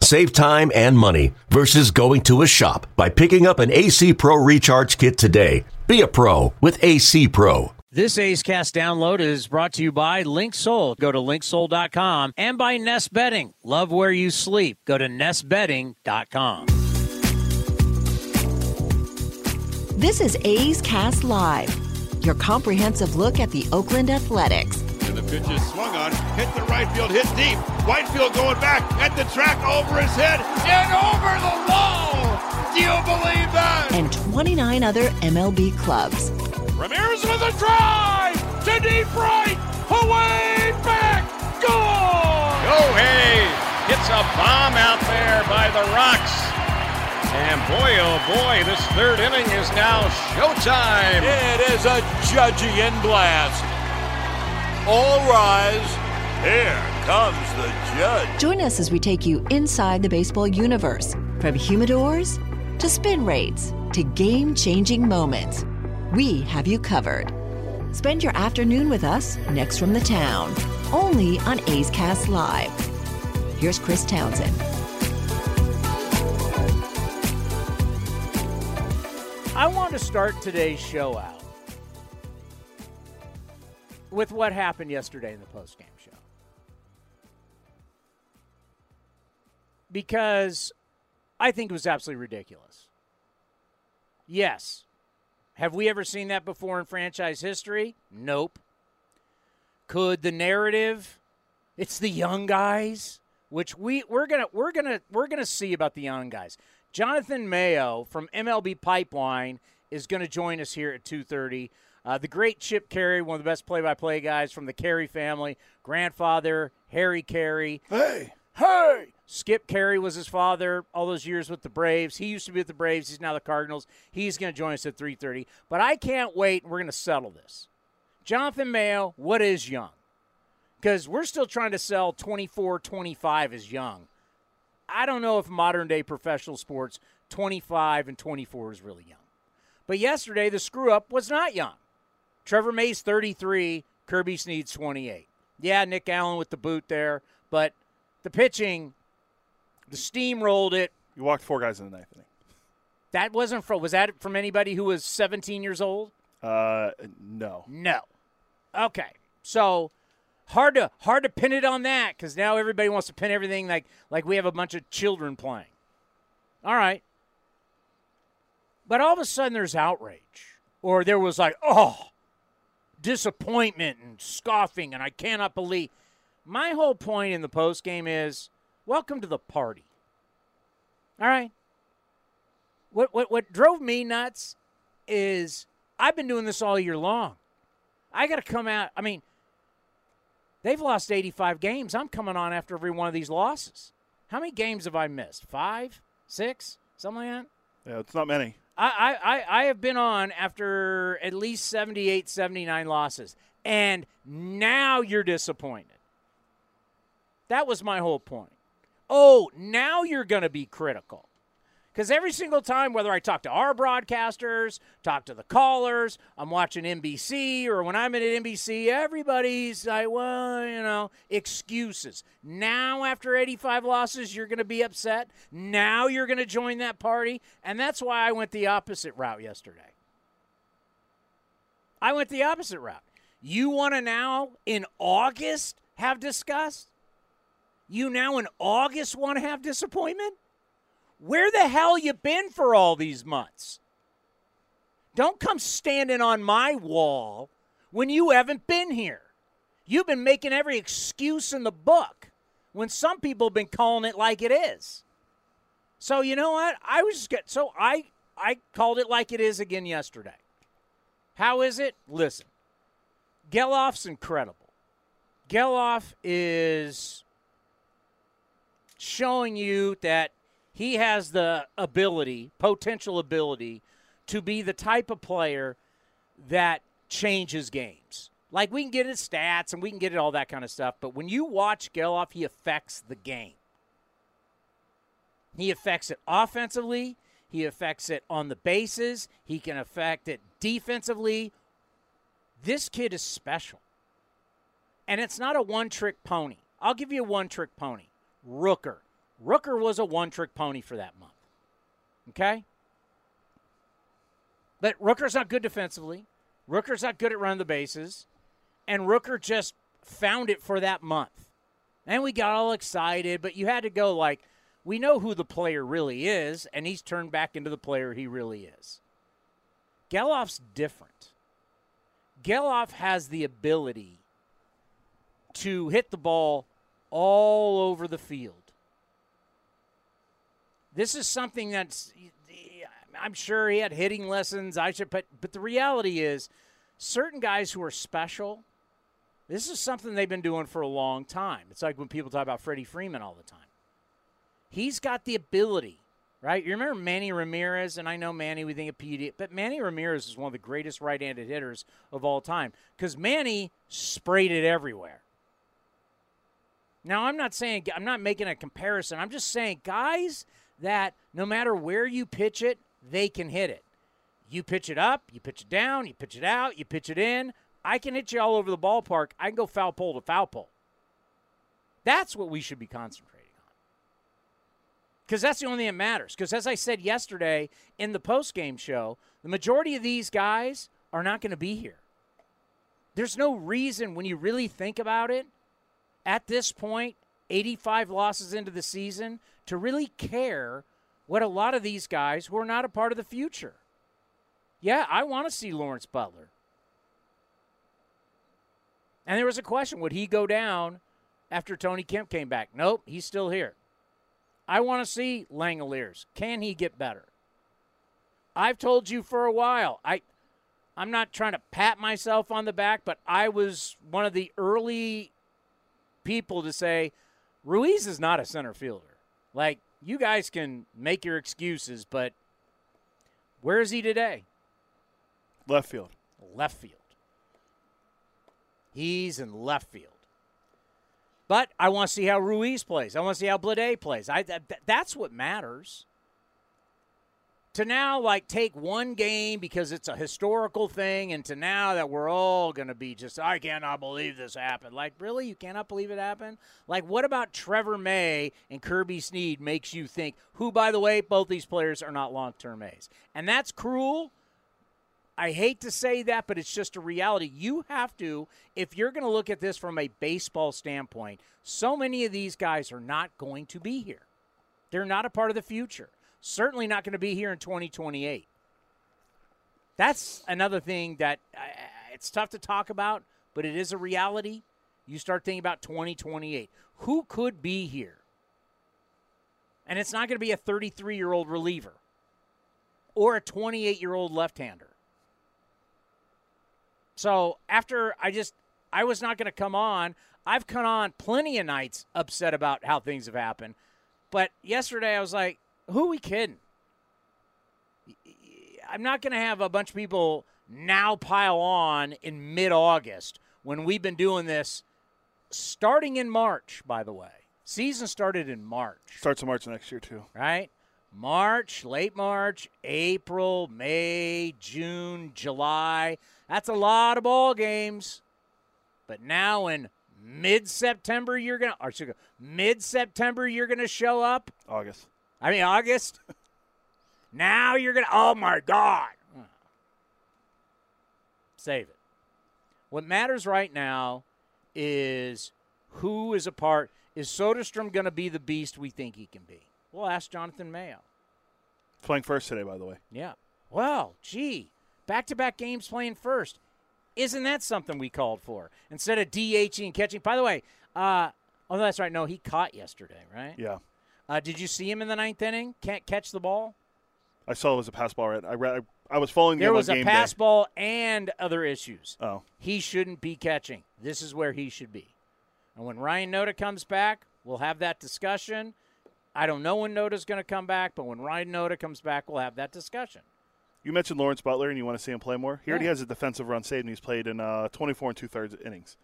Save time and money versus going to a shop by picking up an AC Pro Recharge Kit today. Be a pro with AC Pro. This A's Cast download is brought to you by LinkSoul. Go to linksoul.com and by Nest Bedding. Love where you sleep. Go to nestbedding.com. This is A's Cast Live, your comprehensive look at the Oakland Athletics. And the pitch is swung on, hit the right field, hit deep. Whitefield going back at the track over his head and over the wall. Do you believe that? And 29 other MLB clubs. Ramirez with a drive to deep right, away back, goal! Go oh, hey! Hits a bomb out there by the Rocks. And boy, oh boy, this third inning is now showtime. It is a Judgian blast. All rise. Here comes the judge. Join us as we take you inside the baseball universe from humidors to spin rates to game changing moments. We have you covered. Spend your afternoon with us next from the town, only on A's Cast Live. Here's Chris Townsend. I want to start today's show out with what happened yesterday in the postgame show. Because I think it was absolutely ridiculous. Yes. Have we ever seen that before in franchise history? Nope. Could the narrative it's the young guys, which we we're going to we're going to we're going to see about the young guys. Jonathan Mayo from MLB Pipeline is going to join us here at 2:30. Uh, the great Chip Caray, one of the best play-by-play guys from the Caray family, grandfather Harry Caray. Hey, Hey, Skip Caray was his father all those years with the Braves. He used to be with the Braves. He's now the Cardinals. He's going to join us at 3:30. But I can't wait. We're going to settle this. Jonathan Mayo, what is young? Because we're still trying to sell 24, 25 as young. I don't know if modern day professional sports 25 and 24 is really young. But yesterday, the screw up was not young. Trevor May's 33, Kirby Snead's 28. Yeah, Nick Allen with the boot there, but the pitching, the steam rolled it. You walked four guys in the ninth inning. That wasn't from, was that from anybody who was 17 years old? Uh, no. No. Okay. So hard to hard to pin it on that because now everybody wants to pin everything like like we have a bunch of children playing. All right. But all of a sudden there's outrage. Or there was like, oh, disappointment and scoffing, and I cannot believe. My whole point in the post game is welcome to the party. All right. What what what drove me nuts is I've been doing this all year long. I got to come out. I mean, they've lost 85 games. I'm coming on after every one of these losses. How many games have I missed? Five, six, something like that. Yeah, it's not many. I, I, I have been on after at least 78, 79 losses. And now you're disappointed. That was my whole point. Oh, now you're going to be critical. Because every single time, whether I talk to our broadcasters, talk to the callers, I'm watching NBC, or when I'm at NBC, everybody's like, well, you know, excuses. Now, after 85 losses, you're going to be upset. Now you're going to join that party. And that's why I went the opposite route yesterday. I went the opposite route. You want to now, in August, have disgust? You now in August want to have disappointment? Where the hell you been for all these months? Don't come standing on my wall when you haven't been here. You've been making every excuse in the book when some people have been calling it like it is. So you know what? I was just so I I called it like it is again yesterday. How is it? Listen. Gelof's incredible. Gelof is showing you that he has the ability, potential ability, to be the type of player that changes games. Like we can get his stats and we can get it all that kind of stuff, but when you watch Gelof, he affects the game. He affects it offensively. He affects it on the bases. He can affect it defensively. This kid is special. And it's not a one trick pony. I'll give you a one trick pony. Rooker. Rooker was a one trick pony for that month. Okay? But Rooker's not good defensively. Rooker's not good at running the bases. And Rooker just found it for that month. And we got all excited, but you had to go like, we know who the player really is, and he's turned back into the player he really is. Gelof's different. Gelof has the ability to hit the ball all over the field. This is something that's I'm sure he had hitting lessons. I should, but but the reality is, certain guys who are special. This is something they've been doing for a long time. It's like when people talk about Freddie Freeman all the time. He's got the ability, right? You remember Manny Ramirez, and I know Manny, we think of PD, but Manny Ramirez is one of the greatest right handed hitters of all time because Manny sprayed it everywhere. Now, I'm not saying, I'm not making a comparison. I'm just saying, guys that no matter where you pitch it, they can hit it. You pitch it up, you pitch it down, you pitch it out, you pitch it in. I can hit you all over the ballpark. I can go foul pole to foul pole. That's what we should be concentrating on. because that's the only thing that matters. Because as I said yesterday in the post game show, the majority of these guys are not going to be here. There's no reason when you really think about it at this point, 85 losses into the season, to really care what a lot of these guys who are not a part of the future. Yeah, I want to see Lawrence Butler. And there was a question would he go down after Tony Kemp came back? Nope, he's still here. I want to see Langeliers. Can he get better? I've told you for a while. I I'm not trying to pat myself on the back, but I was one of the early people to say Ruiz is not a center fielder. Like you guys can make your excuses, but where is he today? Left field. Left field. He's in left field. But I want to see how Ruiz plays. I want to see how Bladay plays. I that, that's what matters. To now, like, take one game because it's a historical thing, and to now that we're all going to be just, I cannot believe this happened. Like, really? You cannot believe it happened? Like, what about Trevor May and Kirby Snead makes you think, who, by the way, both these players are not long term A's? And that's cruel I hate to say that, but it's just a reality. You have to, if you're going to look at this from a baseball standpoint, so many of these guys are not going to be here. They're not a part of the future. Certainly not going to be here in 2028. That's another thing that uh, it's tough to talk about, but it is a reality. You start thinking about 2028. Who could be here? And it's not going to be a 33 year old reliever or a 28 year old left hander so after I just I was not going to come on. I've come on plenty of nights upset about how things have happened. But yesterday I was like, who are we kidding? I'm not going to have a bunch of people now pile on in mid August when we've been doing this starting in March, by the way. Season started in March. Starts in March next year, too. Right? March, late March, April, May, June, July. That's a lot of ball games. But now in mid September, you're gonna or mid September you're gonna show up. August. I mean August. now you're gonna. Oh my God. Save it. What matters right now is who is a part. Is Soderstrom going to be the beast we think he can be? We'll ask Jonathan Mayo. Playing first today, by the way. Yeah. Well, gee, back to back games playing first. Isn't that something we called for? Instead of DHing and catching. By the way, uh, oh, that's right. No, he caught yesterday, right? Yeah. Uh, did you see him in the ninth inning? Can't catch the ball. I saw it was a pass ball. Right. I read. I, I was following. The game. There was a pass day. ball and other issues. Oh. He shouldn't be catching. This is where he should be. And when Ryan Noda comes back, we'll have that discussion. I don't know when Noda's going to come back, but when Ryan Noda comes back, we'll have that discussion. You mentioned Lawrence Butler, and you want to see him play more. He already Yeah. has a defensive run saved, and he's played in uh, 24 and two thirds innings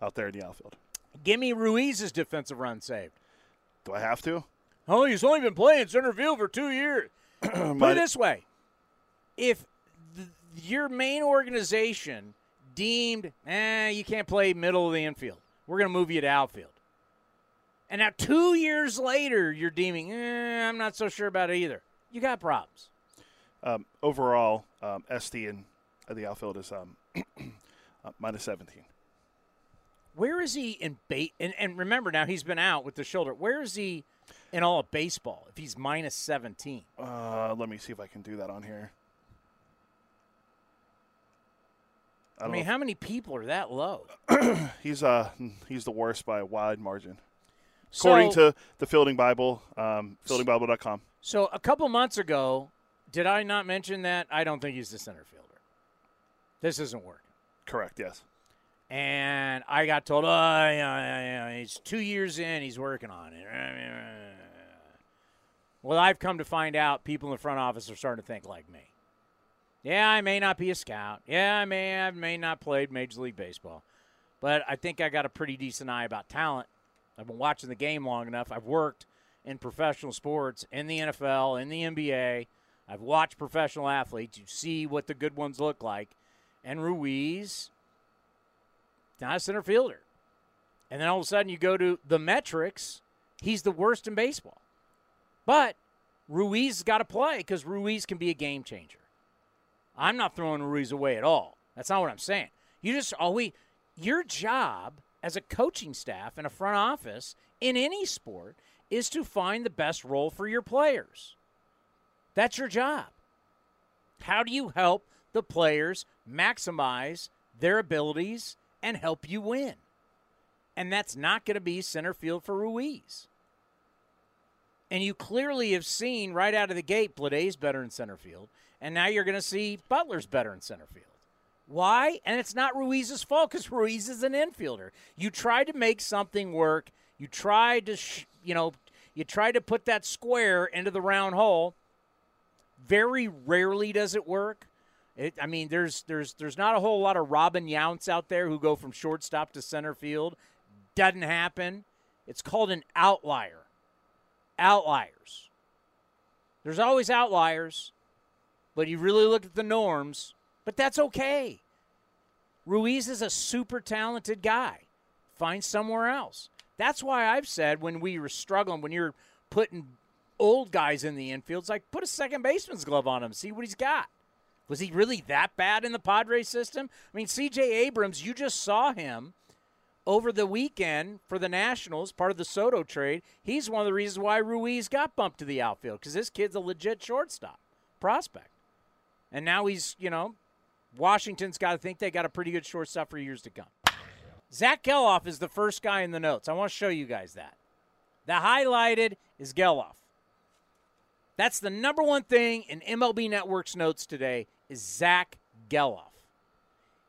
out there in the outfield. Give me Ruiz's defensive run saved. Do I have to? Oh, he's only been playing center field for two years. Put it this way: if your main organization deemed, eh, you can't play middle of the infield, we're going to move you to outfield. And now two years later, you're deeming, eh, I'm not so sure about it either. You got problems. Um, overall, um, SD in uh, the outfield is um, uh, minus 17. Where is he in bait? And, and remember, now he's been out with the shoulder. Where is he in all of baseball if he's minus 17? Uh, let me see if I can do that on here. I, I mean, how many people are that low? he's uh he's the worst by a wide margin, according So- to the Fielding Bible, um, fieldingbible.com. So a couple months ago, did I not mention that? I don't think he's the center fielder. This isn't working. Correct. Yes. And I got told, oh, yeah, yeah, he's two years in, he's working on it. Well, I've come to find out people in the front office are starting to think like me. Yeah, I may not be a scout. Yeah, I may I may not played Major League Baseball, but I think I got a pretty decent eye about talent. I've been watching the game long enough. I've worked in professional sports, in the NFL, in the NBA. I've watched professional athletes. You see what the good ones look like. And Ruiz, not a center fielder. And then all of a sudden you go to the metrics, he's the worst in baseball. But Ruiz got to play because Ruiz can be a game changer. I'm not throwing Ruiz away at all. That's not what I'm saying. You just we your job as a coaching staff and a front office in any sport is to find the best role for your players. That's your job. How do you help the players maximize their abilities and help you win? And that's not going to be center field for Ruiz. And you clearly have seen right out of the gate, Bladay's better in center field. And now you're going to see Butler's better in center field. Why? And it's not Ruiz's fault because Ruiz is an infielder. You tried to make something work. You tried to, sh- you know, you tried to put that square into the round hole. Very rarely does it work. It, I mean, there's there's there's not a whole lot of Robin Younts out there who go from shortstop to center field. Doesn't happen. It's called an outlier. Outliers. There's always outliers, but you really look at the norms. But that's okay. Ruiz is a super talented guy. Find somewhere else. That's why I've said when we were struggling, when you're putting old guys in the infield, it's like put a second baseman's glove on him, see what he's got. Was he really that bad in the Padres system? I mean, CJ Abrams, you just saw him over the weekend for the Nationals, part of the Soto trade. He's one of the reasons why Ruiz got bumped to the outfield because this kid's a legit shortstop prospect. And now he's, you know, Washington's got to think they got a pretty good shortstop for years to come. Zack Gelof is the first guy in the notes. I want to show you guys that. The highlighted is Gelof. That's the number one thing in MLB Network's notes today is Zack Gelof.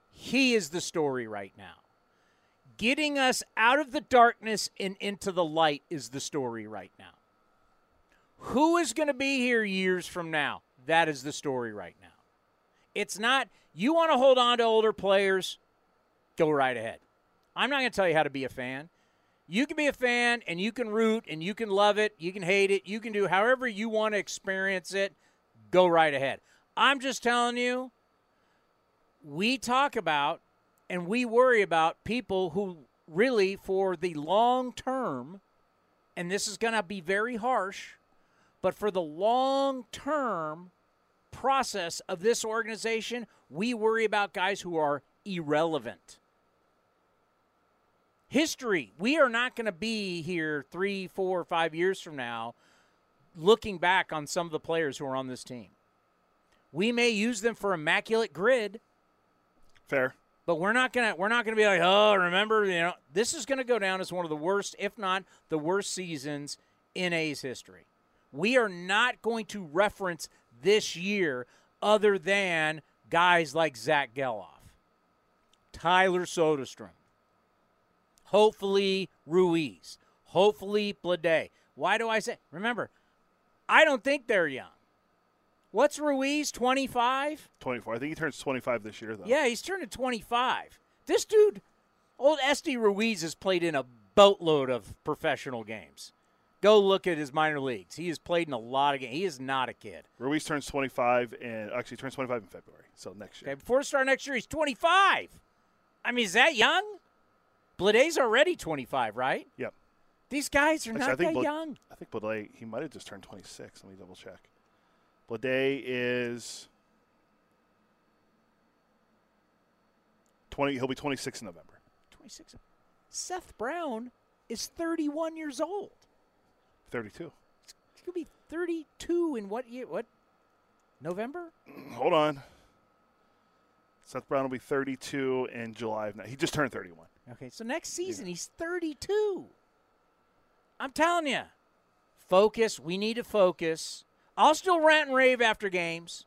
He is the story right now. Getting us out of the darkness and into the light is the story right now. Who is going to be here years from now? That is the story right now. It's not, you want to hold on to older players, go right ahead. I'm not going to tell you how to be a fan. You can be a fan and you can root and you can love it, you can hate it, you can do however you want to experience it. Go right ahead. I'm just telling you, we talk about and we worry about people who really, for the long term, and this is going to be very harsh, but for the long term process of this organization, we worry about guys who are irrelevant. History. We are not going to be here three, four, five years from now looking back on some of the players who are on this team. We may use them for immaculate grid, Fair. but we're not gonna we're not gonna be like, oh, remember, you know, this is gonna go down as one of the worst, if not the worst seasons in A's history. We are not going to reference this year other than guys like Zack Gelof, Tyler Soderstrom, hopefully Ruiz, hopefully Bladay. Why do I say? Remember, I don't think they're young. What's Ruiz? Twenty five. 24. I think he turns 25 this year, though. Yeah, he's turning twenty five. This dude, old SD Ruiz, has played in a boatload of professional games. Go look at his minor leagues. He has played in a lot of games. He is not a kid. Ruiz turns 25 and actually turns 25 in February, so next year. Okay, before the start next year, he's twenty five. I mean, is that young? Bladay's already twenty five, right? Yep. These guys are Actually, not that young. I think Bladay, he might have just turned 26. Let me double check. Bladay is 20. He'll be 26 in November. Twenty six. Seth Brown is thirty one years old. 32. He could be 32 in what year? What? November? Hold on. Seth Brown will be 32 in July of. ni- He just turned 31. Okay, so next season he's 32. I'm telling you, focus. We need to focus. I'll still rant and rave after games.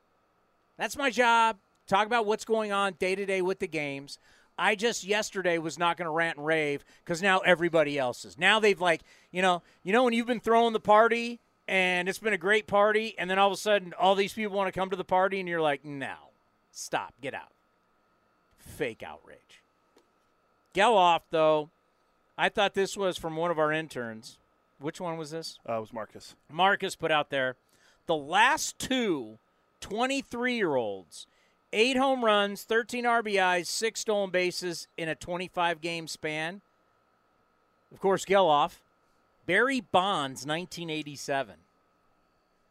That's my job. Talk about what's going on day to day with the games. I just yesterday was not going to rant and rave because now everybody else is. Now they've like, you know, you know when you've been throwing the party and it's been a great party, and then all of a sudden all these people want to come to the party, and you're like, no, stop, get out. Fake outrage. Gelof, though, I thought this was from one of our interns. Which one was this? Uh, it was Marcus. Marcus put out there the last two 23 year olds, eight home runs, 13 RBIs, six stolen bases in a 25 game span. Of course, Gelof. Barry Bonds, 1987.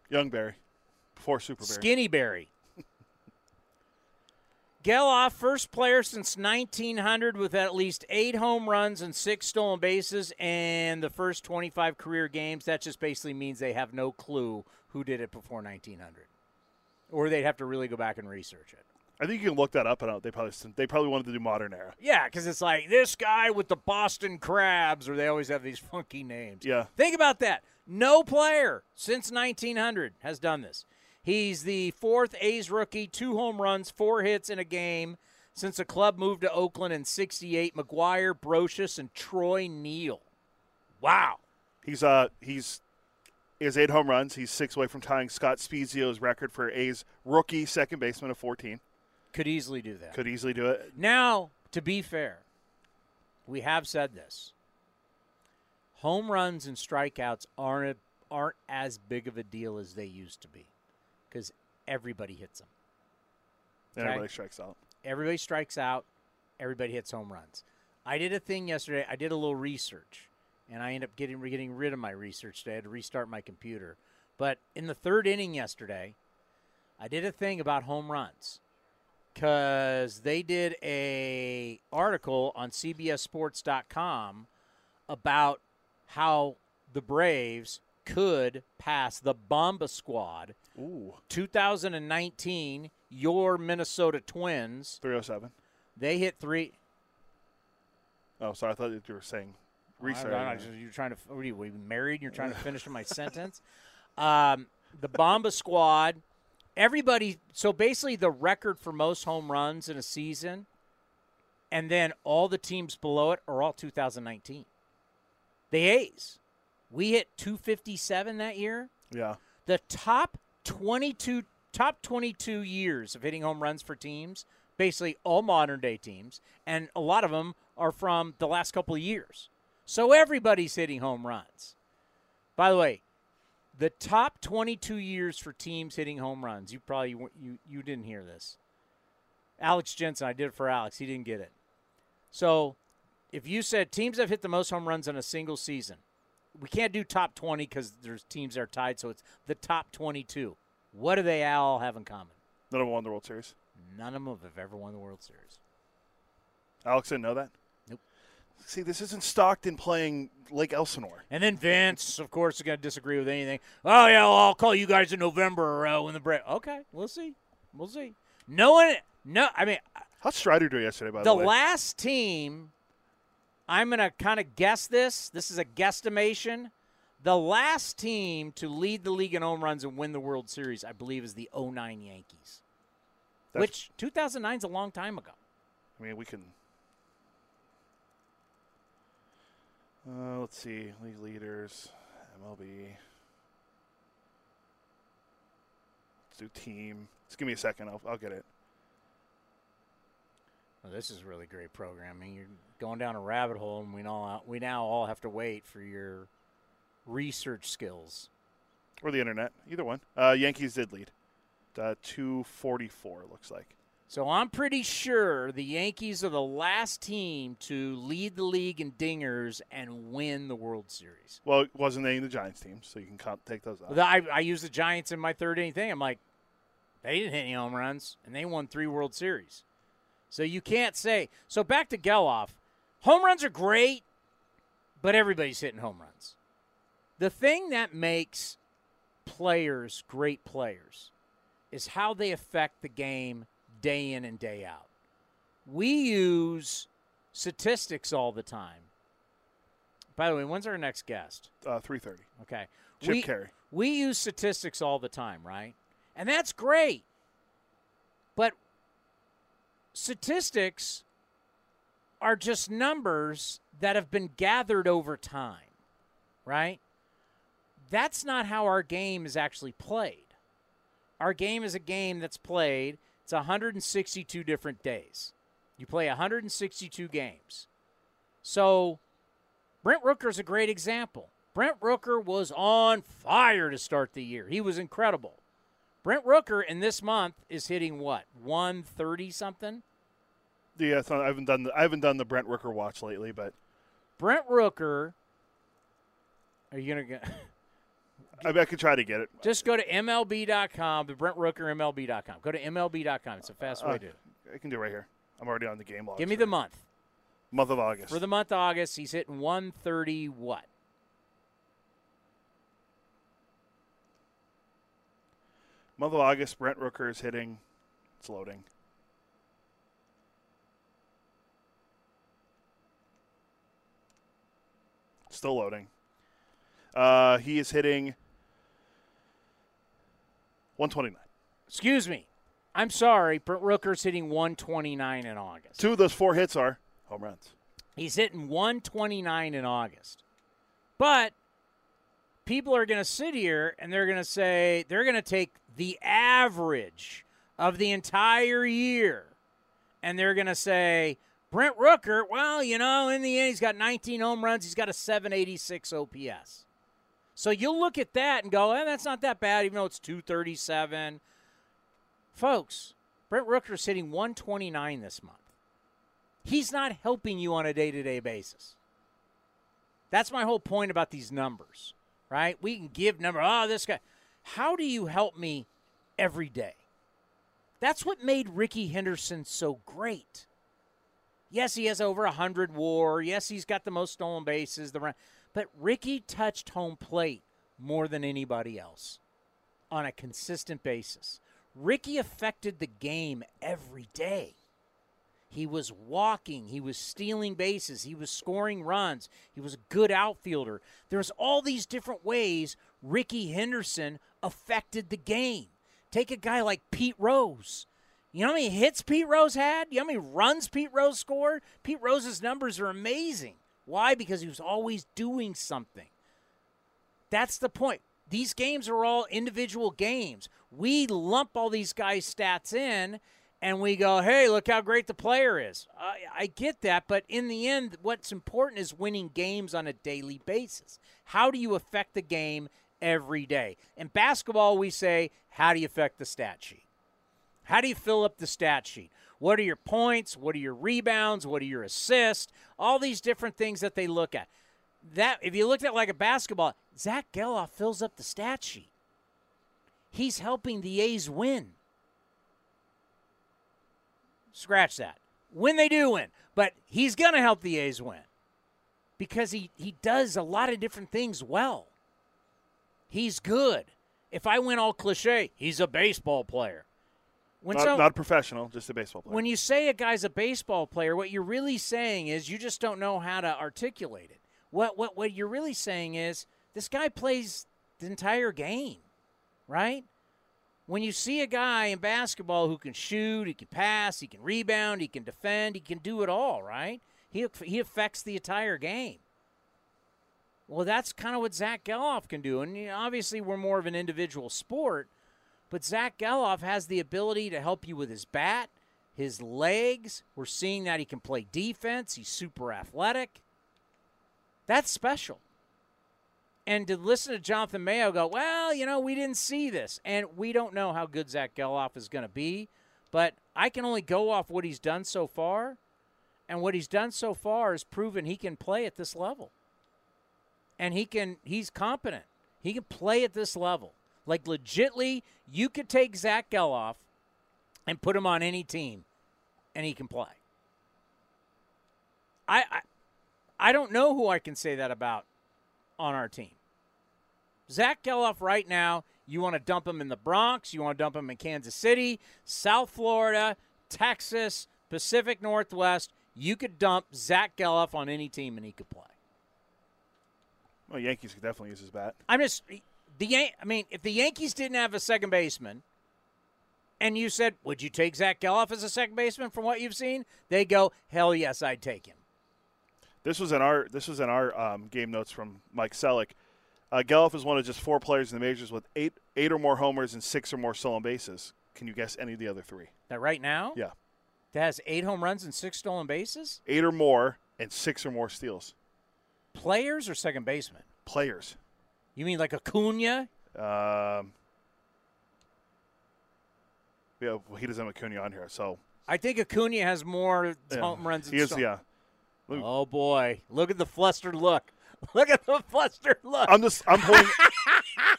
Young Barry. Before Super Barry. Skinny Barry. Gelof, first player since 1900 with at least eight home runs and six stolen bases in the first 25 career games. That just basically means they have no clue who did it before 1900, or they'd have to really go back and research it. I think you can look that up, and they probably they probably wanted to do modern era. Yeah, because it's like this guy with the Boston Crabs, or they always have these funky names. Yeah. Think about that. No player since 1900 has done this. He's the fourth A's rookie, two home runs, four hits in a game since the club moved to Oakland in 68. McGwire, Brosius, and Troy Neel. Wow. He's uh he's he has eight home runs. He's six away from tying Scott Spiezio's record for A's rookie second baseman of 14. Could easily do that. Could easily do it. Now, to be fair, we have said this. Home runs and strikeouts aren't aren't as big of a deal as they used to be because everybody hits them. Okay. everybody strikes out. Everybody strikes out. Everybody hits home runs. I did a thing yesterday. I did a little research, and I ended up getting getting rid of my research today. I had to restart my computer. But in the third inning yesterday, I did a thing about home runs because they did a article on CBSSports.com about how the Braves could pass the Bomba Squad Ooh, 2019, your Minnesota Twins. 307. They hit three. Oh, sorry. I thought you were saying restart. I don't know, You're trying to. What are you, were you married? You're trying to finish my sentence. Um, the Bomba Squad. Everybody. So basically, the record for most home runs in a season, and then all the teams below it are all 2019. The A's. We hit 257 that year. Yeah. the top 22 top 22 years of hitting home runs for teams basically all modern day teams and a lot of them are from the last couple of years. So everybody's hitting home runs. By the way the top 22 years for teams hitting home runs you probably you you didn't hear this. Alex jensen i did it for alex he didn't get it. So if you said teams have hit the most home runs in a single season we can't do top 20 because there's teams that are tied, so it's the top 22. What do they all have in common? None of them won the World Series. None of them have ever won the World Series. Alex didn't know that? Nope. See, this isn't Stockton playing Lake Elsinore. And then Vince, of course, is going to disagree with anything. Oh, yeah, well, I'll call you guys in November uh, when the break. Okay, we'll see. We'll see. No one, no, I mean, How'd Strider do yesterday, by the, the way? last team, I'm going to kind of guess this. This is a guesstimation. The last team to lead the league in home runs and win the World Series, I believe, is the 09 Yankees. That's- which 2009 is a long time ago. I mean, we can. Uh, let's see. League leaders, MLB. Let's do team. Just give me a second. I'll, I'll get it. Well, this is really great programming. You're going down a rabbit hole, and we now we now all have to wait for your research skills. Or the internet. Either one. Uh, Yankees did lead. Uh, 244, looks like. So I'm pretty sure the Yankees are the last team to lead the league in dingers and win the World Series. Well, it wasn't named the Giants team, so you can count, take those out. I, I use the Giants in my third inning thing. I'm like, they didn't hit any home runs, and they won three World Series. So you can't say. So back to Gelof. Home runs are great, but everybody's hitting home runs. The thing that makes players great players is how they affect the game day in and day out. We use statistics all the time. By the way, when's our next guest? Uh, 330. Okay. Chip we, Caray. We use statistics all the time, right? And that's great. But statistics are just numbers that have been gathered over time, right? That's not how our game is actually played. Our game is a game that's played, it's 162 different days. You play 162 games. So, Brent Rooker is a great example. Brent Rooker was on fire to start the year. He was incredible. Brent Rooker in this month is hitting what? 130 something? Yeah, not, I haven't done the I haven't done the Brent Rooker watch lately, but Brent Rooker Are you going to get I, I could try to get it. Just go to MLB.com, the Brent Rooker MLB.com. Go to MLB.com. It's a fast way Uh, to do it. I can do it right here. I'm already on the game log. Give me the month. month of August. For the month of August, he's hitting 130 what? Month of August, Brent Rooker is hitting. It's loading. Still loading. Uh, he is hitting 129. Excuse me. I'm sorry. Brent Rooker's hitting 129 in August. Two of those four hits are home runs. He's hitting 129 in August. But people are going to sit here and they're going to say they're going to take the average of the entire year and they're going to say Brent Rooker, well, you know, in the end he's got 19 home runs, he's got a 786 OPS. So you'll look at that and go, eh, that's not that bad, even though it's 237. Folks, Brent Rooker's hitting 129 this month. He's not helping you on a day to day basis. That's my whole point about these numbers, right? We can give number, oh, this guy. How do you help me every day? That's what made Rickey Henderson so great. Yes, he has over 100 war. Yes, he's got the most stolen bases. The run. But Rickey touched home plate more than anybody else on a consistent basis. Rickey affected the game every day. He was walking, he was stealing bases, he was scoring runs, he was a good outfielder. There's all these different ways Rickey Henderson affected the game. Take a guy like Pete Rose. You know how many hits Pete Rose had? You know how many runs Pete Rose scored? Pete Rose's numbers are amazing. Why? Because he was always doing something. That's the point. These games are all individual games. We lump all these guys' stats in and we go, hey, look how great the player is. I, I get that, but in the end, what's important is winning games on a daily basis. How do you affect the game every day? In basketball, we say, how do you affect the stat sheet? How do you fill up the stat sheet? What are your points? What are your rebounds? What are your assists? All these different things that they look at. That if you looked at like a basketball, Zack Gelof fills up the stat sheet. He's helping the A's win. Scratch that. When they do win, but he's to help the A's win because he, he does a lot of different things well. He's good. If I went all cliche, he's a baseball player. When Not, so- not a professional, just a baseball player. when you say a guy's a baseball player, what you're really saying is you just don't know how to articulate it. What what what you're really saying is this guy plays the entire game, right? When you see a guy in basketball who can shoot, he can pass, he can rebound, he can defend, he can do it all, right? He he affects the entire game. Well, that's kind of what Zack Gelof can do, and obviously we're more of an individual sport, But Zack Gelof has the ability to help you with his bat, his legs. We're seeing that he can play defense. He's super athletic. That's special. And to listen to Jonathan Mayo go, well, you know, we didn't see this. And we don't know how good Zack Gelof is going to be. But I can only go off what he's done so far. And what he's done so far is proven he can play at this level. And he can he's competent. He can play at this level. Like legitly, you could take Zack Gelof and put him on any team and he can play. I, I I don't know who I can say that about on our team. Zack Gelof right now, you want to dump him in the Bronx, you want to dump him in Kansas City, South Florida, Texas, Pacific Northwest. You could dump Zack Gelof on any team and he could play. Well, Yankees could definitely use his bat. I'm just the Yan- I mean, if the Yankees didn't have a second baseman, and you said, "Would you take Zack Gelof as a second baseman?" From what you've seen, they go, "Hell yes, I'd take him." This was in our this was in our um, game notes from Mike Selleck. Uh, Gelof is one of just four players in the majors with eight eight or more homers and six or more stolen bases. Can you guess any of the other three? That right now, Yeah, that has eight home runs and six stolen bases. eight or more and six or more steals. Players or second baseman? Players. You mean like Acuna? Um, yeah, well, he doesn't have Acuna on here, so I think Acuna has more yeah. home runs. He is, yeah. Look, Oh boy, look at the flustered look. Look at the flustered look. I'm just I'm pulling.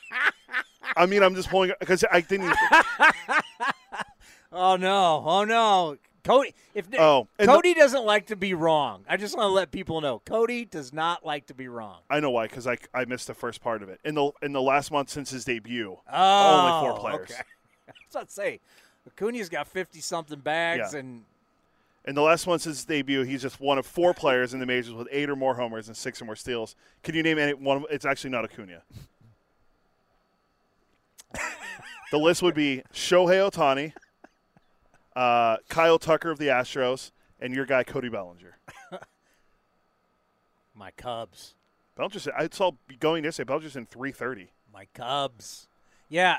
I mean, I'm just pulling because I didn't. oh no! Oh no! Cody, if Oh, and the- Cody doesn't like to be wrong, I just want to let people know Cody does not like to be wrong. I know why because I, I missed the first part of it in the in the last month since his debut. Oh, only four players. Okay. I was about to say, Acuna's got fifty something bags, Yeah. and In the last month since his debut, he's just one of four players in the majors with eight or more homers and six or more steals. Can you name any one? of- It's actually not Acuna. the list would be Shohei Ohtani, uh, Kyle Tucker of the Astros, and your guy Cody Bellinger. my Cubs, Bellinger, I saw going yesterday. Bellinger's in three thirty. my Cubs. Yeah,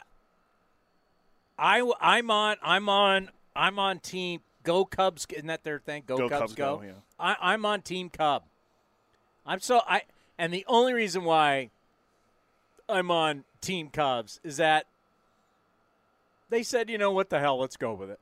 I I'm on I'm on I'm on team Go Cubs. Isn't that their thing? Go, Go Cubs, Cubs, go. go, yeah. I, I'm on Team Cub. I'm so I and the only reason why I'm on Team Cubs is that they said, you know what the hell, let's go with it.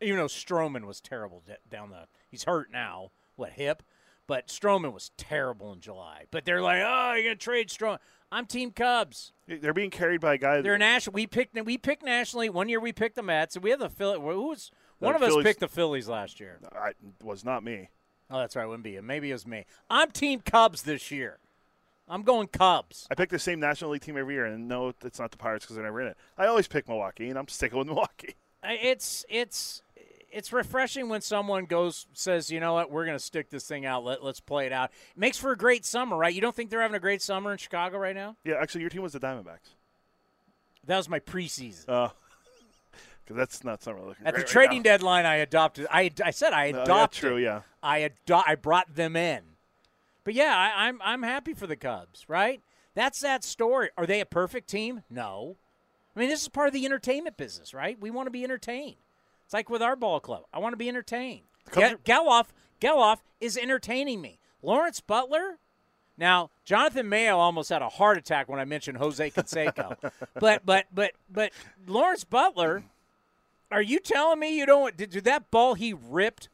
Even though Stroman was terrible down the, he's hurt now. What hip? But Stroman was terrible in July. But they're like, oh, you're gonna trade Stroman. I'm Team Cubs. They're being carried by a guy. They're national. We picked. We picked nationally. One year we picked the Mets, and we have the Philly. Who was one of us picked the Phillies last year? I, was not me. Oh, that's right. It wouldn't be you. Maybe it was me. I'm Team Cubs this year. I'm going Cubs. I pick the same National League team every year, and no, it's not the Pirates because they're never in it. I always pick Milwaukee, and I'm sticking with Milwaukee. It's it's it's refreshing when someone goes says, you know what, we're going to stick this thing out. Let let's play it out. It makes for a great summer, right? You don't think they're having a great summer in Chicago right now? Yeah, actually, your team was the Diamondbacks. That was my preseason. Uh, because that's not summer looking At the right trading now. deadline, I adopted. I, I said I No, yeah, adopted. true, yeah. I ado- I brought them in. But yeah, I, I'm I'm happy for the Cubs. Right? That's that story. Are they a perfect team? No. I mean, this is part of the entertainment business, right? We want to be entertained. It's like with our ball club. I want to be entertained. Gelof Gelof is entertaining me. Lawrence Butler. Now, Jonathan Mayo almost had a heart attack when I mentioned Jose Canseco. but but but but Lawrence Butler, are you telling me you don't did, did that ball he ripped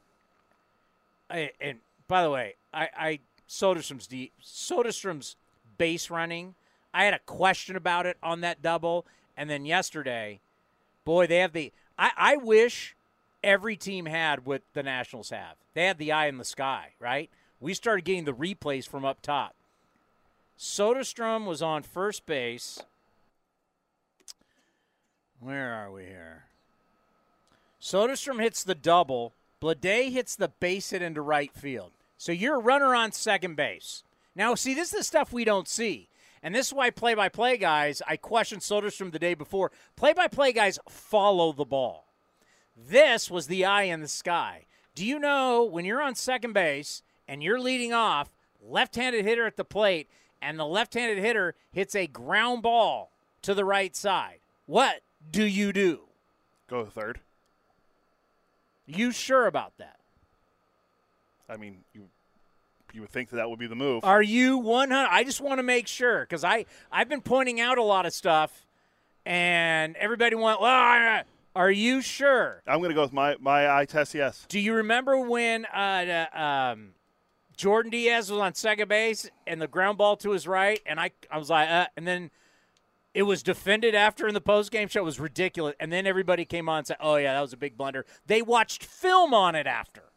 I, and by the way, I, I Soderstrom's deep Soderstrom's base running. I had a question about it on that double, and then yesterday, boy, they have the. I, I wish every team had what the Nationals have. They had the eye in the sky, right? We started getting the replays from up top. Soderstrom was on first base. Where are we here? Soderstrom hits the double. Bladay hits the base hit into right field. So you're a runner on second base. Now, see, this is the stuff we don't see. And this is why play by play guys, I questioned Soderstrom the day before. Play by play guys follow the ball. This was the eye in the sky. Do you know when you're on second base and you're leading off, left handed hitter at the plate, and the left handed hitter hits a ground ball to the right side? What do you do? Go third. You sure about that? I mean, you you would think that that would be the move. Are you 100? I just want to make sure because I I've been pointing out a lot of stuff, and everybody went, well, are you sure? I'm going to go with my my eye test. Yes. Do you remember when uh, uh, um, Jordan Diaz was on second base and the ground ball to his right, and I I was like, uh, and then it was defended after in the post game show. It was ridiculous, and then everybody came on and said, "Oh yeah, that was a big blunder." They watched film on it after.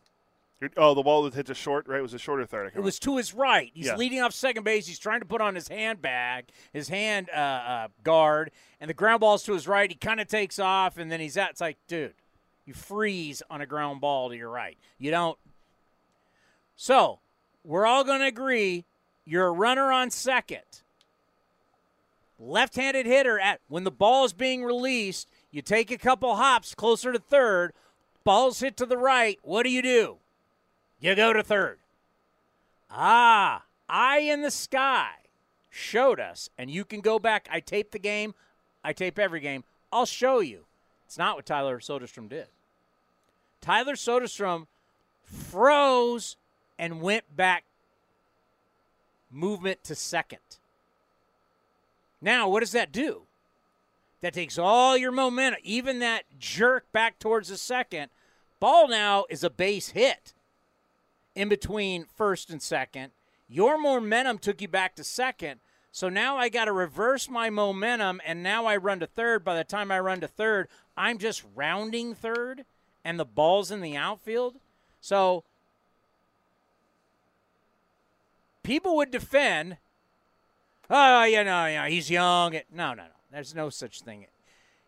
Oh, the ball that hit the short. Right, it was a shorter third. It was to his right. He's Yeah. leading off second base. He's trying to put on his handbag, his hand uh, uh, guard, and the ground ball's to his right. He kind of takes off, and then he's at. It's like, dude, you freeze on a ground ball to your right. You don't. So we're all going to agree you're a runner on second. Left-handed hitter at when the ball is being released, you take a couple hops closer to third. Ball's hit to the right. What do you do? You go to third. Ah, eye in the sky showed us, and you can go back. I tape the game. I tape every game. I'll show you. It's not what Tyler Soderstrom did. Tyler Soderstrom froze and went back movement to second. Now, what does that do? That takes all your momentum, even that jerk back towards the second. Ball now is a base hit in between first and second. Your momentum took you back to second. So now I got to reverse my momentum, and now I run to third. By the time I run to third, I'm just rounding third, and the ball's in the outfield. So people would defend, oh, you know, you know, he's young. No, no, no. There's no such thing.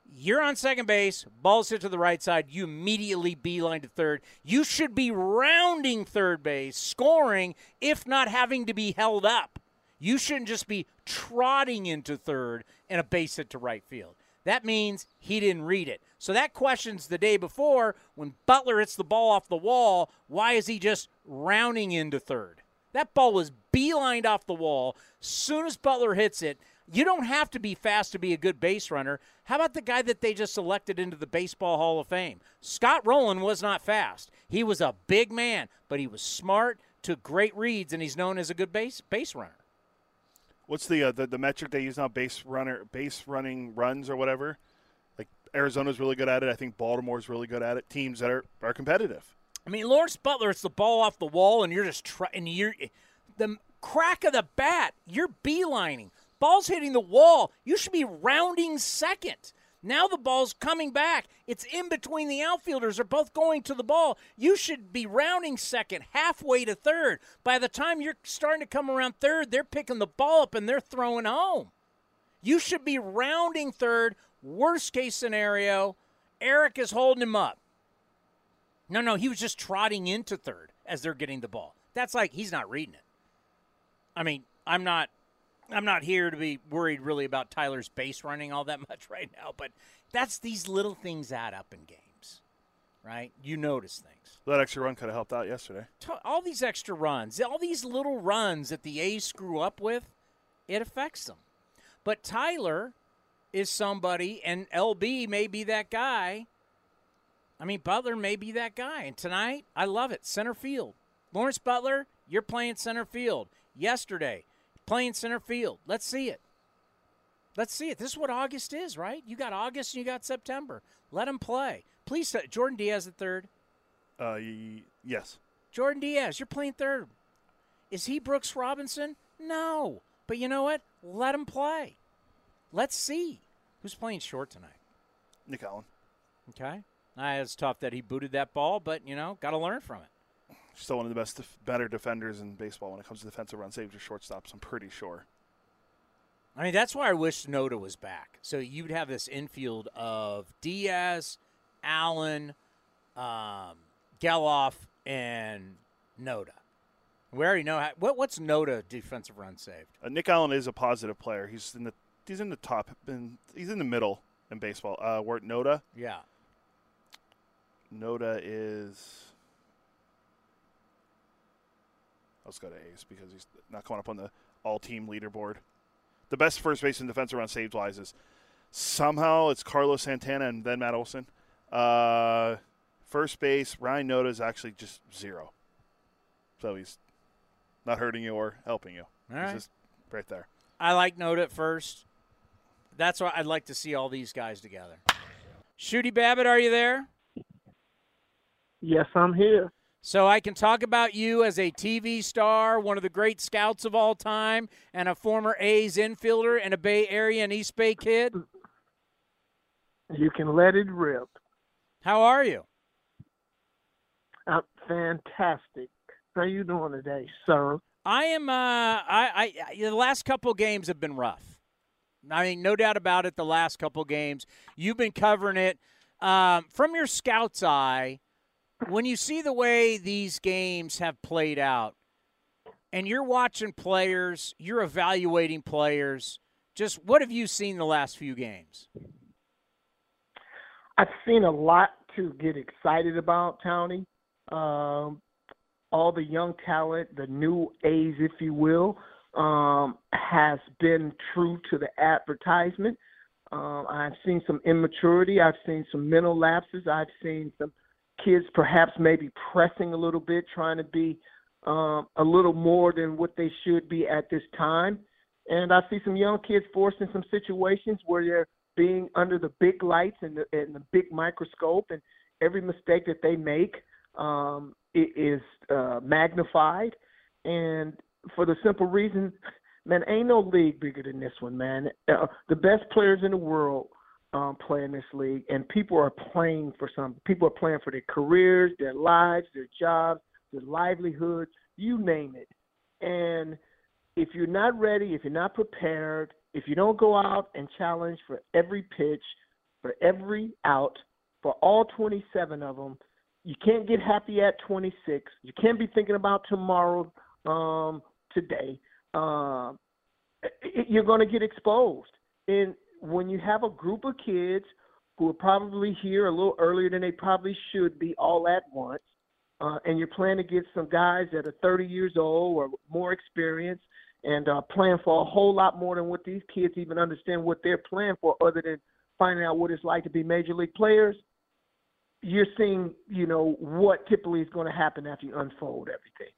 You're on second base, ball's hit to the right side, you immediately beeline to third. You should be rounding third base, scoring, if not having to be held up. You shouldn't just be trotting into third and a base hit to right field. That means he didn't read it. So that questions the day before when Butler hits the ball off the wall, why is he just rounding into third? That ball was beelined off the wall. Soon as Butler hits it, you don't have to be fast to be a good base runner. How about the guy that they just elected into the Baseball Hall of Fame? Scott Rolen was not fast. He was a big man, but he was smart, took great reads, and he's known as a good base base runner. What's the, uh, the the metric they use now? Base runner, base running runs or whatever. Like Arizona's really good at it. I think Baltimore's really good at it. Teams that are are competitive. I mean, Lawrence Butler, it's the ball off the wall, and you're just trying. And you're the crack of the bat. You're beelining. Ball's hitting the wall. You should be rounding second. Now the ball's coming back. It's in between the outfielders. They're both going to the ball. You should be rounding second, halfway to third. By the time you're starting to come around third, they're picking the ball up and they're throwing home. You should be rounding third. Worst case scenario, Eric is holding him up. No, no, he was just trotting into third as they're getting the ball. That's like he's not reading it. I mean, I'm not I'm not here to be worried really about Tyler's base running all that much right now, but that's these little things add up in games. Right? You notice things. That extra run could have helped out yesterday. All these extra runs, all these little runs that the A's screw up with, it affects them. But Tyler is somebody, and LB may be that guy. I mean, Butler may be that guy. And tonight, I love it. Center field. Lawrence Butler, you're playing center field. Yesterday, playing center field. Let's see it. Let's see it. This is what August is, right? You got August and you got September. Let him play. Please, Jordan Diaz at third. Uh, yes. Jordan Diaz, you're playing third. Is he Brooks Robinson? No. But you know what? Let him play. Let's see who's playing short tonight. Nick Allen. Okay. Nah, it's tough that he booted that ball, but you know, got to learn from it. Still one of the best, def- better defenders in baseball when it comes to defensive run saves or shortstops. I'm pretty sure. I mean, that's why I wish Noda was back. So you'd have this infield of Diaz, Allen, um, Gelof, and Noda. We already know how, what what's Noda defensive run saved. Uh, Nick Allen is a positive player. He's in the he's in the top. In, he's in the middle in baseball. Uh, where Noda Yeah. Noda is. Let's go to Ace because he's not coming up on the all-team leaderboard. The best first base and defensive run saved wise is Somehow it's Carlos Santana and then Matt Olson. Uh, first base, Ryan Noda is actually just zero. So he's not hurting you or helping you. All he's right. just right there. I like Noda at first. That's why I'd like to see all these guys together. Shooty Babitt, are you there? Yes, I'm here. So I can talk about you as a TV star, one of the great scouts of all time, and a former A's infielder and a Bay Area and East Bay kid. You can let it rip. How are you? Uh, fantastic. How are you doing today, sir? I am. Uh, I, I. The last couple games have been rough. I mean, no doubt about it. The last couple games, you've been covering it um, from your scout's eye. When you see the way these games have played out, and you're watching players, you're evaluating players. Just what have you seen the last few games? I've seen a lot to get excited about, Tony. Um, all the young talent, the new A's, if you will, um, has been true to the advertisement. Um, I've seen some immaturity. I've seen some mental lapses. I've seen some kids perhaps maybe pressing a little bit, trying to be um, a little more than what they should be at this time. And I see some young kids forced in some situations where they're being under the big lights and the, and the big microscope, and every mistake that they make um, is uh, magnified. And for the simple reason, man, ain't no league bigger than this one, man. Uh, the best players in the world um, play in this league, and people are playing for some. People are playing for their careers, their lives, their jobs, their livelihoods, you name it. And if you're not ready, if you're not prepared, if you don't go out and challenge for every pitch, for every out, for all 27 of them, you can't get happy at 26. You can't be thinking about tomorrow, um, today. Um, you're going to get exposed. And when you have a group of kids who are probably here a little earlier than they probably should be all at once, uh, and you're playing against some guys that are 30 years old or more experienced and uh, playing for a whole lot more than what these kids even understand what they're playing for, other than finding out what it's like to be major league players. You're seeing, you know, what typically is going to happen after you unfold everything.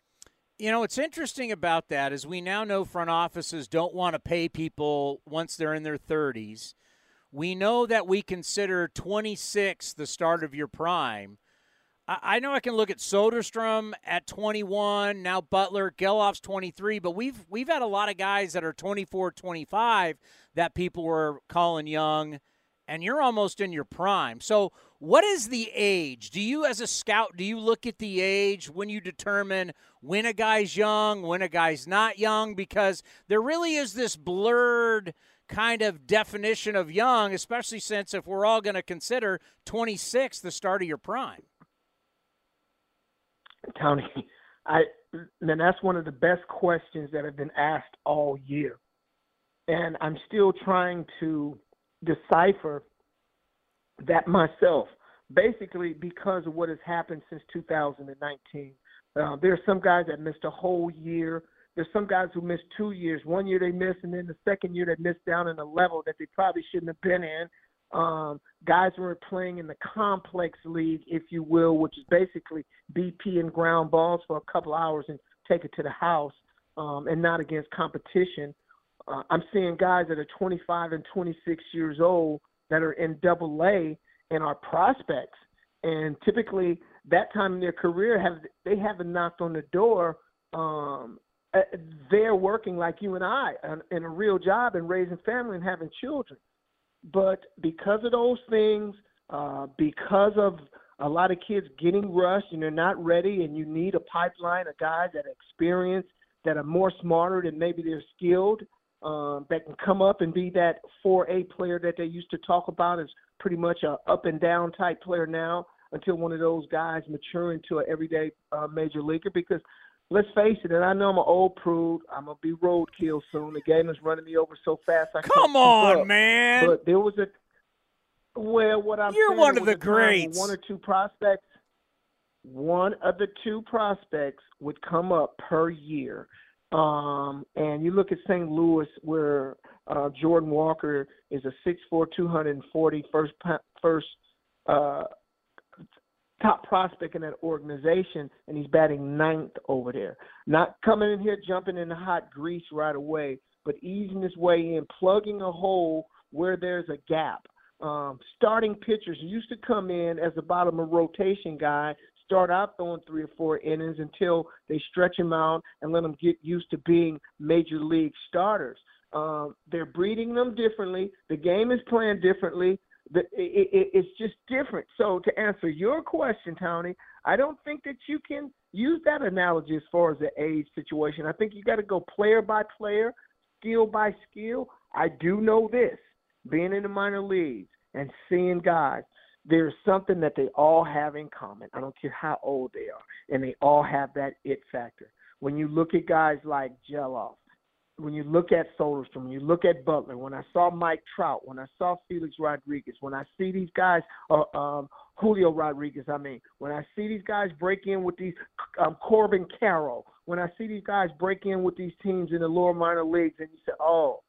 You know, what's interesting about that is we now know front offices don't want to pay people once they're in their 30s. We know that we consider 26 the start of your prime. I, know I can look at Soderstrom at 21, now Butler, Gelof's 23, but we've we've had a lot of guys that are 24, 25 that people were calling young, and you're almost in your prime. So, what is the age? Do you, as a scout, do you look at the age when you determine when a guy's young, when a guy's not young? Because there really is this blurred kind of definition of young, especially since if we're all going to consider 26 the start of your prime. Tony, I man, that's one of the best questions that have been asked all year, and I'm still trying to decipher that myself. Basically, because of what has happened since 2019, uh, there are some guys that missed a whole year. There's some guys who missed two years. One year they missed, and then the second year they missed down in a level that they probably shouldn't have been in. Um, guys were playing in the complex league, if you will, which is basically BP and ground balls for a couple hours and take it to the house, um, and not against competition. Uh, I'm seeing guys that are 25 and 26 years old that are in Double A and are prospects, and typically that time in their career have they haven't knocked on the door. Um, uh, they're working like you and I in a real job and raising family and having children but because of those things, uh, because of a lot of kids getting rushed and they're not ready, and you need a pipeline of guys that are experienced, that are more smarter than maybe they're skilled, um, that can come up and be that 4A player that they used to talk about as pretty much a up and down type player now until one of those guys mature into an everyday uh, major leaguer because let's face it, and I know I'm an old prude. I'm gonna be roadkill soon. The game is running me over so fast. I Come on, up. man. But there was a well, what I'm You're one of the greats. One or two prospects, one of the two prospects would come up per year. Um, and you look at St. Louis, where Uh, Jordan Walker is a 6'4", 240 first first uh, top prospect in that organization, and he's batting ninth over there. Not coming in here jumping in the hot grease right away, but easing his way in, plugging a hole where there's a gap. Um, starting pitchers used to come in as the bottom of rotation guy, start out throwing three or four innings until they stretch him out and let them get used to being major league starters. Um, they're breeding them differently. The game is playing differently. The, it, it, it's just different. So to answer your question, Tony, I don't think that you can use that analogy as far as the age situation. I think you got to go player by player, skill by skill. I do know this, being in the minor leagues and seeing guys, there's something that they all have in common. I don't care how old they are, and they all have that it factor. When you look at guys like Gelof, when you look at Soderstrom, when you look at Butler, when I saw Mike Trout, when I saw Felix Rodriguez, when I see these guys, uh, um, Julio Rodriguez, I mean, when I see these guys break in with these um, Corbin Carroll, when I see these guys break in with these teams in the lower minor leagues, and you say, oh,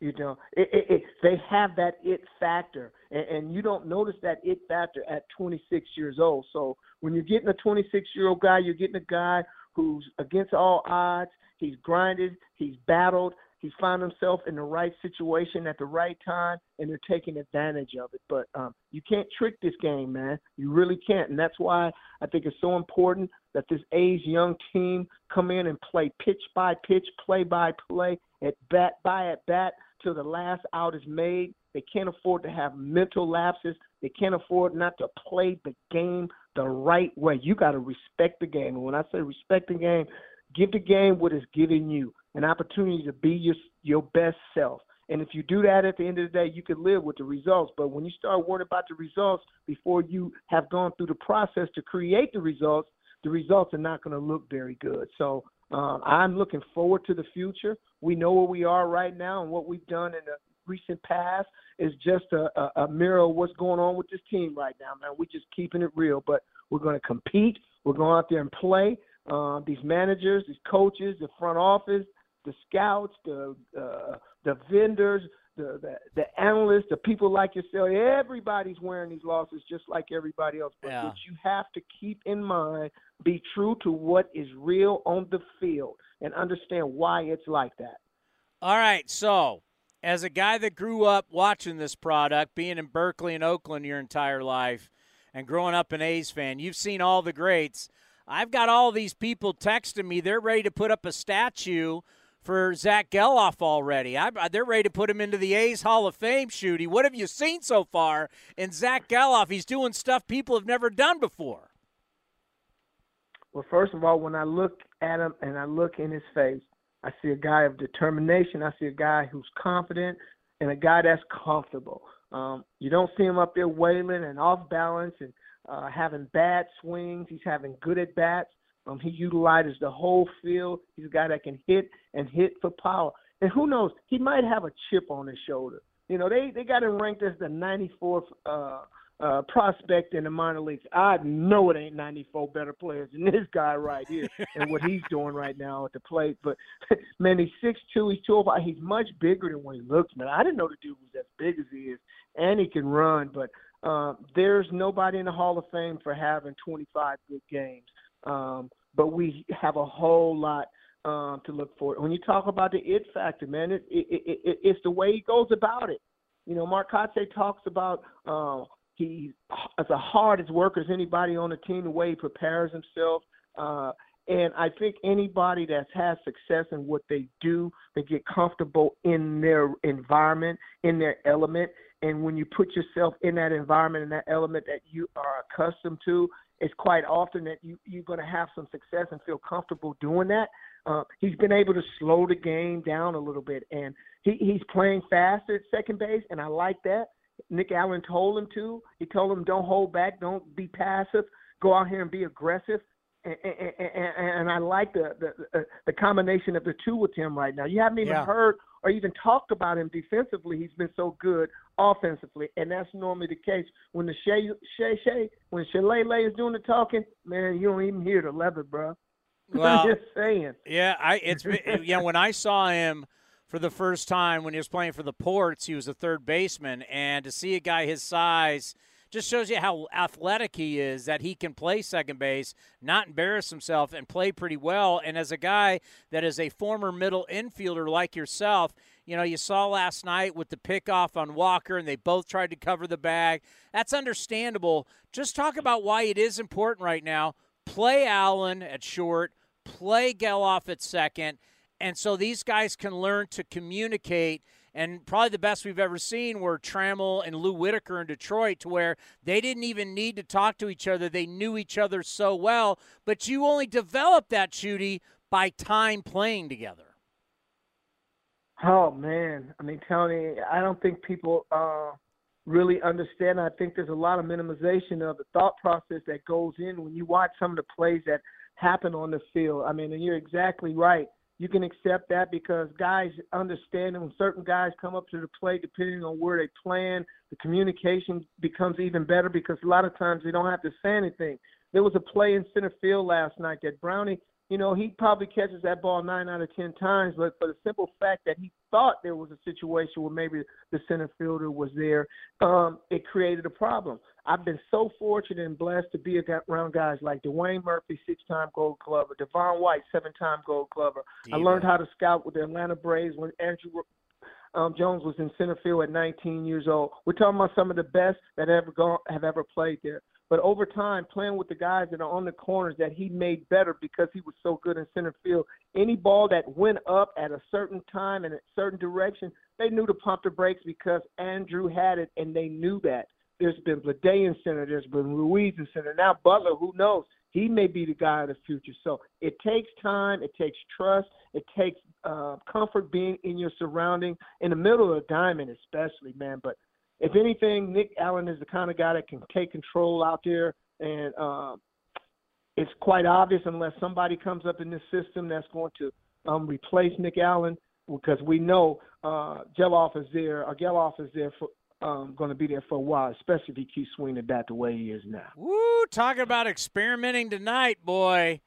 you know, it, it, it, they have that it factor, and, and you don't notice that it factor at 26 years old. So when you're getting a 26 year old guy, you're getting a guy who's against all odds. He's grinded, he's battled, he's found himself in the right situation at the right time, and they're taking advantage of it. But um, you can't trick this game, man. You really can't, and that's why I think it's so important that this age young team come in and play pitch by pitch, play by play, at bat by at bat till the last out is made. They can't afford to have mental lapses. They can't afford not to play the game the right way. You got to respect the game. And when I say respect the game, give the game what it's giving you an opportunity to be your your best self. And if you do that at the end of the day, you can live with the results. But when you start worrying about the results before you have gone through the process to create the results, the results are not going to look very good. So um, I'm looking forward to the future. We know where we are right now, and what we've done in the recent past is just a, a, a mirror of what's going on with this team right now, man. We're just keeping it real, but we're going to compete. We're going out there and play. Uh, these managers, these coaches, the front office, the scouts, the uh, the vendors, the, the the analysts, the people like yourself, everybody's wearing these losses just like everybody else. But yeah. what you have to keep in mind, be true to what is real on the field, and understand why it's like that. All right, so as a guy that grew up watching this product, being in Berkeley and Oakland your entire life, and growing up an A's fan, you've seen all the greats. I've got all these people texting me; they're ready to put up a statue for Zack Gelof already. I, they're ready to put him into the A's Hall of Fame, Shooty. What have you seen so far in Zack Gelof? He's doing stuff people have never done before. Well, first of all, when I look at him and I look in his face, I see a guy of determination. I see a guy who's confident and a guy that's comfortable. Um, you don't see him up there wailing and off balance and uh, having bad swings. He's having good at bats. Um, he utilizes the whole field. He's a guy that can hit and hit for power. And who knows, he might have a chip on his shoulder. You know, they they got him ranked as the 94th uh, uh, prospect in the minor leagues. I know it ain't 94 better players than this guy right here and what he's doing right now at the plate. But man, he's 6'2", he's 205. He's much bigger than what he looks, man. I didn't know the dude was as big as he is, and he can run. But uh, there's nobody in the Hall of Fame for having 25 good games. Um, but we have a whole lot um, to look for. When you talk about the it factor, man, it, it, it, it, it's the way he goes about it. You know, Mark Kotsay talks about uh, he's as a hard as worker as anybody on the team, the way he prepares himself. Uh, and I think anybody that's had success in what they do, they get comfortable in their environment, in their element. And when you put yourself in that environment, in that element that you are accustomed to, it's quite often that you, you're going to have some success and feel comfortable doing that. Uh, he's been able to slow the game down a little bit, and he, he's playing faster at second base, and I like that. Nick Allen told him to. He told him, "Don't hold back, don't be passive, go out here and be aggressive." And, and, and, and I like the, the the combination of the two with him right now. You haven't even Yeah. heard or even talked about him defensively. He's been so good offensively, and that's normally the case when the Shay Shay Shay when Shalele is doing the talking. Man, you don't even hear the leather, bro. Well, I'm just saying. Yeah, I it's yeah. When I saw him for the first time when he was playing for the Ports. He was a third baseman, and to see a guy his size just shows you how athletic he is that he can play second base, not embarrass himself, and play pretty well. And as a guy that is a former middle infielder like yourself, you know, you saw last night with the pickoff on Walker, and they both tried to cover the bag. That's understandable. Just talk about why it is important right now. Play Allen at short, play Gelof at second, and so these guys can learn to communicate and probably the best we've ever seen were Trammell and Lou Whitaker in Detroit, to where they didn't even need to talk to each other. They knew each other so well, but you only develop that, Shooty, by time playing together. Oh man, I mean, Tony, I don't think people uh, really understand. I think there's a lot of minimization of the thought process that goes in when you watch some of the plays that happen on the field. I mean, and you're exactly right you can accept that because guys understand when certain guys come up to the plate, depending on where they plan, the communication becomes even better because a lot of times they don't have to say anything. There was a play in center field last night that Brownie you know, he probably catches that ball nine out of ten times, but for the simple fact that he thought there was a situation where maybe the center fielder was there, um, it created a problem. I've been so fortunate and blessed to be around guys like Dwayne Murphy, six-time Gold Glover, Devon White, seven-time Gold Glover. Diva. I learned how to scout with the Atlanta Braves when Andruw um, Jones was in center field at 19 years old. We're talking about some of the best that ever gone, have ever played there. But over time, playing with the guys that are on the corners that he made better because he was so good in center field, any ball that went up at a certain time and a certain direction, they knew to pump the brakes because Andruw had it and they knew that. There's been Bleday in center, there's been Ruiz center. Now Butler, who knows? He may be the guy of the future. So it takes time, it takes trust, it takes uh, comfort being in your surrounding, in the middle of a diamond especially, man. But if anything, Nick Allen is the kind of guy that can take control out there, and um, it's quite obvious unless somebody comes up in this system that's going to um, replace Nick Allen, because we know uh, Gelof is there. Or Gelof is there for um, going to be there for a while, especially if he keeps swinging the bat the way he is now. Woo! Talking about experimenting tonight, boy.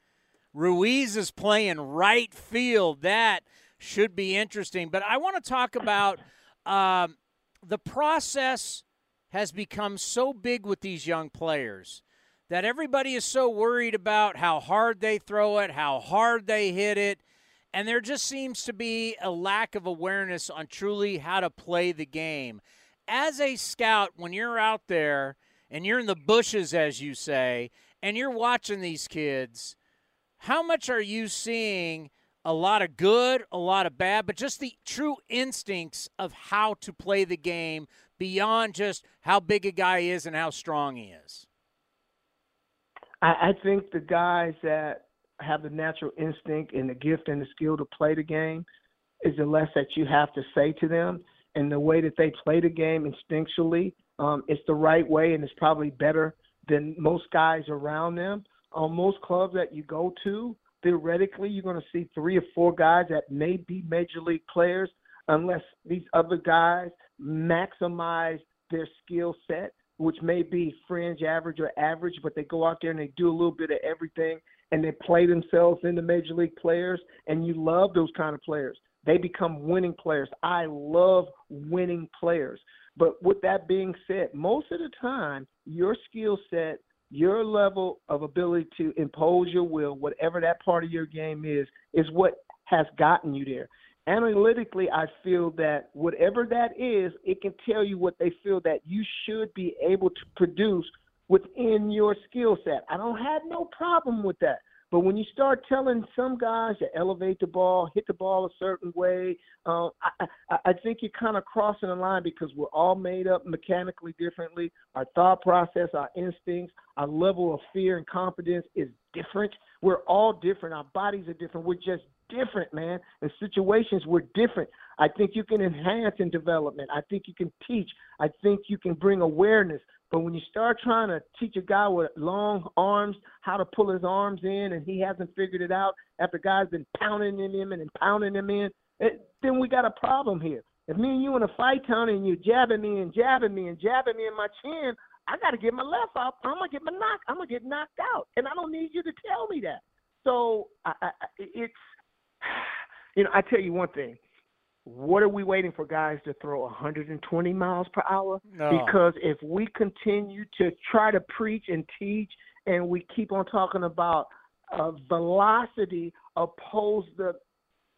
Ruiz is playing right field. That should be interesting. But I want to talk about um, the process has become so big with these young players that everybody is so worried about how hard they throw it, how hard they hit it, and there just seems to be a lack of awareness on truly how to play the game. As a scout, when you're out there and you're in the bushes, as you say, and you're watching these kids, how much are you seeing a lot of good, a lot of bad, but just the true instincts of how to play the game beyond just how big a guy is and how strong he is? I, I think the guys that have the natural instinct and the gift and the skill to play the game is the less that you have to say to them. And the way that they play the game instinctually, um, it's the right way and it's probably better than most guys around them. On most clubs that you go to, theoretically you're going to see three or four guys that may be major league players unless these other guys maximize their skill set, which may be fringe average or average, but they go out there and they do a little bit of everything and they play themselves into major league players and you love those kind of players. They become winning players. I love winning players. But with that being said, most of the time, your skill set your level of ability to impose your will, whatever that part of your game is, is what has gotten you there. Analytically, I feel that whatever that is, it can tell you what they feel that you should be able to produce within your skill set. I don't have no problem with that. But when you start telling some guys to elevate the ball, hit the ball a certain way, uh, I, I, I think you're kind of crossing the line because we're all made up mechanically differently. Our thought process, our instincts, our level of fear and confidence is different. We're all different. Our bodies are different. We're just different, man. In situations, we're different. I think you can enhance in development. I think you can teach. I think you can bring awareness. But when you start trying to teach a guy with long arms how to pull his arms in and he hasn't figured it out after guys been pounding him in and pounding him in, it, then we got a problem here. If me and you in a fight, Tony, and you jabbing me and jabbing me and jabbing me in my chin, I got to get my left up. I'm gonna get my knock. I'm gonna get knocked out, and I don't need you to tell me that. So I, I, it's, you know, I tell you one thing what are we waiting for guys to throw 120 miles per hour? No. Because if we continue to try to preach and teach, and we keep on talking about uh, velocity opposed the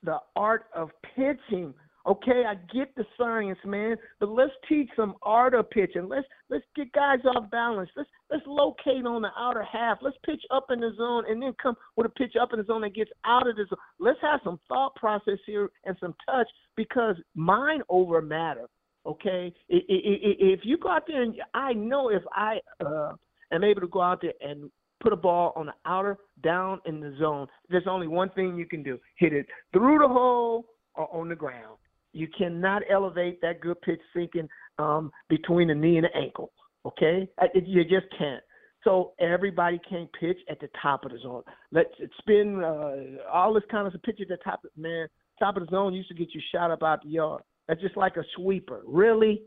the art of pitching, Okay, I get the science, man, but let's teach some art of pitching. Let's let's get guys off balance. Let's let's locate on the outer half. Let's pitch up in the zone and then come with a pitch up in the zone that gets out of the zone. Let's have some thought process here and some touch because mind over matter. Okay, if you go out there and I know if I uh, am able to go out there and put a ball on the outer down in the zone, there's only one thing you can do: hit it through the hole or on the ground. You cannot elevate that good pitch sinking um, between the knee and the ankle. Okay, you just can't. So everybody can't pitch at the top of the zone. Let's spin uh, all this kind of pitch at the top. Of, the man, top of the zone used to get you shot up out the yard. That's just like a sweeper. Really?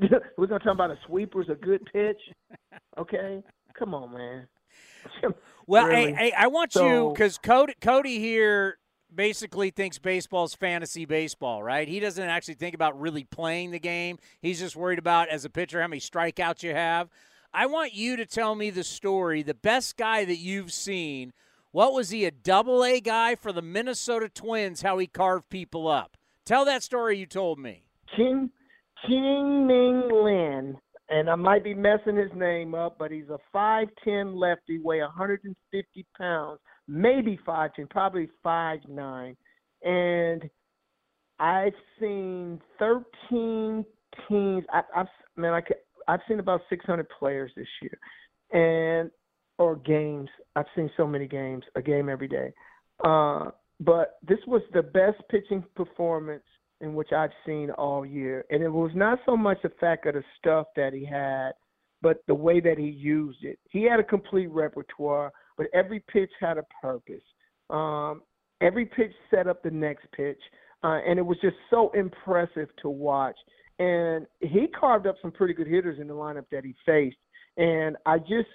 We're gonna talk about a sweeper's a good pitch? Okay, come on, man. well, really? hey, hey, I want so, you because Cody, Cody here basically thinks baseball's fantasy baseball, right? He doesn't actually think about really playing the game. He's just worried about, as a pitcher, how many strikeouts you have. I want you to tell me the story, the best guy that you've seen. What was he, a double A guy for the Minnesota Twins, how he carved people up? Tell that story you told me. King, King-Ming Lin, and I might be messing his name up, but he's a 5'10 lefty, weigh 150 pounds maybe five ten, probably five nine, and I've seen thirteen teams. I, I've man, I I've seen about six hundred players this year, and or games. I've seen so many games, a game every day. Uh, but this was the best pitching performance in which I've seen all year, and it was not so much the fact of the stuff that he had, but the way that he used it. He had a complete repertoire but every pitch had a purpose. Um, every pitch set up the next pitch, uh, and it was just so impressive to watch. And he carved up some pretty good hitters in the lineup that he faced. And I just,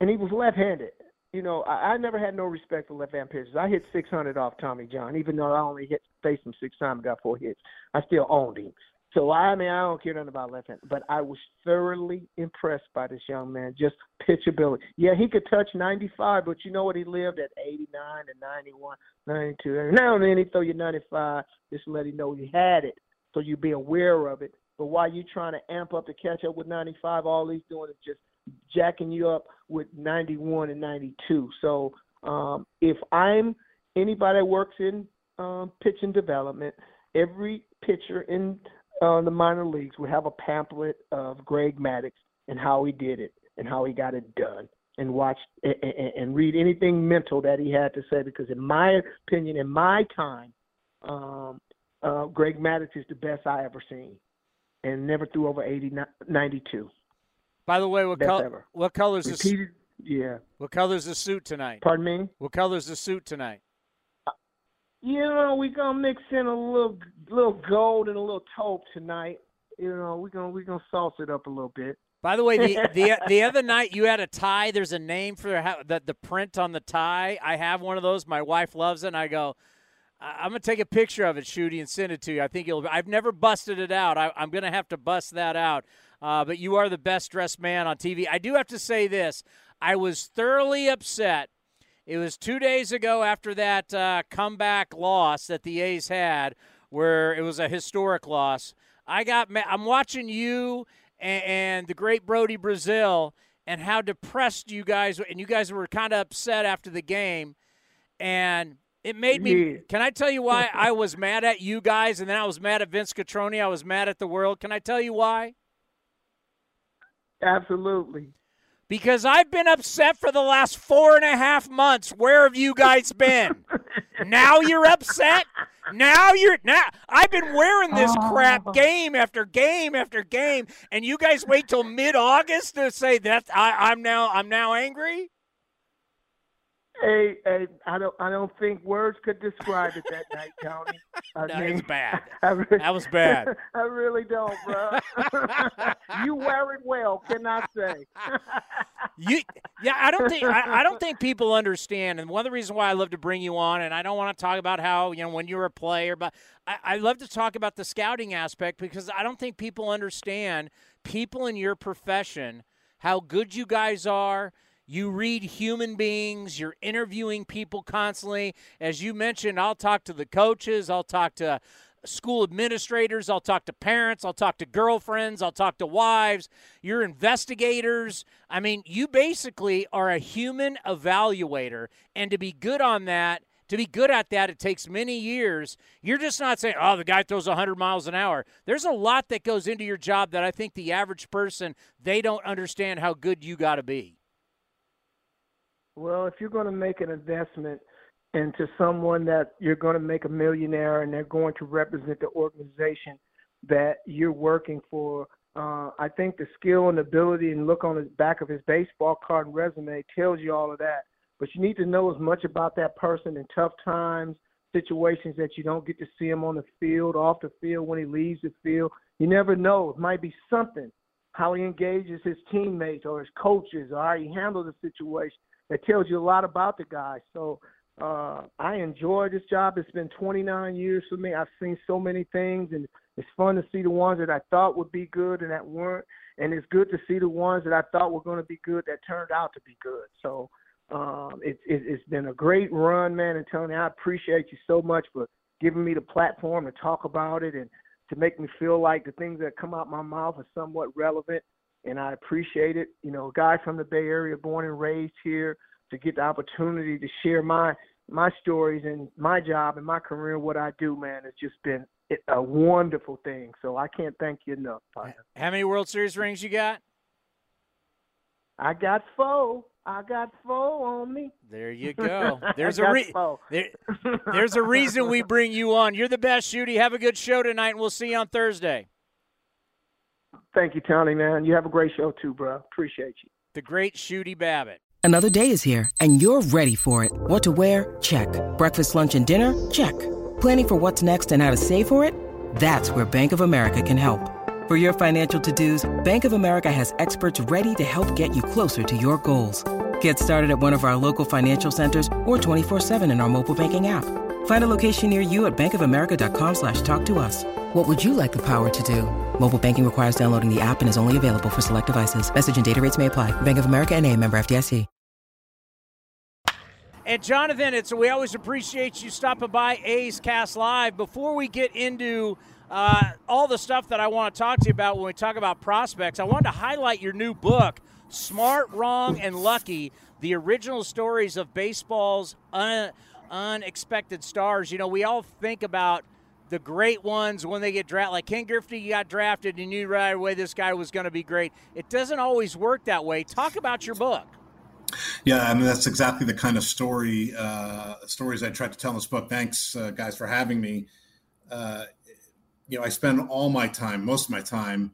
and he was left-handed. You know, I, I never had no respect for left-hand pitchers. I hit 600 off Tommy John, even though I only hit faced him six times, and got four hits. I still owned him. So I mean, I don't care nothing about left hand, but I was thoroughly impressed by this young man. Just pitchability. Yeah, he could touch 95, but you know what? He lived at 89 and 91, 92. And now and then he throw you 95 just let him know he had it, so you be aware of it. But while you trying to amp up to catch up with 95, all he's doing is just jacking you up with 91 and 92. So um, if I'm anybody that works in um, pitching development, every pitcher in uh, the minor leagues we have a pamphlet of Greg Maddux and how he did it and how he got it done and watch and, and read anything mental that he had to say because in my opinion in my time um, uh, Greg Maddux is the best I ever seen and never threw over 80 92 by the way what, color? what colors Repeated, the yeah. What color's the suit tonight? Pardon me? What color's the suit tonight you know, we gonna mix in a little little gold and a little taupe tonight. You know, we gonna we gonna sauce it up a little bit. By the way, the the the other night you had a tie. There's a name for the the print on the tie. I have one of those. My wife loves it. and I go, I'm gonna take a picture of it, Shooty, and send it to you. I think you'll. I've never busted it out. I, am gonna have to bust that out. Uh, but you are the best dressed man on TV. I do have to say this. I was thoroughly upset it was two days ago after that uh, comeback loss that the A's had, where it was a historic loss. I got. I'm watching you and, and the great Brodie Brazil and how depressed you guys were and you guys were kind of upset after the game, and it made me. Can I tell you why I was mad at you guys, and then I was mad at Vince Cotroneo. I was mad at the world. Can I tell you why? Absolutely because I've been upset for the last four and a half months. Where have you guys been? now you're upset. Now you're now. I've been wearing this crap oh. game after game after game, and you guys wait till mid August to say that I, I'm now I'm now angry. Hey, hey, I don't, I don't think words could describe it that night, Tony. I no, was bad. Really, that was bad. I really don't, bro. you wear it well, can I say? you, yeah, I don't think I, I, don't think people understand, and one of the reasons why I love to bring you on, and I don't want to talk about how you know when you were a player, but I, I love to talk about the scouting aspect because I don't think people understand people in your profession how good you guys are you read human beings, you're interviewing people constantly. As you mentioned, I'll talk to the coaches, I'll talk to school administrators, I'll talk to parents, I'll talk to girlfriends, I'll talk to wives, you're investigators. I mean, you basically are a human evaluator. And to be good on that, to be good at that, it takes many years. You're just not saying, oh, the guy throws 100 miles an hour. There's a lot that goes into your job that I think the average person, they don't understand how good you got to be. Well, if you're going to make an investment into someone that you're going to make a millionaire and they're going to represent the organization that you're working for, uh, I think the skill and ability and look on the back of his baseball card and resume tells you all of that. But you need to know as much about that person in tough times, situations that you don't get to see him on the field, off the field, when he leaves the field. You never know. It might be something how he engages his teammates or his coaches or how he handles the situation that tells you a lot about the guy. So uh, I enjoy this job. It's been 29 years for me. I've seen so many things, and it's fun to see the ones that I thought would be good and that weren't. And it's good to see the ones that I thought were going to be good that turned out to be good. So um, it, it, it's been a great run, man. And Tony, I appreciate you so much for giving me the platform to talk about it and to make me feel like the things that come out my mouth are somewhat relevant and I appreciate it. You know, a guy from the Bay Area, born and raised here, to get the opportunity to share my my stories and my job and my career, what I do, man, it's just been a wonderful thing. So I can't thank you enough. Partner. How many World Series rings you got? I got four. I got four on me. There you go. There's a re- there, there's a reason we bring you on. You're the best, Shooty. Have a good show tonight, and we'll see you on Thursday. Thank you, Tony, man. You have a great show too, bro. Appreciate you. The great Shooty Babitt. Another day is here, and you're ready for it. What to wear? Check. Breakfast, lunch, and dinner? Check. Planning for what's next and how to save for it? That's where Bank of America can help. For your financial to-dos, Bank of America has experts ready to help get you closer to your goals. Get started at one of our local financial centers or 24-7 in our mobile banking app. Find a location near you at bankofamerica.com slash talk to us. What would you like the power to do? Mobile banking requires downloading the app and is only available for select devices. Message and data rates may apply. Bank of America and a member FDIC. And Jonathan, it's we always appreciate you stopping by A's Cast Live. Before we get into uh, all the stuff that I want to talk to you about when we talk about prospects, I wanted to highlight your new book, Smart, Wrong, and Lucky: The Original Stories of Baseball's Un- Unexpected Stars. You know, we all think about the great ones when they get drafted. Like Ken Griffey got drafted, and you knew right away this guy was going to be great. It doesn't always work that way. Talk about your book. Yeah, I mean that's exactly the kind of story uh, stories I tried to tell in this book. Thanks, uh, guys, for having me. Uh, you know, I spend all my time, most of my time,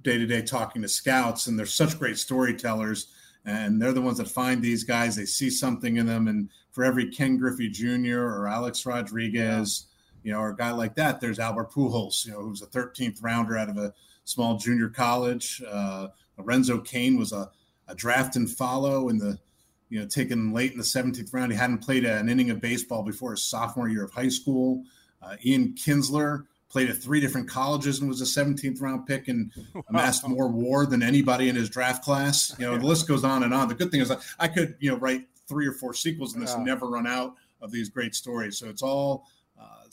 day to day, talking to scouts, and they're such great storytellers. And they're the ones that find these guys. They see something in them, and for every Ken Griffey Jr. or Alex Rodriguez, you know, or a guy like that. There's Albert Pujols, you know, who's a 13th rounder out of a small junior college. Uh, Lorenzo Cain was a, a draft and follow in the, you know, taken late in the 17th round. He hadn't played an inning of baseball before his sophomore year of high school. Uh, Ian Kinsler played at three different colleges and was a 17th round pick and amassed more WAR than anybody in his draft class. You know, the list goes on and on. The good thing is I could, you know, write three or four sequels in this and never run out of these great stories. So it's all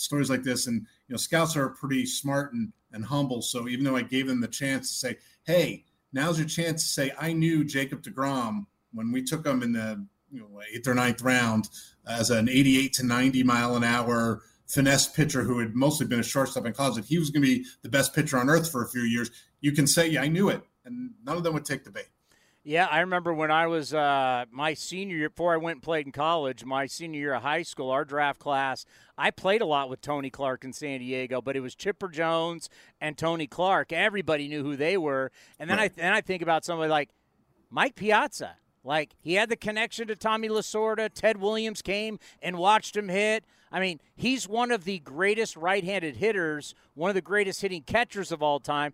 stories like this. And you know, scouts are pretty smart and, and humble. So even though I gave them the chance to say, "Hey, now's your chance to say I knew Jacob Degrom when we took him in the you know eighth or ninth round as an 88 to 90 mile an hour." finesse pitcher who had mostly been a shortstop in college, that he was going to be the best pitcher on earth for a few years, you can say, yeah, I knew it. And none of them would take the bait. Yeah, I remember when I was uh, my senior year, before I went and played in college, my senior year of high school, our draft class, I played a lot with Tony Clark in San Diego, but it was Chipper Jones and Tony Clark. Everybody knew who they were. And then right. I then I think about somebody like Mike Piazza. Like he had the connection to Tommy Lasorda. Ted Williams came and watched him hit. I mean, he's one of the greatest right-handed hitters, one of the greatest hitting catchers of all time.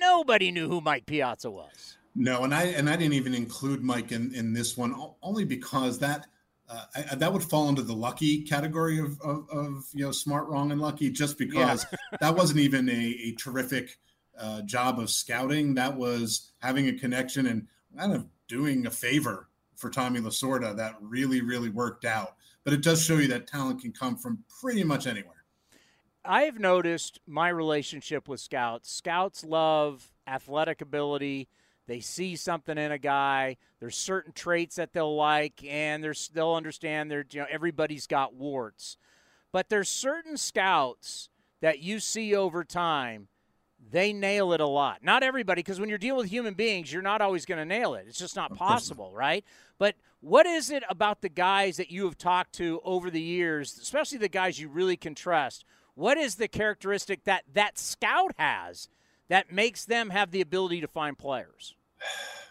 Nobody knew who Mike Piazza was. No, and I and I didn't even include Mike in, in this one only because that uh, I, that would fall into the lucky category of, of, of, you know smart, wrong, and lucky. Just because yeah. that wasn't even a, a terrific uh, job of scouting. That was having a connection and kind of doing a favor for Tommy Lasorda that really, really worked out. But it does show you that talent can come from pretty much anywhere. I've noticed my relationship with scouts. Scouts love athletic ability. They see something in a guy. There's certain traits that they'll like, and they'll understand. They're you know everybody's got warts, but there's certain scouts that you see over time they nail it a lot. Not everybody, because when you're dealing with human beings, you're not always going to nail it. It's just not possible, right? But what is it about the guys that you have talked to over the years, especially the guys you really can trust? What is the characteristic that that scout has that makes them have the ability to find players?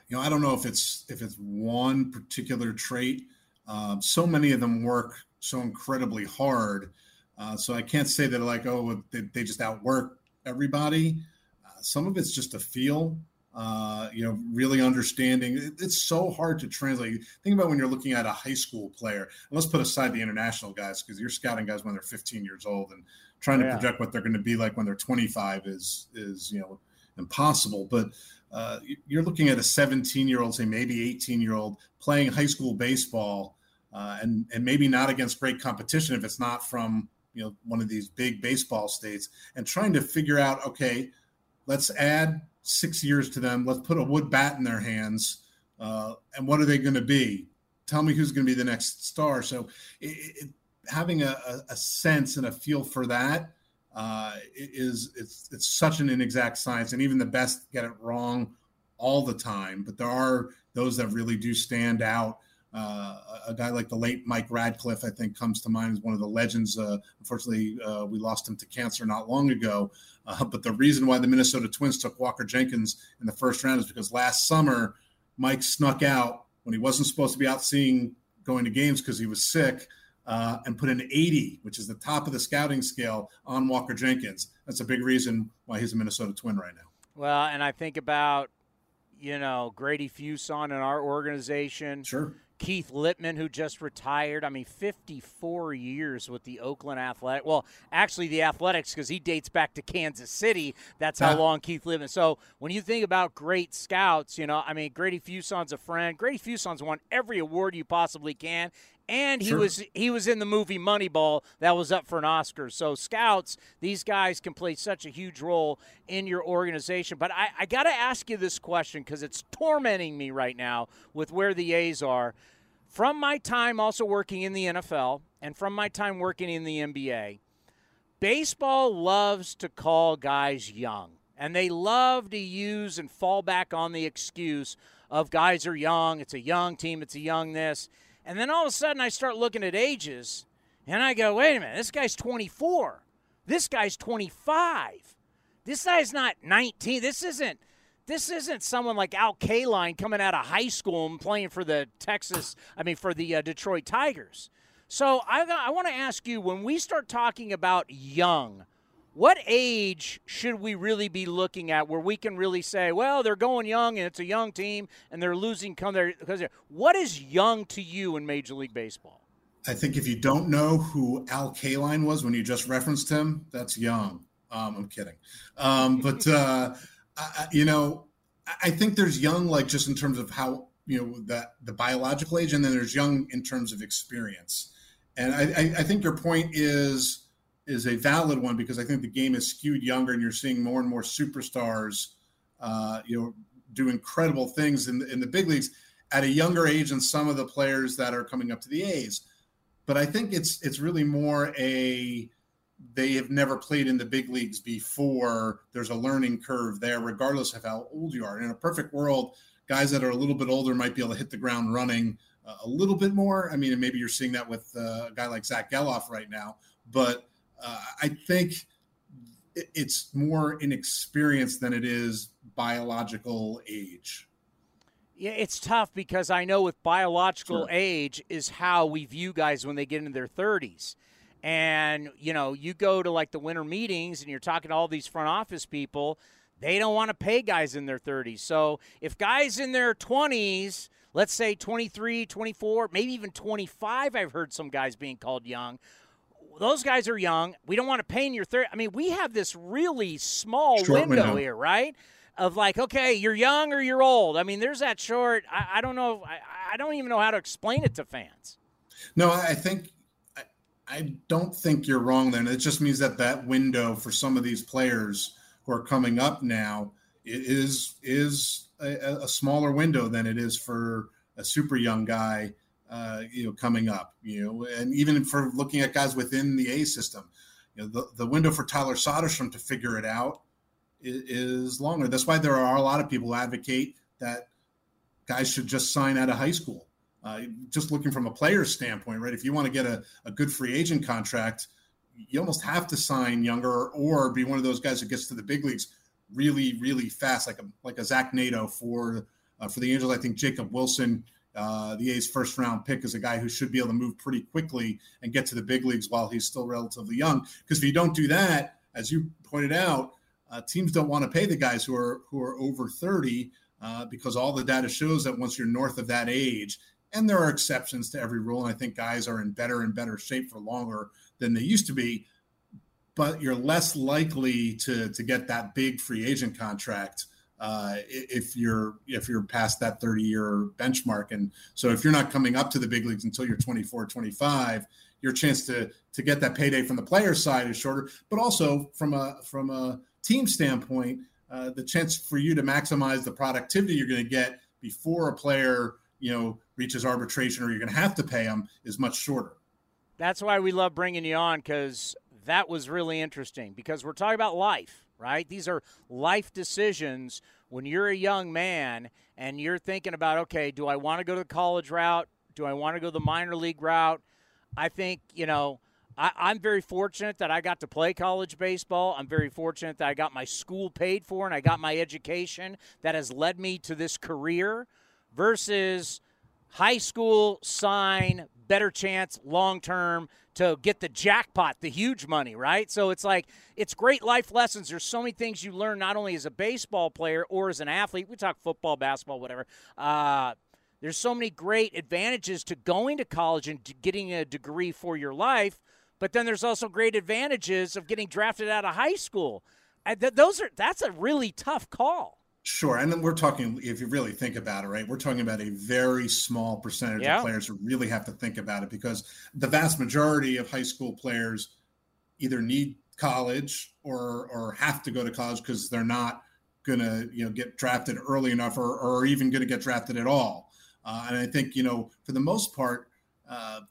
You know, I don't know if it's if it's one particular trait. Um, so many of them work so incredibly hard. Uh, so I can't say that like, oh, they, they just outwork everybody. Uh, some of it's just a feel. Uh, you know, really understanding. It, it's so hard to translate. Think about when you're looking at a high school player. And let's put aside the international guys because you're scouting guys when they're 15 years old and trying to yeah. project what they're going to be like when they're 25 is is you know impossible. But uh, you're looking at a 17 year old, say maybe 18 year old, playing high school baseball, uh, and and maybe not against great competition if it's not from you know one of these big baseball states and trying to figure out okay let's add six years to them let's put a wood bat in their hands uh, and what are they going to be tell me who's going to be the next star so it, it, having a, a, sense and a feel for that uh, is it's it's such an inexact science and even the best get it wrong all the time but there are those that really do stand out uh, a guy like the late Mike Radcliffe, I think, comes to mind as one of the legends. Uh, unfortunately, uh, we lost him to cancer not long ago. Uh, but the reason why the Minnesota Twins took Walker Jenkins in the first round is because last summer Mike snuck out when he wasn't supposed to be out seeing going to games because he was sick. Uh, and put an 80, which is the top of the scouting scale, on Walker Jenkins. That's a big reason why he's a Minnesota Twin right now. Well, and I think about, you know, Grady Fuson in our organization. Sure Keith Lieppman, who just retired. I mean, 54 years with the Oakland Athletic. Well, actually, the Athletics, because he dates back to Kansas City. That's how long Keith Lieppman. So when you think about great scouts, you know, I mean, Grady Fuson's a friend. Grady Fuson's won every award you possibly can, and he sure. was he was in the movie Moneyball that was up for an Oscar. So scouts, these guys can play such a huge role in your organization. But I, I got to ask you this question because it's tormenting me right now with where the A's are. From my time also working in the NFL and from my time working in the NBA, baseball loves to call guys young. And they love to use and fall back on the excuse of guys are young, it's a young team, it's a young this. And then all of a sudden, I start looking at ages, and I go, wait a minute, this guy's 24. This guy's 25. This guy's not 19. This isn't. This isn't someone like Al Kaline coming out of high school and playing for the Texas, I mean, for the uh, Detroit Tigers. So I, I want to ask you when we start talking about young, what age should we really be looking at where we can really say, well, they're going young and it's a young team and they're losing come there because what is young to you in Major League Baseball? I think if you don't know who Al Kaline was when you just referenced him, that's young. Um, I'm kidding, um, but uh, I, you know, I think there's young, like just in terms of how you know that the biological age, and then there's young in terms of experience. And I, I think your point is is a valid one because I think the game is skewed younger, and you're seeing more and more superstars, uh, you know, do incredible things in the, in the big leagues at a younger age than some of the players that are coming up to the A's. But I think it's it's really more a they have never played in the big leagues before. There's a learning curve there, regardless of how old you are. In a perfect world, guys that are a little bit older might be able to hit the ground running a little bit more. I mean, maybe you're seeing that with uh, a guy like Zack Gelof right now, but uh, I think it's more inexperience than it is biological age. Yeah, it's tough because I know with biological sure. age is how we view guys when they get into their 30s. And, you know, you go to like the winter meetings and you're talking to all these front office people, they don't want to pay guys in their 30s. So if guys in their 20s, let's say 23, 24, maybe even 25, I've heard some guys being called young. Those guys are young. We don't want to pay in your 30. I mean, we have this really small window, window here, right? of like, okay, you're young or you're old. I mean, there's that short. I, I don't know. I, I don't even know how to explain it to fans. No, I think I, I don't think you're wrong there. It just means that that window for some of these players who are coming up now is is a, a smaller window than it is for a super young guy. Uh, you know, coming up, you know, and even for looking at guys within the A system, you know, the, the window for Tyler Soderstrom to figure it out is longer. That's why there are a lot of people who advocate that guys should just sign out of high school. Uh, just looking from a player's standpoint, right? If you want to get a, a good free agent contract, you almost have to sign younger or be one of those guys who gets to the big leagues really, really fast, like a like a Zach Neto for uh, for the Angels. I think Jacob Wilson, uh, the A's first round pick, is a guy who should be able to move pretty quickly and get to the big leagues while he's still relatively young. Because if you don't do that, as you pointed out, uh, teams don't want to pay the guys who are who are over 30 uh, because all the data shows that once you're north of that age, and there are exceptions to every rule, and I think guys are in better and better shape for longer than they used to be, but you're less likely to to get that big free agent contract uh, if you're if you're past that 30 year benchmark. And so if you're not coming up to the big leagues until you're 24 25 your chance to to get that payday from the player side is shorter. But also from a from a team standpoint, uh, the chance for you to maximize the productivity you're going to get before a player, you know, reaches arbitration or you're going to have to pay them is much shorter. That's why we love bringing you on because that was really interesting because we're talking about life, right? These are life decisions when you're a young man and you're thinking about, okay, do I want to go to the college route? Do I want to go the minor league route? I think, you know, I, am very fortunate that I got to play college baseball. I'm very fortunate that I got my school paid for and I got my education that has led me to this career versus high school, sign, better chance long term to get the jackpot, the huge money, right? So it's like, it's great life lessons. There's so many things you learn not only as a baseball player or as an athlete. We talk football, basketball, whatever. Uh, there's so many great advantages to going to college and getting a degree for your life but then there's also great advantages of getting drafted out of high school. Th- those are that's a really tough call. Sure, and then we're talking if you really think about it, right? We're talking about a very small percentage yeah. of players who really have to think about it because the vast majority of high school players either need college or or have to go to college because they're not going to you know get drafted early enough or, or even going to get drafted at all. Uh, and I think you know for the most part, uh,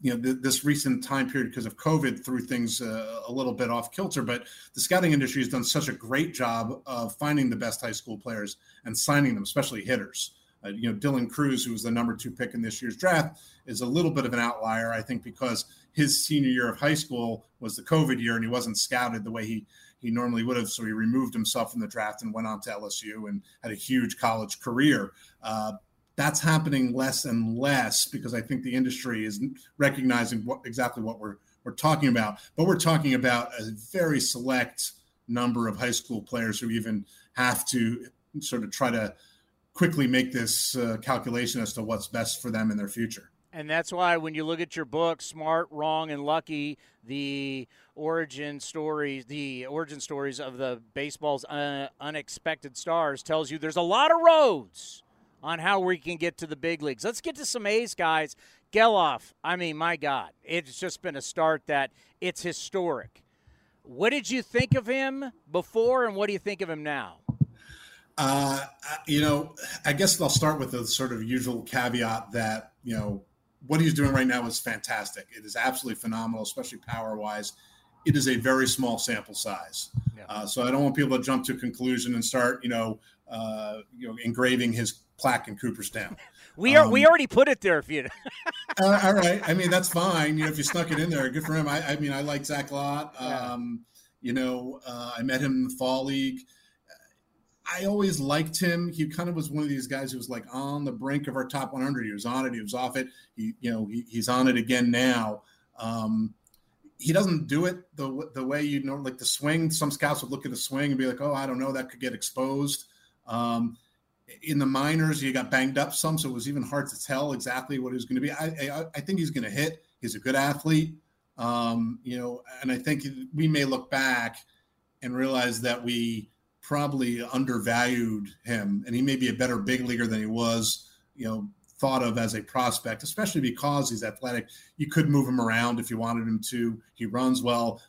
you know, th- this recent time period because of COVID threw things uh, a little bit off kilter. But the scouting industry has done such a great job of finding the best high school players and signing them, especially hitters. Uh, you know, Dylan Crews, who was the number two pick in this year's draft, is a little bit of an outlier, I think, because his senior year of high school was the COVID year and he wasn't scouted the way he he normally would have. So he removed himself from the draft and went on to LSU and had a huge college career. Uh, that's happening less and less because I think the industry is recognizing what exactly what we're we're talking about. But we're talking about a very select number of high school players who even have to sort of try to quickly make this uh, calculation as to what's best for them in their future. And that's why when you look at your book, Smart, Wrong, and Lucky, the origin stories, the origin stories of the baseball's uh, unexpected stars tells you there's a lot of roads on how we can get to the big leagues. Let's get to some A's guys. Gelof, I mean, my God, it's just been a start that it's historic. What did you think of him before, and what do you think of him now? Uh, you know, I guess I'll start with the sort of usual caveat that, you know, what he's doing right now is fantastic. It is absolutely phenomenal, especially power wise. It is a very small sample size. Yeah. Uh, so I don't want people to jump to a conclusion and start, you know, uh, you know, engraving his plaque in Cooperstown. We are um, we already put it there if you. uh, all right, I mean that's fine. You know, if you snuck it in there, good for him. I, I mean, I like Zack a lot. Um. You know, uh, I met him in the fall league. I always liked him. He kind of was one of these guys who was like on the brink of our top 100. He was on it. He was off it. He, you know, he, he's on it again now. Um, he doesn't do it the the way you know, like the swing. Some scouts would look at the swing and be like, "Oh, I don't know, that could get exposed." Um, in the minors, he got banged up some, so it was even hard to tell exactly what he was going to be. I, I, I think he's going to hit. He's a good athlete, um, you know, and I think we may look back and realize that we probably undervalued him, and he may be a better big leaguer than he was, you know, thought of as a prospect, especially because he's athletic. You could move him around if you wanted him to. He runs well.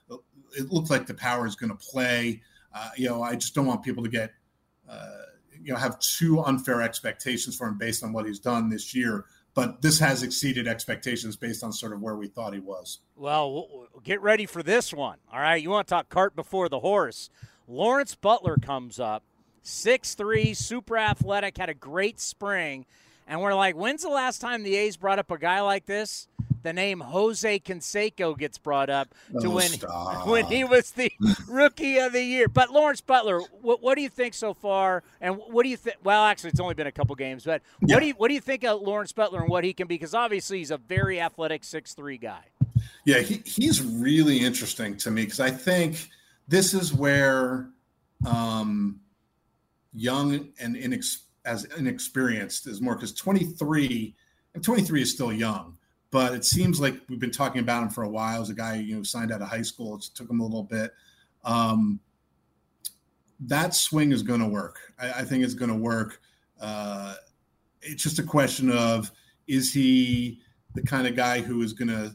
It looks like the power is going to play. Uh, you know, I just don't want people to get, uh, you know, have too unfair expectations for him based on what he's done this year. But this has exceeded expectations based on sort of where we thought he was. Well, get ready for this one. All right. You want to talk cart before the horse. Lawrence Butler comes up, six three, super athletic, had a great spring and we're like, when's the last time the A's brought up a guy like this? The name Jose Canseco gets brought up to oh, when when he was the rookie of the year. But Lawrence Butler, what, what do you think so far? And what do you think? Well, actually, it's only been a couple games, but yeah. what do you what do you think of Lawrence Butler and what he can be? Because obviously, he's a very athletic six three guy. Yeah, he, he's really interesting to me because I think this is where um, young and inexperienced as inexperienced as more because 23 and 23 is still young but it seems like we've been talking about him for a while. As a guy you know signed out of high school. It took him a little bit. Um, that swing is going to work. I, I, think it's going to work. Uh, it's just a question of is he the kind of guy who is going to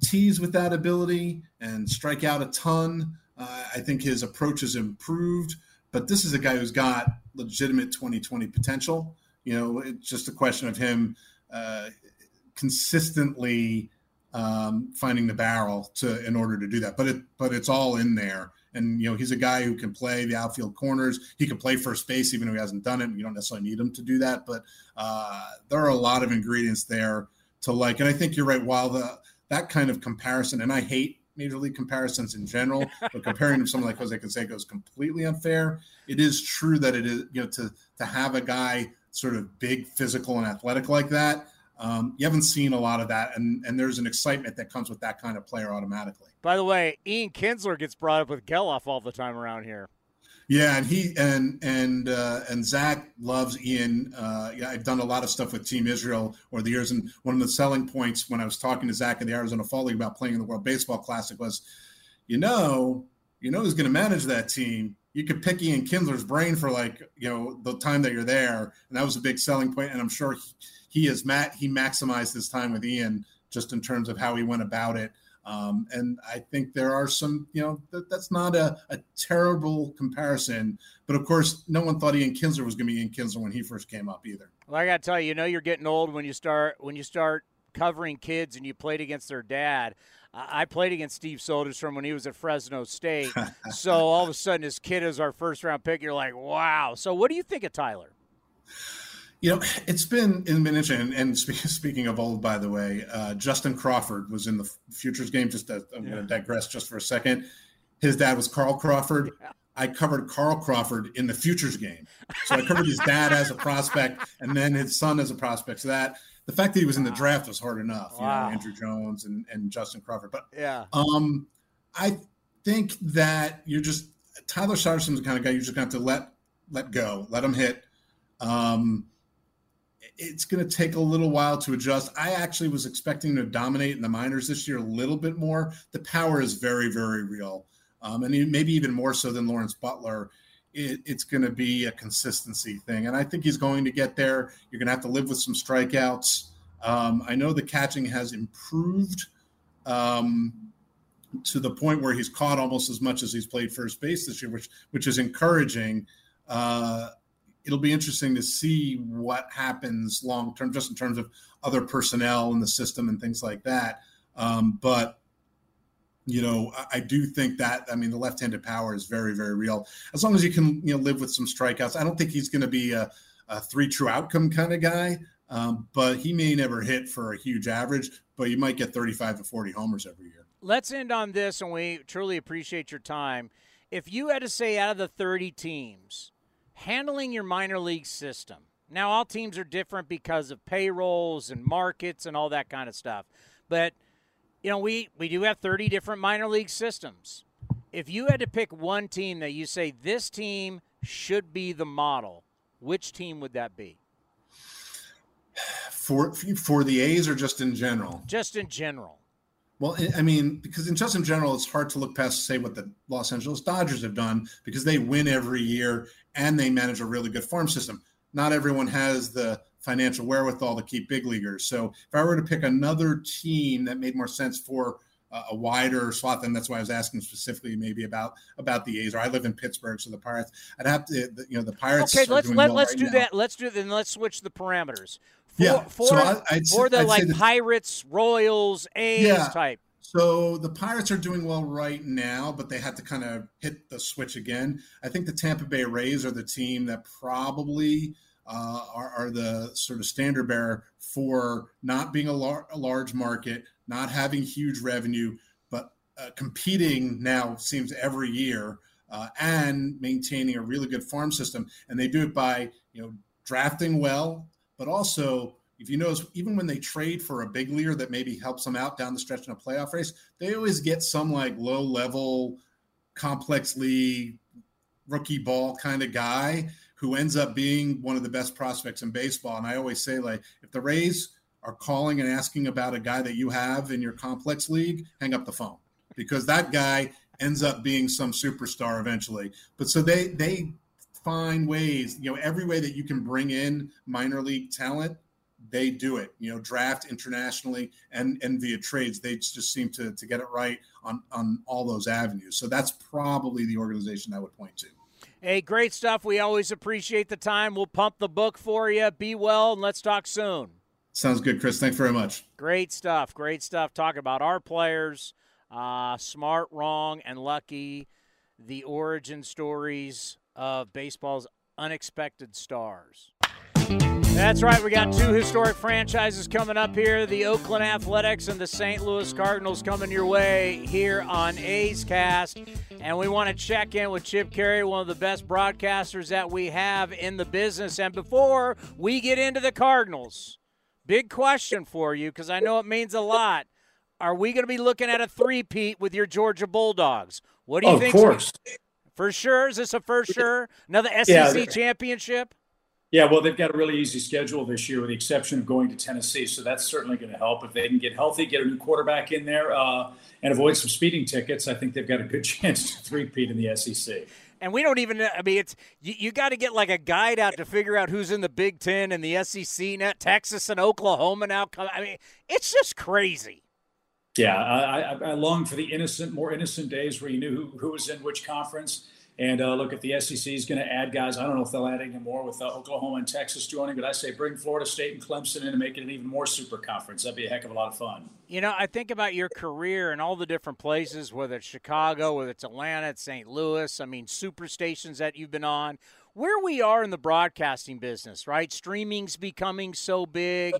tease with that ability and strike out a ton? Uh, i think his approach has improved but this is a guy who's got legitimate 2020 potential. You know, it's just a question of him uh, consistently um, finding the barrel to in order to do that. But it but it's all in there. And you know, he's a guy who can play the outfield corners. He can play first base, even though he hasn't done it. You don't necessarily need him to do that, but uh, there are a lot of ingredients there to like. And I think you're right. While the that kind of comparison, and I hate major league comparisons in general, but comparing him to someone like Jose Canseco is completely unfair. It is true that it is, you know, to to have a guy sort of big, physical, and athletic like that. Um, you haven't seen a lot of that, and and there's an excitement that comes with that kind of player automatically. By the way, Ian Kinsler gets brought up with Gelof all the time around here. Yeah, and he and and uh, and Zack loves Ian. Uh, yeah, I've done a lot of stuff with Team Israel over the years, and one of the selling points when I was talking to Zack in the Arizona Fall League about playing in the World Baseball Classic was, you know, you know who's going to manage that team. You could pick Ian Kinsler's brain for like you know the time that you're there, and that was a big selling point. And I'm sure he, he is Matt. He maximized his time with Ian just in terms of how he went about it. Um, and I think there are some, you know, that, that's not a, a, terrible comparison. But of course, no one thought Ian Kinsler was going to be Ian Kinsler when he first came up either. Well, I got to tell you, you know, you're getting old when you start when you start covering kids and you played against their dad. I played against Steve Soderstrom when he was at Fresno State. so all of a sudden, his kid is our first round pick. You're like, wow. So what do you think of Tyler? You know, it's been it's been interesting. And speaking of old, by the way, uh, Justin Crawford was in the futures game. Just to, I'm yeah. going to digress just for a second. His dad was Carl Crawford. Yeah. I covered Carl Crawford in the futures game, so I covered his dad as a prospect, and then his son as a prospect. So that the fact that he was in the draft was hard enough. Wow. You know, Andruw Jones and, and Justin Crawford. But yeah, um, I think that you're just Tyler Soderstrom's the kind of guy you just have to let let go, let him hit. Um, it's going to take a little while to adjust. I actually was expecting to dominate in the minors this year a little bit more. The power is very, very real. Um, and maybe even more so than Lawrence Butler. It, it's going to be a consistency thing. And I think he's going to get there. You're going to have to live with some strikeouts. Um, I know the catching has improved um, to the point where he's caught almost as much as he's played first base this year, which which is encouraging. Uh, it'll be interesting to see what happens long term, just in terms of other personnel in the system and things like that. Um, but you know, I, I, do think that I mean the left-handed power is very, very real. As long as you can, you know, live with some strikeouts. I don't think he's going to be a, a, three true outcome kind of guy, um, but he may never hit for a huge average. But you might get 35 to 40 homers every year. Let's end on this, and we truly appreciate your time. If you had to say out of the 30 teams handling your minor league system. Now, all teams are different because of payrolls and markets and all that kind of stuff. But, you know, we, we do have 30 different minor league systems. If you had to pick one team that you say this team should be the model, which team would that be? For for the A's or just in general? Just in general. Well, I mean, because in just in general, it's hard to look past say what the Los Angeles Dodgers have done because they win every year and they manage a really good farm system. Not everyone has the financial wherewithal to keep big leaguers. So if I were to pick another team that made more sense for a wider swath, and that's why I was asking specifically maybe about about the A's. Or I live in Pittsburgh, so the Pirates. I'd have to, you know, the Pirates. Okay, let's let, well let's right do now. that. Let's do it then. Let's switch the parameters. For, yeah, for, so I, for the I'd like Pirates, Royals, A's yeah. type. So the Pirates are doing well right now, but they had to kind of hit the switch again. I think the Tampa Bay Rays are the team that probably uh, are, are, the sort of standard bearer for not being a, lar- a large market, not having huge revenue, but uh, competing now seems every year uh, and maintaining a really good farm system. And they do it by you know drafting well, but also if you notice, even when they trade for a big leader that maybe helps them out down the stretch in a playoff race, they always get some like low level, complex league, rookie ball kind of guy who ends up being one of the best prospects in baseball. And I always say, like, if the Rays are calling and asking about a guy that you have in your complex league, hang up the phone because that guy ends up being some superstar eventually. But so they they find ways, you know, every way that you can bring in minor league talent, they do it. You know, draft internationally and and via trades, they just seem to to get it right on on all those avenues. So that's probably the organization I would point to. Hey, great stuff. We always appreciate the time. We'll pump the book for you. Be well, and let's talk soon. Sounds good, Chris. Thanks very much. Great stuff. Great stuff. Talking about our players, uh, smart, wrong, and lucky, the origin stories of baseball's unexpected stars. That's right. We got two historic franchises coming up here the Oakland Athletics and the St. Louis Cardinals coming your way here on A's Cast. And we want to check in with Chip Caray, one of the best broadcasters that we have in the business. And before we get into the Cardinals, big question for you because I know it means a lot. Are we going to be looking at a three-peat with your Georgia Bulldogs? What do you oh, think? Of course. For sure. Is this a for sure? Another SEC yeah, championship? Yeah, well, they've got a really easy schedule this year, with the exception of going to Tennessee. So that's certainly going to help if they can get healthy, get a new quarterback in there, uh, and avoid some speeding tickets. I think they've got a good chance to three-peat in the SEC. And we don't even. I mean, it's you, you got to get like a guide out to figure out who's in the Big Ten and the SEC. Now, Texas and Oklahoma now come. I mean, it's just crazy. Yeah, I, I, I long for the innocent, more innocent days where you knew who, who was in which conference and uh, look, if the SEC is going to add guys, I don't know if they'll add any more with uh, Oklahoma and Texas joining, but I say bring Florida State and Clemson in and make it an even more super conference. That'd be a heck of a lot of fun. You know, I think about your career and all the different places, whether it's Chicago, whether it's Atlanta, it's St. Louis. I mean, super stations that you've been on. Where we are in the broadcasting business, right? Streaming's becoming so big.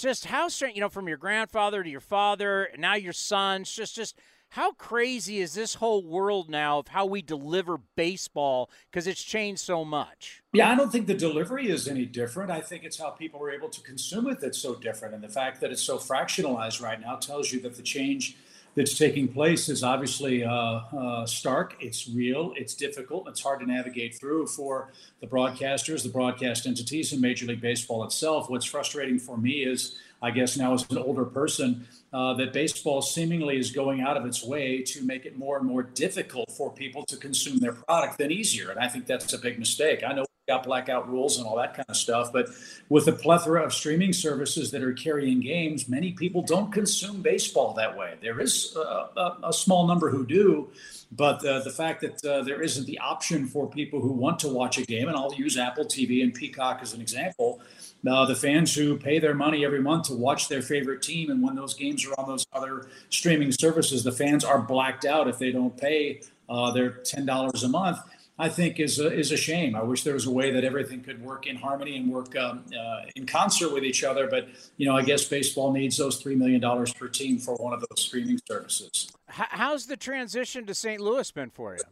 Just how strange, you know, from your grandfather to your father, and now your sons, just just – how crazy is this whole world now of how we deliver baseball because it's changed so much? Yeah, I don't think the delivery is any different. I think it's how people are able to consume it that's so different. And the fact that it's so fractionalized right now tells you that the change that's taking place is obviously uh, uh, stark. It's real. It's difficult. It's hard to navigate through for the broadcasters, the broadcast entities, and Major League Baseball itself. What's frustrating for me is, I guess now as an older person, uh, that baseball seemingly is going out of its way to make it more and more difficult for people to consume their product than easier. And I think that's a big mistake. I know got blackout rules and all that kind of stuff, but with the plethora of streaming services that are carrying games, many people don't consume baseball that way. There is a, a, small number who do. But uh, the fact that uh, there isn't the option for people who want to watch a game, and I'll use Apple TV and Peacock as an example, uh, the fans who pay their money every month to watch their favorite team, and when those games are on those other streaming services, the fans are blacked out if they don't pay uh, their ten dollars a month. I think is a, is a shame. I wish there was a way that everything could work in harmony and work um, uh, in concert with each other. But you know, I guess baseball needs those three million dollars per team for one of those streaming services. How's the transition to St. Louis been for you?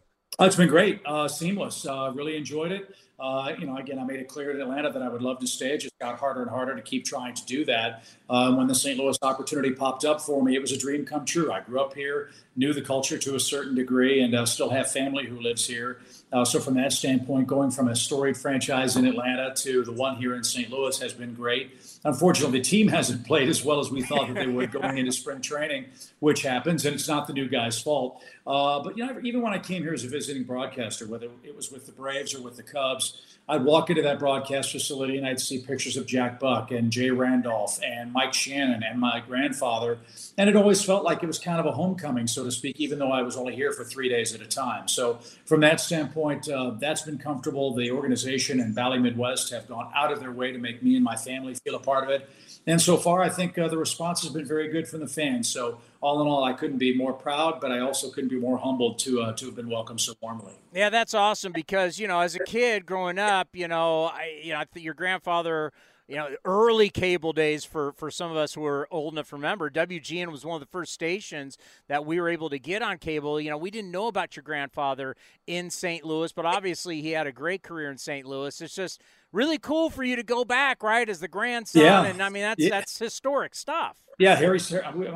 Oh, it's been great, uh, seamless. Uh, really enjoyed it. Uh, you know, again, I made it clear in Atlanta that I would love to stay. It just got harder and harder to keep trying to do that. Um, when the St. Louis opportunity popped up for me, it was a dream come true. I grew up here, knew the culture to a certain degree, and uh, still have family who lives here. Uh, so, from that standpoint, going from a storied franchise in Atlanta to the one here in St. Louis has been great. Unfortunately, the team hasn't played as well as we thought that they would going into spring training, which happens, and it's not the new guy's fault. Uh, but you know, even when I came here as a visiting broadcaster, whether it was with the Braves or with the Cubs, I'd walk into that broadcast facility and I'd see pictures of Jack Buck and Jay Randolph and Mike Shannon and my grandfather. And it always felt like it was kind of a homecoming, so to speak, even though I was only here for three days at a time. So, from that standpoint, uh, that's been comfortable. The organization and Bally Midwest have gone out of their way to make me and my family feel a part of it. And so far, I think uh, the response has been very good from the fans. So, all in all, I couldn't be more proud, but I also couldn't be more humbled to uh, to have been welcomed so warmly. Yeah, that's awesome because you know, as a kid growing up, you know, I you know, I your grandfather you know, early cable days for, for some of us who are old enough to remember, WGN was one of the first stations that we were able to get on cable. You know, we didn't know about your grandfather in St. Louis, but obviously he had a great career in St. Louis. It's just really cool for you to go back, right, as the grandson. Yeah. And I mean, that's Yeah. that's historic stuff. Yeah, Harry.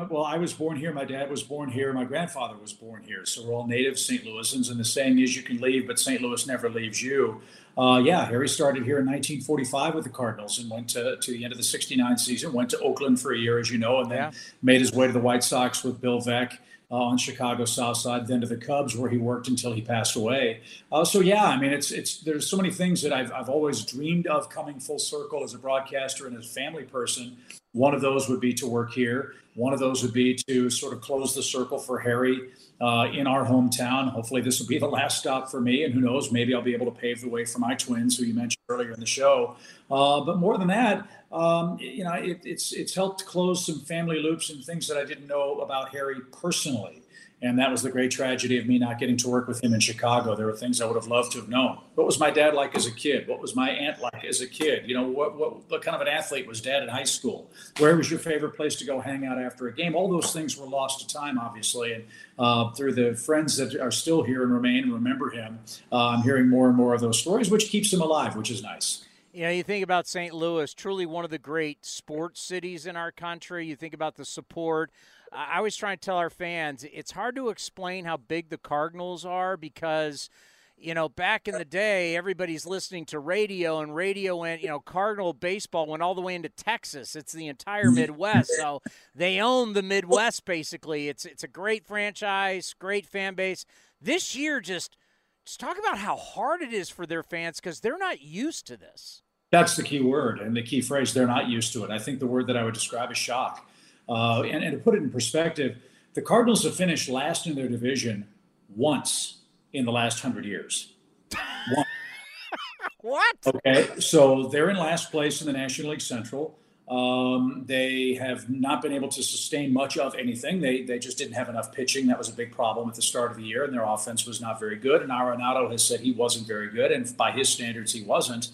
Well, I was born here. My dad was born here. My grandfather was born here. So we're all native St. Louisans. And the saying is, you can leave, but St. Louis never leaves you. Uh, yeah, Harry started here in 1945 with the Cardinals and went to, to the end of the 69 season, went to Oakland for a year, as you know, and then Yeah. made his way to the White Sox with Bill Veeck. Uh, on Chicago South Side, then to the Cubs, where he worked until he passed away. Uh, so yeah, I mean, it's it's there's so many things that I've I've always dreamed of coming full circle as a broadcaster and as a family person. One of those would be to work here. One of those would be to sort of close the circle for Harry uh, in our hometown. Hopefully, this will be the last stop for me, and who knows, maybe I'll be able to pave the way for my twins, who you mentioned earlier in the show. Uh, but more than that, um, you know, it, it's it's helped close some family loops and things that I didn't know about Harry personally. And that was the great tragedy of me not getting to work with him in Chicago. There were things I would have loved to have known. What was my dad like as a kid? What was my aunt like as a kid? You know, what, what, what kind of an athlete was dad in high school? Where was your favorite place to go hang out after a game? All those things were lost to time, obviously. And uh, through the friends that are still here and remain and remember him, uh, I'm hearing more and more of those stories, which keeps him alive, which is nice. You know, you think about St. Louis, truly one of the great sports cities in our country. You think about the support. I always try and tell our fans it's hard to explain how big the Cardinals are because, you know, back in the day, everybody's listening to radio, and radio went, you know, Cardinal baseball went all the way into Texas. It's the entire Midwest, so they own the Midwest basically. It's it's a great franchise, great fan base. This year, just just talk about how hard it is for their fans because they're not used to this. That's the key word and the key phrase. They're not used to it. I think the word that I would describe is shock. Uh, and, and to put it in perspective, the Cardinals have finished last in their division once in the last hundred years. Once. What? Okay, so they're in last place in the National League Central. Um, they have not been able to sustain much of anything. They they just didn't have enough pitching. That was a big problem at the start of the year, and their offense was not very good. And Arenado has said he wasn't very good, and by his standards, he wasn't.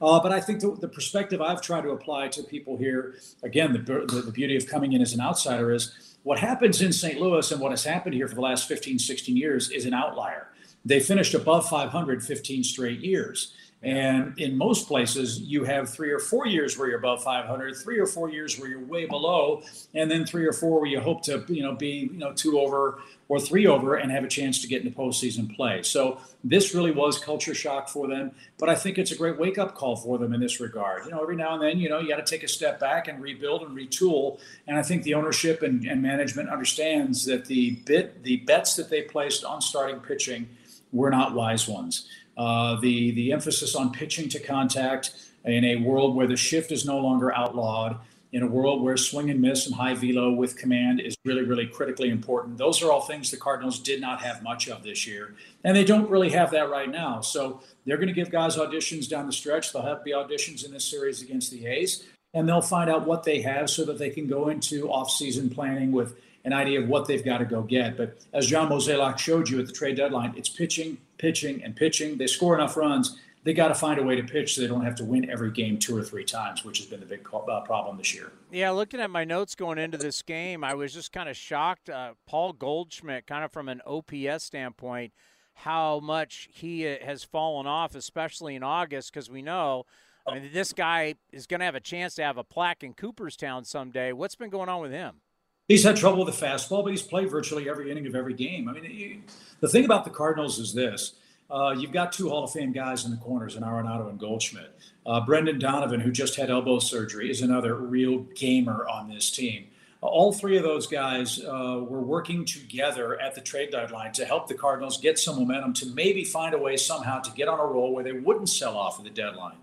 Uh, but I think the, the perspective I've tried to apply to people here, again, the, the, the beauty of coming in as an outsider is what happens in St. Louis and what has happened here for the last 15, 16 years is an outlier. They finished above 500 15 straight years. And in most places, you have three or four years where you're above 500, three or four years where you're way below, and then three or four where you hope to, you know, be, you know, two over or three over and have a chance to get into postseason play. So this really was culture shock for them, but I think it's a great wake up call for them in this regard. You know, every now and then, you know, you got to take a step back and rebuild and retool. And I think the ownership and, and management understands that the bit, the bets that they placed on starting pitching were not wise ones. Uh, the the emphasis on pitching to contact in a world where the shift is no longer outlawed, in a world where swing and miss and high velo with command is really really critically important. Those are all things the Cardinals did not have much of this year, and they don't really have that right now. So they're going to give guys auditions down the stretch. They'll have be auditions in this series against the A's, and they'll find out what they have so that they can go into off-season planning with an idea of what they've got to go get. But as John Mozeliak showed you at the trade deadline, it's pitching, pitching, and pitching. They score enough runs. They got to find a way to pitch so they don't have to win every game two or three times, which has been the big uh, problem this year. Yeah, looking at my notes going into this game, I was just kind of shocked. Uh, Paul Goldschmidt, kind of from an OPS standpoint, how much he uh, has fallen off, especially in August, because we know. I mean, this guy is going to have a chance to have a plaque in Cooperstown someday. What's been going on with him? He's had trouble with the fastball, but he's played virtually every inning of every game. I mean, the thing about the Cardinals is this uh, you've got two Hall of Fame guys in the corners in Arenado and Goldschmidt. Uh, Brendan Donovan, who just had elbow surgery, is another real gamer on this team. All three of those guys uh, were working together at the trade deadline to help the Cardinals get some momentum to maybe find a way somehow to get on a roll where they wouldn't sell off at the deadline.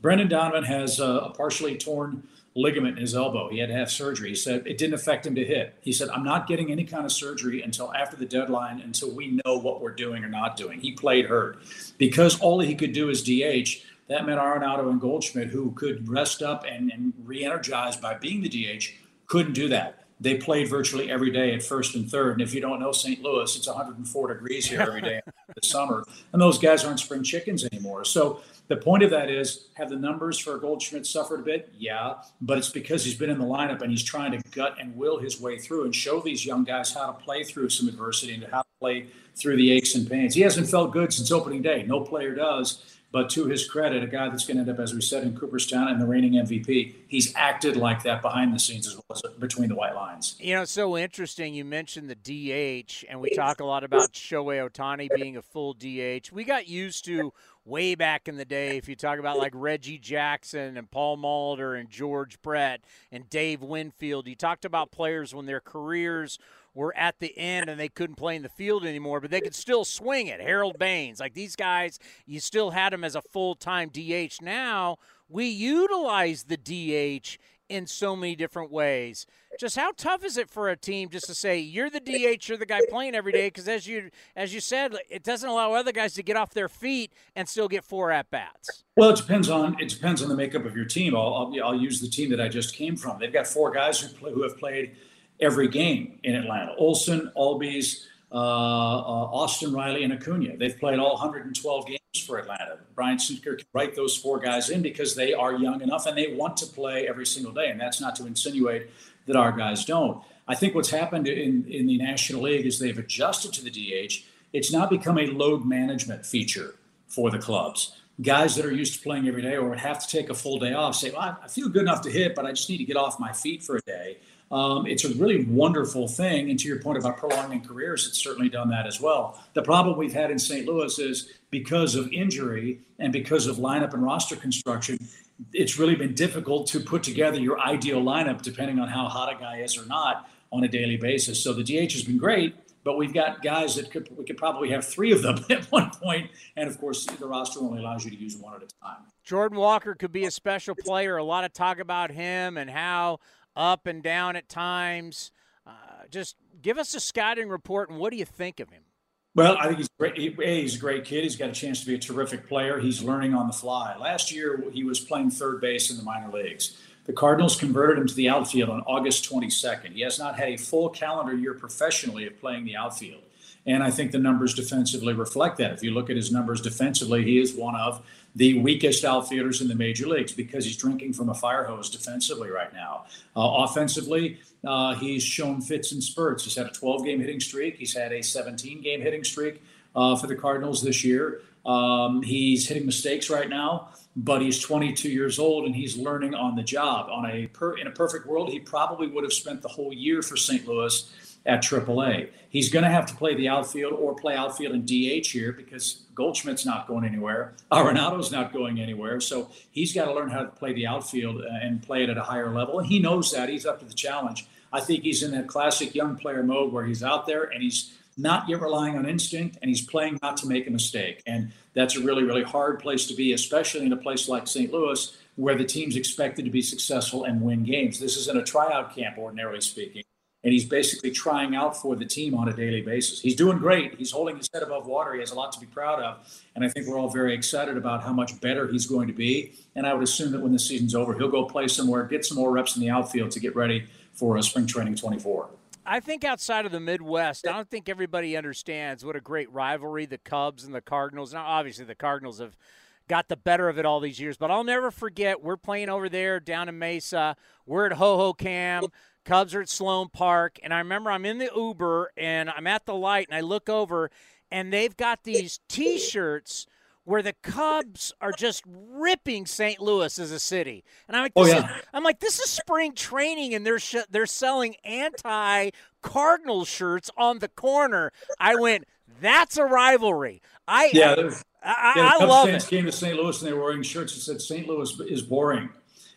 Brendan Donovan has uh, a partially torn ligament in his elbow. He had to have surgery. He said it didn't affect him to hit. He said, I'm not getting any kind of surgery until after the deadline, until we know what we're doing or not doing. He played hurt. Because all he could do is DH, that meant Arenado and Goldschmidt, who could rest up and, and re energize by being the DH, couldn't do that. They played virtually every day at first and third. And if you don't know St. Louis, it's 104 degrees here every day in the summer. And those guys aren't spring chickens anymore. So the point of that is have the numbers for Goldschmidt suffered a bit? Yeah, but it's because he's been in the lineup and he's trying to gut and will his way through and show these young guys how to play through some adversity and how to play through the aches and pains. He hasn't felt good since opening day. No player does. But to his credit, a guy that's going to end up, as we said, in Cooperstown and the reigning MVP, he's acted like that behind the scenes as well as between the white lines. You know, it's so interesting. You mentioned the DH, and we talk a lot about Shohei Ohtani being a full DH. We got used to way back in the day, if you talk about like Reggie Jackson and Paul Molitor and George Brett and Dave Winfield, you talked about players when their careers – were at the end and they couldn't play in the field anymore, but they could still swing it. Harold Baines, like these guys, you still had them as a full time DH. Now we utilize the DH in so many different ways. Just how tough is it for a team just to say you're the DH, you're the guy playing every day? Because as you as you said, it doesn't allow other guys to get off their feet and still get four at bats. Well, it depends on it depends on the makeup of your team. I'll, I'll, I'll use the team that I just came from. They've got four guys who play, who have played every game in Atlanta. Olson, Albies, uh, uh, Austin Riley, and Acuna. They've played all 112 games for Atlanta. Brian Snitker can write those four guys in because they are young enough and they want to play every single day. And that's not to insinuate that our guys don't. I think what's happened in, in the National League is they've adjusted to the DH. It's now become a load management feature for the clubs. Guys that are used to playing every day or have to take a full day off say, well, I feel good enough to hit, but I just need to get off my feet for a day um, it's a really wonderful thing. And to your point about prolonging careers, it's certainly done that as well. The problem we've had in St. Louis is because of injury and because of lineup and roster construction, it's really been difficult to put together your ideal lineup depending on how hot a guy is or not on a daily basis. So the DH has been great, but we've got guys that could we could probably have three of them at one point, and of course the roster only allows you to use one at a time. Jordan Walker could be a special player. A lot of talk about him and how up and down at times. Uh, just give us a scouting report and what do you think of him? Well, I think he's great. A, he's a great kid. He's got a chance to be a terrific player. He's learning on the fly. Last year, he was playing third base in the minor leagues. The Cardinals converted him to the outfield on August 22nd. He has not had a full calendar year professionally of playing the outfield. And I think the numbers defensively reflect that. If you look at his numbers defensively, he is one of the weakest outfielders in the major leagues because he's drinking from a fire hose defensively right now. Uh, offensively, uh, he's shown fits and spurts. He's had a 12 game hitting streak, he's had a 17 game hitting streak uh, for the Cardinals this year. Um, he's hitting mistakes right now, but he's 22 years old and he's learning on the job. On a per, in a perfect world, he probably would have spent the whole year for St. Louis at AAA. He's going to have to play the outfield or play outfield and DH here because Goldschmidt's not going anywhere. Arenado's not going anywhere. So he's got to learn how to play the outfield uh, and play it at a higher level. And he knows that. He's up to the challenge. I think he's in that classic young player mode where he's out there and he's not yet relying on instinct and he's playing not to make a mistake. And that's a really, really hard place to be, especially in a place like St. Louis where the team's expected to be successful and win games. This isn't a tryout camp, ordinarily speaking and he's basically trying out for the team on a daily basis. He's doing great. He's holding his head above water. He has a lot to be proud of. And I think we're all very excited about how much better he's going to be. And I would assume that when the season's over, he'll go play somewhere, get some more reps in the outfield to get ready for a spring training 24. I think outside of the Midwest, I don't think everybody understands what a great rivalry the Cubs and the Cardinals. Now, obviously, the Cardinals have got the better of it all these years, but I'll never forget we're playing over there down in Mesa. We're at Hohokam. Cubs are at Sloan Park, and I remember I'm in the Uber and I'm at the light and I look over and they've got these T-shirts where the Cubs are just ripping St. Louis as a city, and I'm like, Oh, this yeah. is, I'm like, this is spring training, and they're sh- they're selling anti Cardinal shirts on the corner. I went, that's a rivalry. I Yeah, I, I, Yeah, I love fans it. came to St. Louis and they were wearing shirts that said St. Louis is boring.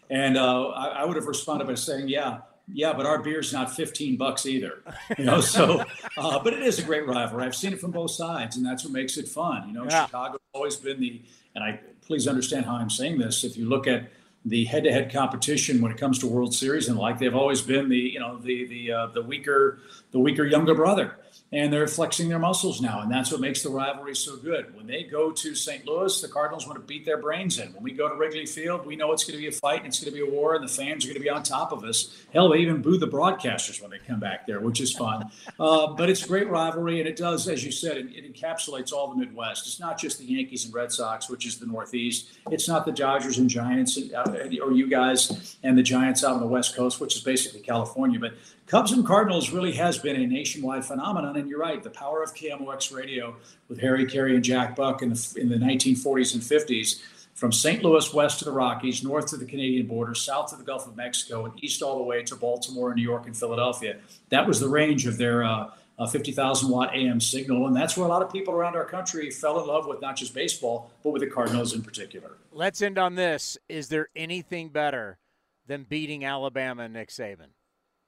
And uh, I, I would have responded by saying, yeah, yeah, but our beer's not 15 bucks either. You know, so, uh, but it is a great rivalry. I've seen it from both sides, and that's what makes it fun. You know, Yeah. Chicago's always been the, and I please understand how I'm saying this. If you look at the head-to-head competition when it comes to World Series and like they've always been the you know the the uh, the weaker the weaker younger brother and they're flexing their muscles now and that's what makes the rivalry so good when they go to St. Louis the Cardinals want to beat their brains in when we go to Wrigley Field we know it's going to be a fight and it's going to be a war and the fans are going to be on top of us hell they even boo the broadcasters when they come back there which is fun uh, but it's a great rivalry and it does as you said it, it encapsulates all the Midwest it's not just the Yankees and Red Sox which is the Northeast it's not the Dodgers and Giants uh, or you guys and the Giants out on the West Coast, which is basically California. But Cubs and Cardinals really has been a nationwide phenomenon. And you're right, the power of KMOX radio with Harry Caray and Jack Buck in the in the 1940s and 50s, from St. Louis west to the Rockies, north to the Canadian border, south to the Gulf of Mexico, and east all the way to Baltimore, and New York, and Philadelphia. That was the range of their. Uh, uh, 50,000 watt AM signal. And that's where a lot of people around our country fell in love with not just baseball, but with the Cardinals in particular. Let's end on this. Is there anything better than beating Alabama Nick Saban?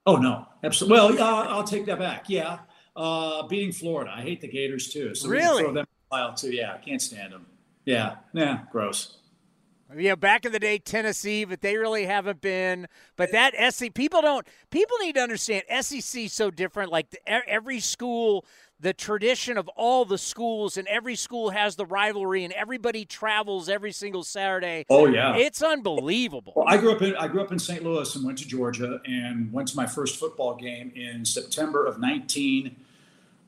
Oh no, absolutely. Well, yeah, I'll take that back. Yeah, uh, beating Florida. I hate the Gators too. So Really? throw them pile too. Yeah, I can't stand them. Yeah, yeah, gross. Yeah, back in the day, Tennessee, but they really haven't been. But that SEC, people don't. People need to understand SEC is so different. Like the, every school, the tradition of all the schools, and every school has the rivalry, and everybody travels every single Saturday. Oh, yeah. it's unbelievable. Well, I grew up in I grew up in St. Louis and went to Georgia and went to my first football game in September of 19,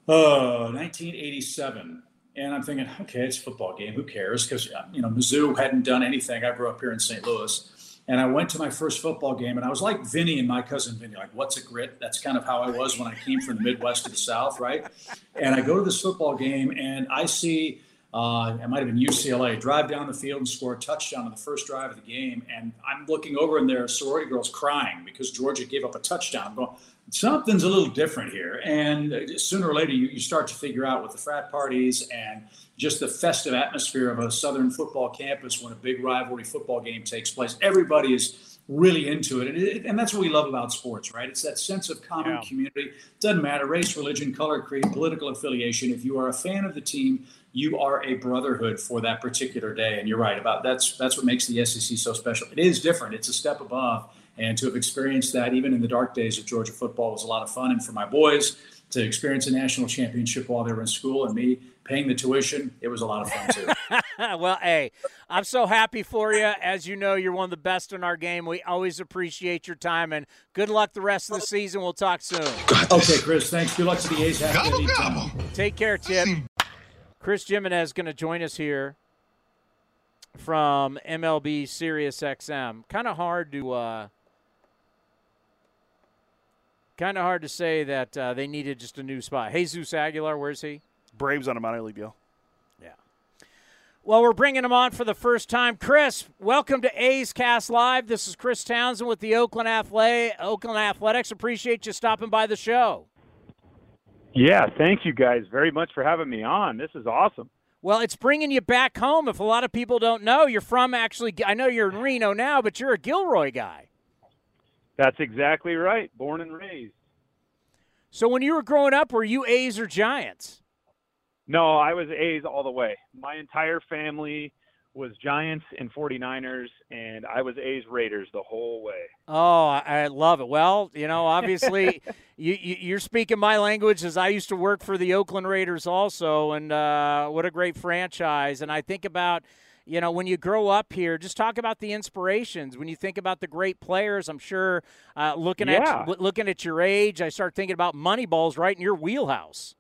uh, 1987. And I'm thinking, okay, it's a football game. Who cares? Because you know Mizzou hadn't done anything. I grew up here in St. Louis, and I went to my first football game, and I was like Vinny and my cousin Vinny, like, "What's a grit?" That's kind of how I was when I came from the Midwest to the South, right? And I go to this football game, and I see uh, it might have been UCLA drive down the field and score a touchdown on the first drive of the game, and I'm looking over, and there are sorority girls crying because Georgia gave up a touchdown. Something's a little different here. And sooner or later, you, you start to figure out with the frat parties and just the festive atmosphere of a Southern football campus when a big rivalry football game takes place. Everybody is really into it. And, it, and that's what we love about sports, right? It's that sense of common Yeah. community. Doesn't matter race, religion, color, creed, political affiliation. If you are a fan of the team, you are a brotherhood for that particular day. And you're right about that's that's what makes the SEC so special. It is different. It's a step above. And to have experienced that, even in the dark days of Georgia football, was a lot of fun. And for my boys to experience a national championship while they were in school and me paying the tuition, it was a lot of fun too. well, hey, I'm so happy for you. As you know, you're one of the best in our game. We always appreciate your time, and good luck the rest of the season. We'll talk soon. okay, Chris, thanks. Good luck to the A's. Have a good evening. Take care, Chip. Chris Gimenez going to join us here from MLB Sirius XM. Kind of hard to, uh, kind of hard to say that uh, they needed just a new spot. Jesus Aguilar, where's he? Braves on a minor league deal. Yeah. Well, we're bringing him on for the first time. Chris, welcome to A's Cast Live. This is Chris Townsend with the Oakland Athlete, Oakland Athletics. Appreciate you stopping by the show. Yeah, thank you guys very much for having me on. This is awesome. Well, it's bringing you back home. If a lot of people don't know, you're from actually, I know you're in Reno now, but you're a Gilroy guy. That's exactly right. Born and raised. So when you were growing up, were you A's or Giants? No, I was A's all the way. My entire family was Giants and 49ers, and I was A's Raiders the whole way. Oh, I love it. Well, you know, obviously, you, you, you're speaking my language as I used to work for the Oakland Raiders also, and uh, what a great franchise. And I think about, you know, when you grow up here, just talk about the inspirations. When you think about the great players, I'm sure uh, looking Yeah. at looking at your age, I start thinking about Moneyball's right in your wheelhouse.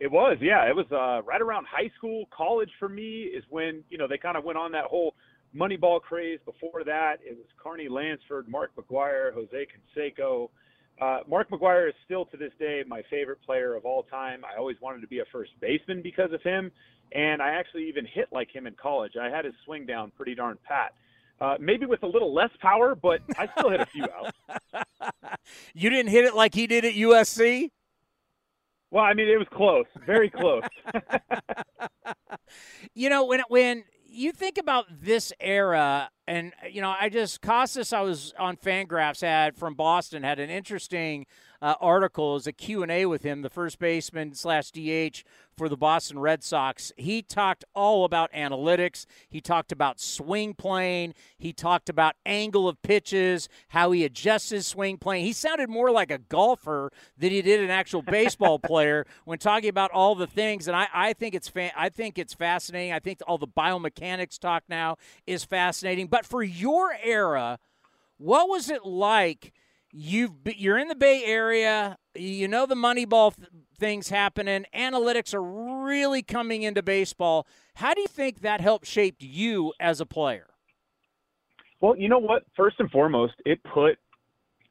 It was, yeah. It was uh, right around high school, college for me is when you know they kind of went on that whole Moneyball craze. Before that, it was Carney Lansford, Mark McGwire, Jose Canseco, Uh, Mark McGwire is still to this day my favorite player of all time. I always wanted to be a first baseman because of him, and I actually even hit like him in college. I had his swing down pretty darn pat. Uh, maybe with a little less power, but I still hit a few out. you didn't hit it like he did at USC? Well, I mean, it was close, very close. you know, when when you think about this era, and you know, I just Casas, I was on Fangraphs had from Boston had an interesting uh, article as a Q and A with him, the first baseman slash DH for the Boston Red Sox. He talked all about analytics. He talked about swing plane. He talked about angle of pitches, how he adjusts his swing plane. He sounded more like a golfer than he did an actual baseball player when talking about all the things. And I, I think it's fa- I think it's fascinating. I think all the biomechanics talk now is fascinating. But for your era, what was it like? You've you're in the Bay Area. You know the Moneyball th- things happening. Analytics are really coming into baseball. How do you think that helped shape you as a player? Well, you know what? First and foremost, it put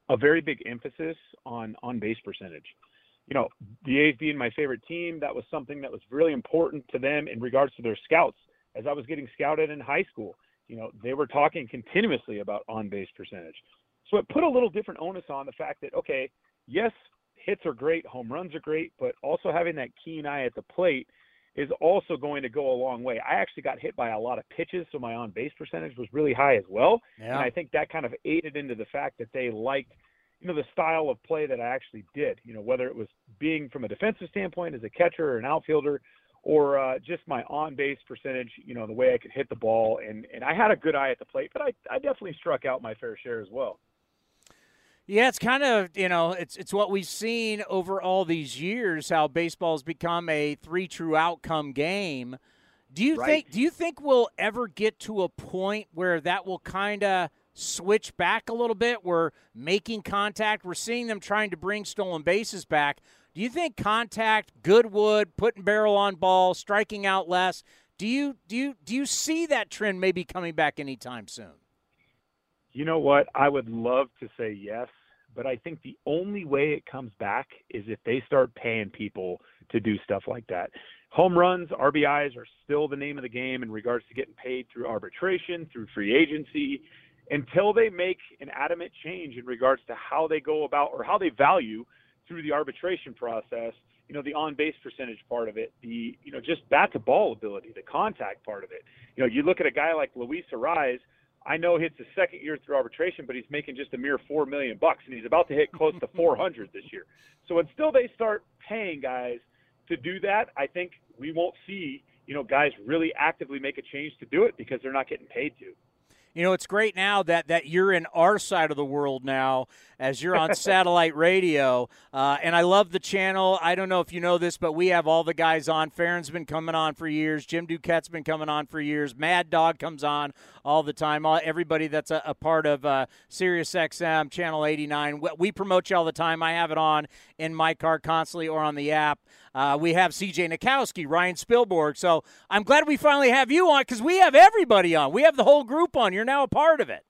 a very big emphasis on on base percentage. You know, the A's being my favorite team, that was something that was really important to them in regards to their scouts. As I was getting scouted in high school, you know, they were talking continuously about on base percentage. So it put a little different onus on the fact that, okay, yes, hits are great, home runs are great, but also having that keen eye at the plate is also going to go a long way. I actually got hit by a lot of pitches, so my on base percentage was really high as well. Yeah. And I think that kind of aided into the fact that they liked, you know, the style of play that I actually did. You know, whether it was being from a defensive standpoint as a catcher or an outfielder, or uh, just my on base percentage, you know, the way I could hit the ball. And, and I had a good eye at the plate, but I, I definitely struck out my fair share as well. Yeah, it's kind of you know it's it's what we've seen over all these years how baseball's become a three true outcome game. Do you Right. think do you think we'll ever get to a point where that will kind of switch back a little bit? We're making contact. We're seeing them trying to bring stolen bases back. Do you think contact, Goodwood, putting barrel on ball, striking out less? Do you do you do you see that trend maybe coming back anytime soon? You know what? I would love to say yes, but I think the only way it comes back is if they start paying people to do stuff like that. Home runs, RBIs are still the name of the game in regards to getting paid through arbitration, through free agency, until they make an adamant change in regards to how they go about or how they value through the arbitration process, you know, the on base percentage part of it, the, you know, just bat to ball ability, the contact part of it. You know, you look at a guy like Luis Arraez, I know it's his second year through arbitration, but he's making just a mere four million bucks, and he's about to hit close to 400 this year. So until they start paying guys to do that, I think we won't see you know guys really actively make a change to do it because they're not getting paid to. You know, it's great now that, that you're in our side of the world now as you're on satellite radio. Uh, and I love the channel. I don't know if you know this, but we have all the guys on. Ferrin's been coming on for years. Jim Duquette's been coming on for years. Mad Dog comes on all the time. All, everybody that's a, a part of uh, Sirius XM, Channel 89. We, we promote you all the time. I have it on in my car constantly or on the app. Uh, we have CJ Nikowski, Ryan Spilborghs. So I'm glad we finally have you on because we have everybody on. We have the whole group on. You're now a part of it.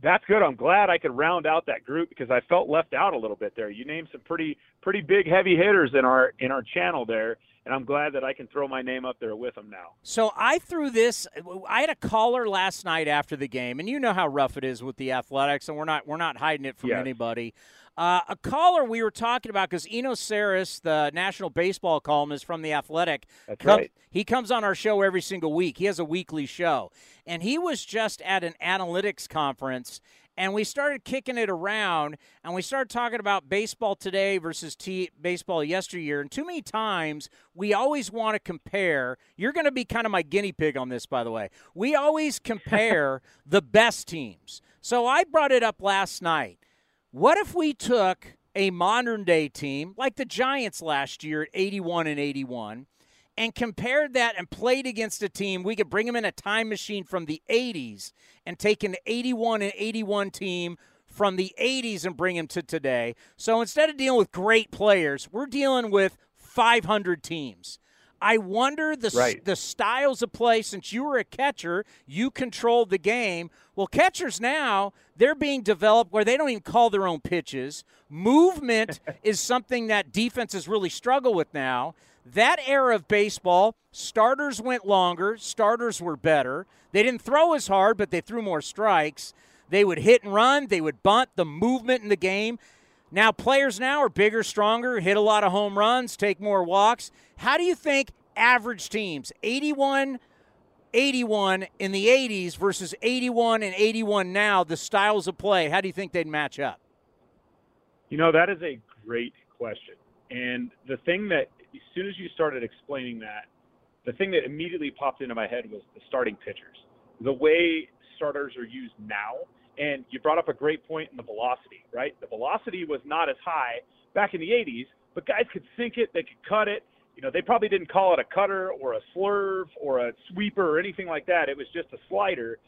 That's good. I'm glad I could round out that group because I felt left out a little bit there. You named some pretty pretty big heavy hitters in our in our channel there, and I'm glad that I can throw my name up there with them now. So I threw this. I had a caller last night after the game, and you know how rough it is with the athletics, and we're not we're not hiding it from Yes. anybody. Uh, a caller we were talking about because Eno Sarris, the national baseball columnist from the Athletic, come- right. he comes on our show every single week. He has a weekly show, and he was just at an analytics conference. And we started kicking it around, and we started talking about baseball today versus t- baseball yesteryear. And too many times, we always want to compare. You're going to be kind of my guinea pig on this, by the way. We always compare the best teams. So I brought it up last night. What if we took a modern day team like the Giants last year at 81 and 81 and compared that and played against a team we could bring them in a time machine from the 80s and take an 81 and 81 team from the 80s and bring them to today. So instead of dealing with great players, we're dealing with 500 teams. I wonder the Right. the styles of play. Since you were a catcher, you controlled the game. Well, catchers now they're being developed where they don't even call their own pitches. Movement is something that defenses really struggle with now. That era of baseball, starters went longer, starters were better. They didn't throw as hard, but they threw more strikes. They would hit and run, they would bunt, the movement in the game. Now, players now are bigger, stronger, hit a lot of home runs, take more walks. How do you think average teams, 81 81 in the 80s versus 81 and 81 now, the styles of play, how do you think they'd match up? You know, that is a great question. And the thing that, as soon as you started explaining that, the thing that immediately popped into my head was the starting pitchers. The way starters are used now. And you brought up a great point in the velocity, right? The velocity was not as high back in the 80s, but guys could sink it, they could cut it. You know, they probably didn't call it a cutter or a slurve or a sweeper or anything like that. It was just a slider.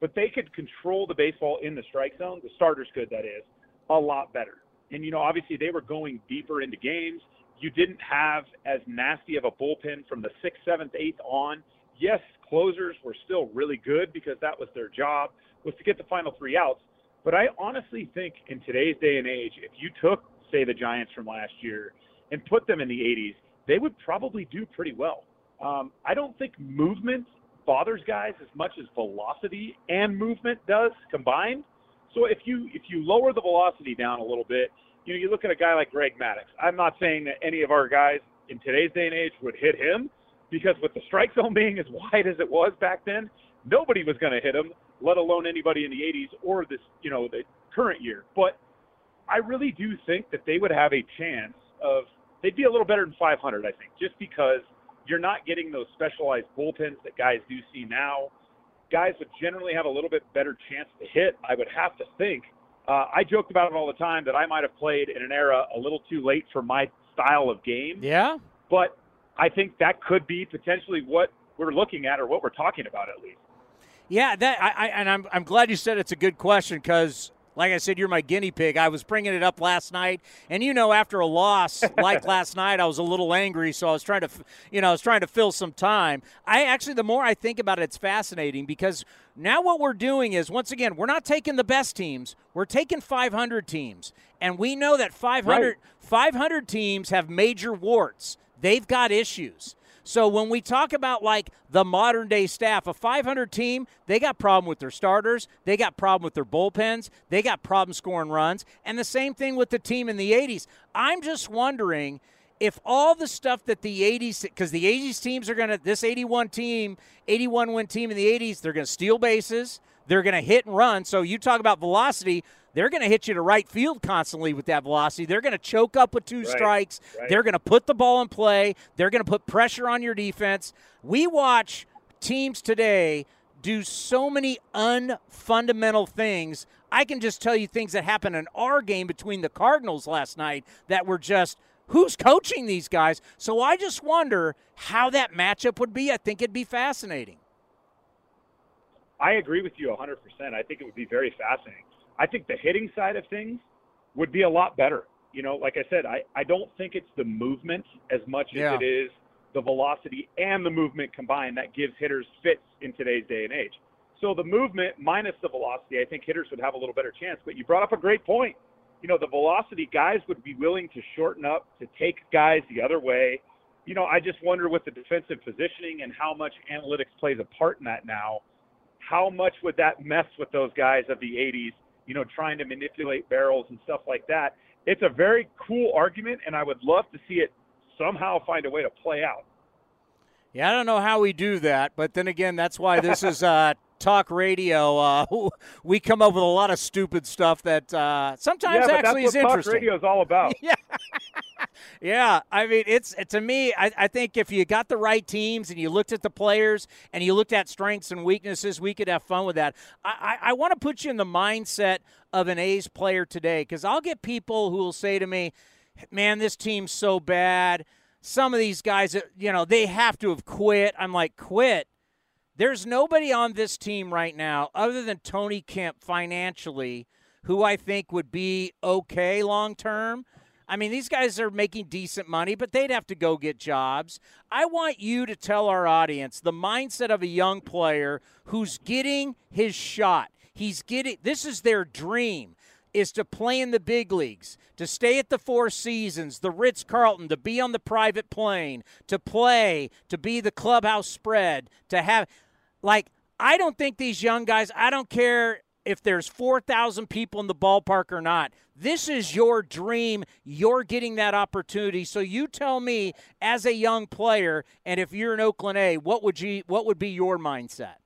But they could control the baseball in the strike zone, the starters could, that is, a lot better. And, you know, obviously they were going deeper into games. You didn't have as nasty of a bullpen from the sixth, seventh, eighth on. Yes, closers were still really good because that was their job, was to get the final three outs. But I honestly think in today's day and age, if you took, say, the Giants from last year and put them in the 80s, they would probably do pretty well. Um, I don't think movement bothers guys as much as velocity and movement does combined. So if you if you lower the velocity down a little bit, you know, you look at a guy like Greg Maddux. I'm not saying that any of our guys in today's day and age would hit him because with the strike zone being as wide as it was back then, nobody was going to hit him, let alone anybody in the 80s or this, you know, the current year. But I really do think that they would have a chance of they'd be a little better than 500, I think, just because you're not getting those specialized bullpens that guys do see now. Guys would generally have a little bit better chance to hit, I would have to think. Uh, I joked about it all the time that I might have played in an era a little too late for my style of game. Yeah. But I think that could be potentially what we're looking at or what we're talking about at least. Yeah, that I, I and I'm I'm glad you said it's a good question because like I said, you're my guinea pig. I was bringing it up last night, and you know, after a loss like last night, I was a little angry, so I was trying to, you know, I was trying to fill some time. I actually, the more I think about it, it's fascinating because now what we're doing is, once again, we're not taking the best teams, we're taking 500 teams, and we know that 500 Right. 500 teams have major warts. They've got issues. So when we talk about like the modern day staff, a 500 team, they got problem with their starters, they got problem with their bullpens, they got problem scoring runs, and the same thing with the team in the 80s. I'm just wondering if all the stuff that the 80s because the 80s teams are going to this 81 team, 81 win team in the 80s, they're going to steal bases, they're going to hit and run. So you talk about velocity, they're going to hit you to right field constantly with that velocity. They're going to choke up with two Right, strikes. right. They're going to put the ball in play. They're going to put pressure on your defense. We watch teams today do so many unfundamental things. I can just tell you things that happened in our game between the Cardinals last night that were just who's coaching these guys. So I just wonder how that matchup would be. I think it'd be fascinating. I agree with you 100%. I think it would be very fascinating. I think the hitting side of things would be a lot better. You know, like I said, I, I don't think it's the movement as much Yeah. as it is the velocity and the movement combined that gives hitters fits in today's day and age. So the movement minus the velocity, I think hitters would have a little better chance. But you brought up a great point. You know, the velocity guys would be willing to shorten up to take guys the other way. You know, I just wonder with the defensive positioning and how much analytics plays a part in that now how much would that mess with those guys of the 80s, you know, trying to manipulate barrels and stuff like that? It's a very cool argument, and I would love to see it somehow find a way to play out. Yeah, I don't know how we do that, but then again, that's why this is uh, talk radio. Uh, we come up with a lot of stupid stuff that uh, sometimes yeah, actually that's is what talk interesting. radio is all about. yeah. yeah, I mean, it's to me. I, I think if you got the right teams and you looked at the players and you looked at strengths and weaknesses, we could have fun with that. I, I, I want to put you in the mindset of an A's player today because I'll get people who will say to me, "Man, this team's so bad." Some of these guys, you know, they have to have quit. I'm like, quit. There's nobody on this team right now other than Tony Kemp financially who I think would be okay long term. I mean, these guys are making decent money, but they'd have to go get jobs. I want you to tell our audience the mindset of a young player who's getting his shot. He's getting this is their dream is to play in the big leagues, to stay at the Four Seasons, the Ritz Carlton, to be on the private plane, to play, to be the clubhouse spread, to have like I don't think these young guys, I don't care if there's 4,000 people in the ballpark or not. This is your dream. You're getting that opportunity. So you tell me as a young player and if you're in Oakland A, what would you what would be your mindset?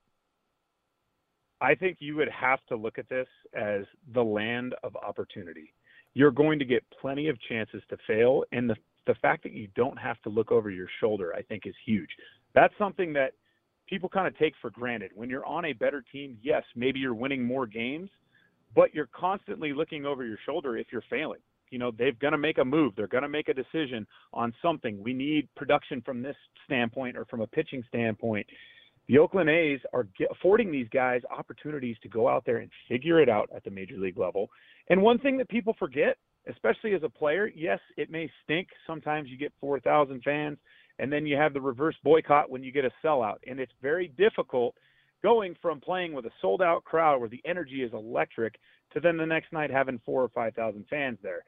I think you would have to look at this as the land of opportunity. You're going to get plenty of chances to fail and the the fact that you don't have to look over your shoulder I think is huge. That's something that people kind of take for granted. When you're on a better team, yes, maybe you're winning more games, but you're constantly looking over your shoulder if you're failing. You know, they're going to make a move. They're going to make a decision on something. We need production from this standpoint or from a pitching standpoint. The Oakland A's are affording these guys opportunities to go out there and figure it out at the major league level. And one thing that people forget, especially as a player, yes, it may stink. Sometimes you get 4,000 fans and then you have the reverse boycott when you get a sellout. And it's very difficult going from playing with a sold out crowd where the energy is electric to then the next night having four or 5,000 fans there.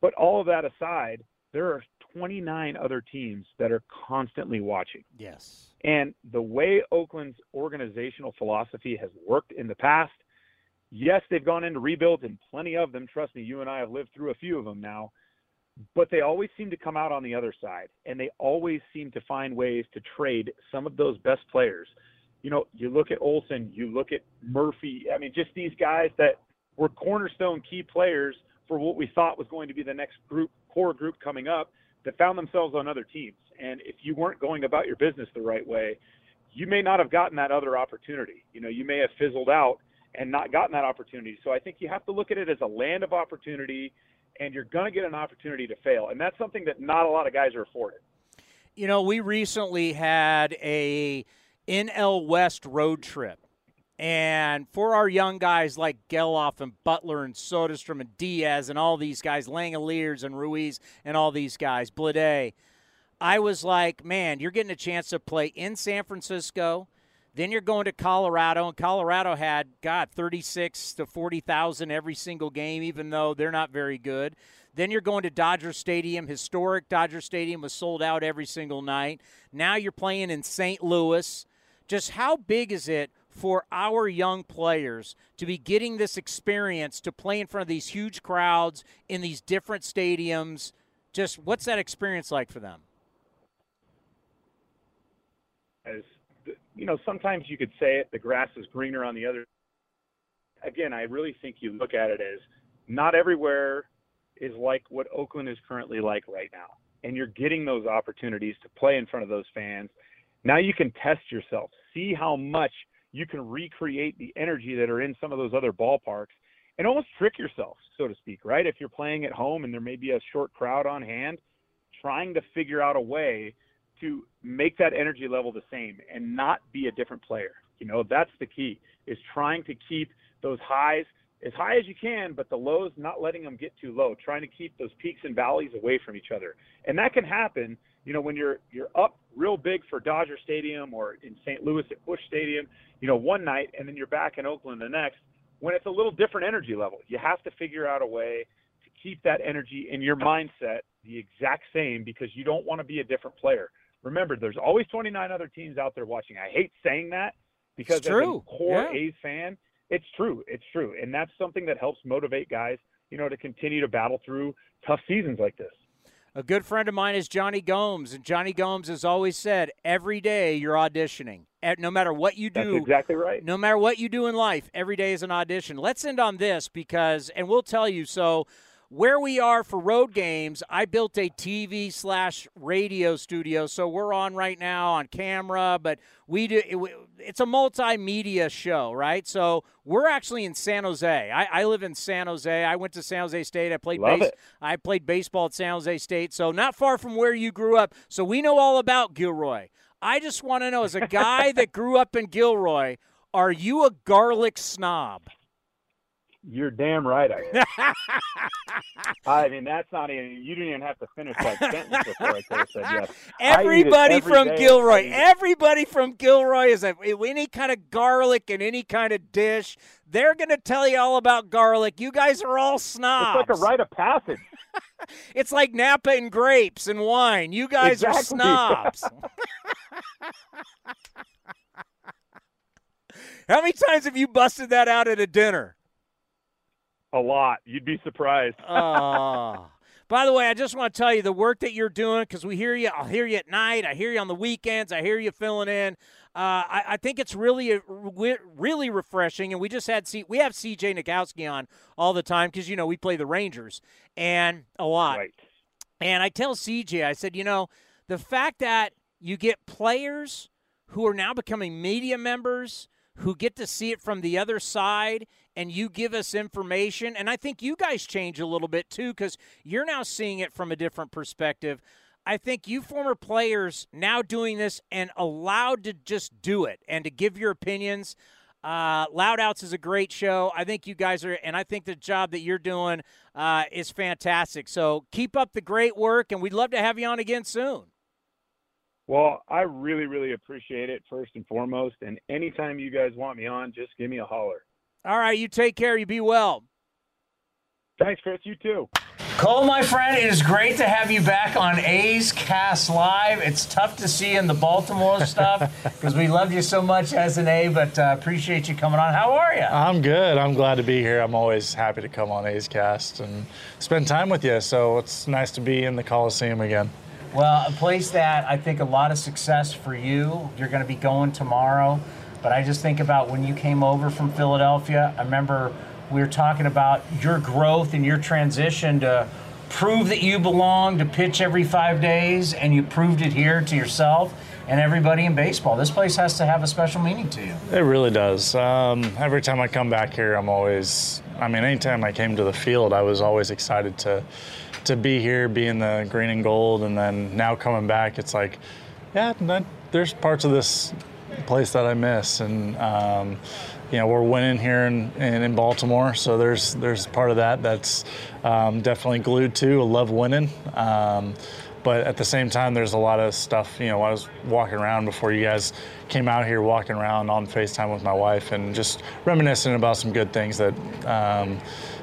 But all of that aside, there are 29 other teams that are constantly watching. Yes. And the way Oakland's organizational philosophy has worked in the past, yes, they've gone into rebuilds and plenty of them. Trust me, you and I have lived through a few of them now but they always seem to come out on the other side and they always seem to find ways to trade some of those best players. You know, you look at Olson, you look at Murphy, I mean just these guys that were cornerstone key players for what we thought was going to be the next group core group coming up that found themselves on other teams. And if you weren't going about your business the right way, you may not have gotten that other opportunity. You know, you may have fizzled out and not gotten that opportunity. So I think you have to look at it as a land of opportunity and you're going to get an opportunity to fail. And that's something that not a lot of guys are afforded. You know, we recently had a NL West road trip. And for our young guys like Gelof and Butler and Soderstrom and Diaz and all these guys, Langeliers and Ruiz and all these guys, Bleday, I was like, man, you're getting a chance to play in San Francisco – then you're going to Colorado, and Colorado had got 36 to 40,000 every single game, even though they're not very good. Then you're going to Dodger Stadium. Historic Dodger Stadium was sold out every single night. Now you're playing in St. Louis. Just how big is it for our young players to be getting this experience to play in front of these huge crowds in these different stadiums? Just what's that experience like for them? As you know, sometimes you could say it, the grass is greener on the other. Again, I really think you look at it as not everywhere is like what Oakland is currently like right now. And you're getting those opportunities to play in front of those fans. Now you can test yourself, see how much you can recreate the energy that are in some of those other ballparks and almost trick yourself, so to speak, right? If you're playing at home and there may be a short crowd on hand, trying to figure out a way to make that energy level the same and not be a different player. You know, that's the key is trying to keep those highs as high as you can, but the lows not letting them get too low, trying to keep those peaks and valleys away from each other. And that can happen, you know, when you're you're up real big for Dodger Stadium or in St. Louis at Busch Stadium, you know, one night and then you're back in Oakland the next when it's a little different energy level. You have to figure out a way to keep that energy in your mindset the exact same because you don't want to be a different player remember, there's always 29 other teams out there watching. I hate saying that because it's true. as a core yeah. A's fan, it's true. It's true. And that's something that helps motivate guys, you know, to continue to battle through tough seasons like this. A good friend of mine is Jonny Gomes, and Jonny Gomes has always said, every day you're auditioning. No matter what you do, That's exactly right. No matter what you do in life, every day is an audition. Let's end on this because, and we'll tell you. So, where we are for road games, I built a TV slash radio studio, so we're on right now on camera, but we do it, it's a multimedia show, right? So we're actually in San Jose. I, I live in San Jose. I went to San Jose State. I played Love base, it. I played baseball at San Jose State, so not far from where you grew up. So we know all about Gilroy. I just want to know, as a guy that grew up in Gilroy, are you a garlic snob? You're damn right I am. I mean, that's not even, you didn't even have to finish that sentence before I could have said yes. Everybody every from. Gilroy, I eat it. everybody from Gilroy is a, eh, any kind of garlic in any kind of dish. They're going to tell you all about garlic. You guys are all snobs. It's like a rite of passage. It's like Napa and grapes and wine. You guys are snobs. How many times have you busted that out at a dinner? A lot. You'd be surprised. Oh. By the way, I just want to tell you the work that you're doing because we hear you. I'll hear you at night. I hear you on the weekends. I hear you filling in. Uh, I, I think it's really, really refreshing. And we just had C, we have CJ Nikowski on all the time because you know we play the Rangers and a lot. Right. And I tell CJ, I said, you know, the fact that you get players who are now becoming media members who get to see it from the other side and you give us information. And I think you guys change a little bit too because you're now seeing it from a different perspective. I think you former players now doing this and allowed to just do it and to give your opinions. Uh, Loud Outs is a great show. I think you guys are, and I think the job that you're doing uh, is fantastic. So keep up the great work, and we'd love to have you on again soon. Well, I really, really appreciate it first and foremost. And anytime you guys want me on, just give me a holler. All right, you take care. You be well. Thanks, Chris. You too. Cole, my friend, it is great to have you back on A's Cast Live. It's tough to see in the Baltimore stuff because we love you so much as an A, but uh, appreciate you coming on. How are you? I'm good. I'm glad to be here. I'm always happy to come on A's Cast and spend time with you. So it's nice to be in the Coliseum again. Well, a place that I think a lot of success for you. You're going to be going tomorrow, but I just think about when you came over from Philadelphia. I remember we were talking about your growth and your transition to prove that you belong to pitch every five days, and you proved it here to yourself and everybody in baseball. This place has to have a special meaning to you. It really does. Um, every time I come back here, I'm always, I mean, anytime I came to the field, I was always excited to, to be here, be in the green and gold. And then now coming back, it's like, yeah, there's parts of this place that I miss. And, um, you know, we're winning here in, in, in, Baltimore, so there's there's part of that that's um, definitely glued to. I love winning. Um, but at the same time, there's a lot of stuff. You know, I was walking around before you guys came out here, walking around on FaceTime with my wife, and just reminiscing about some good things that um,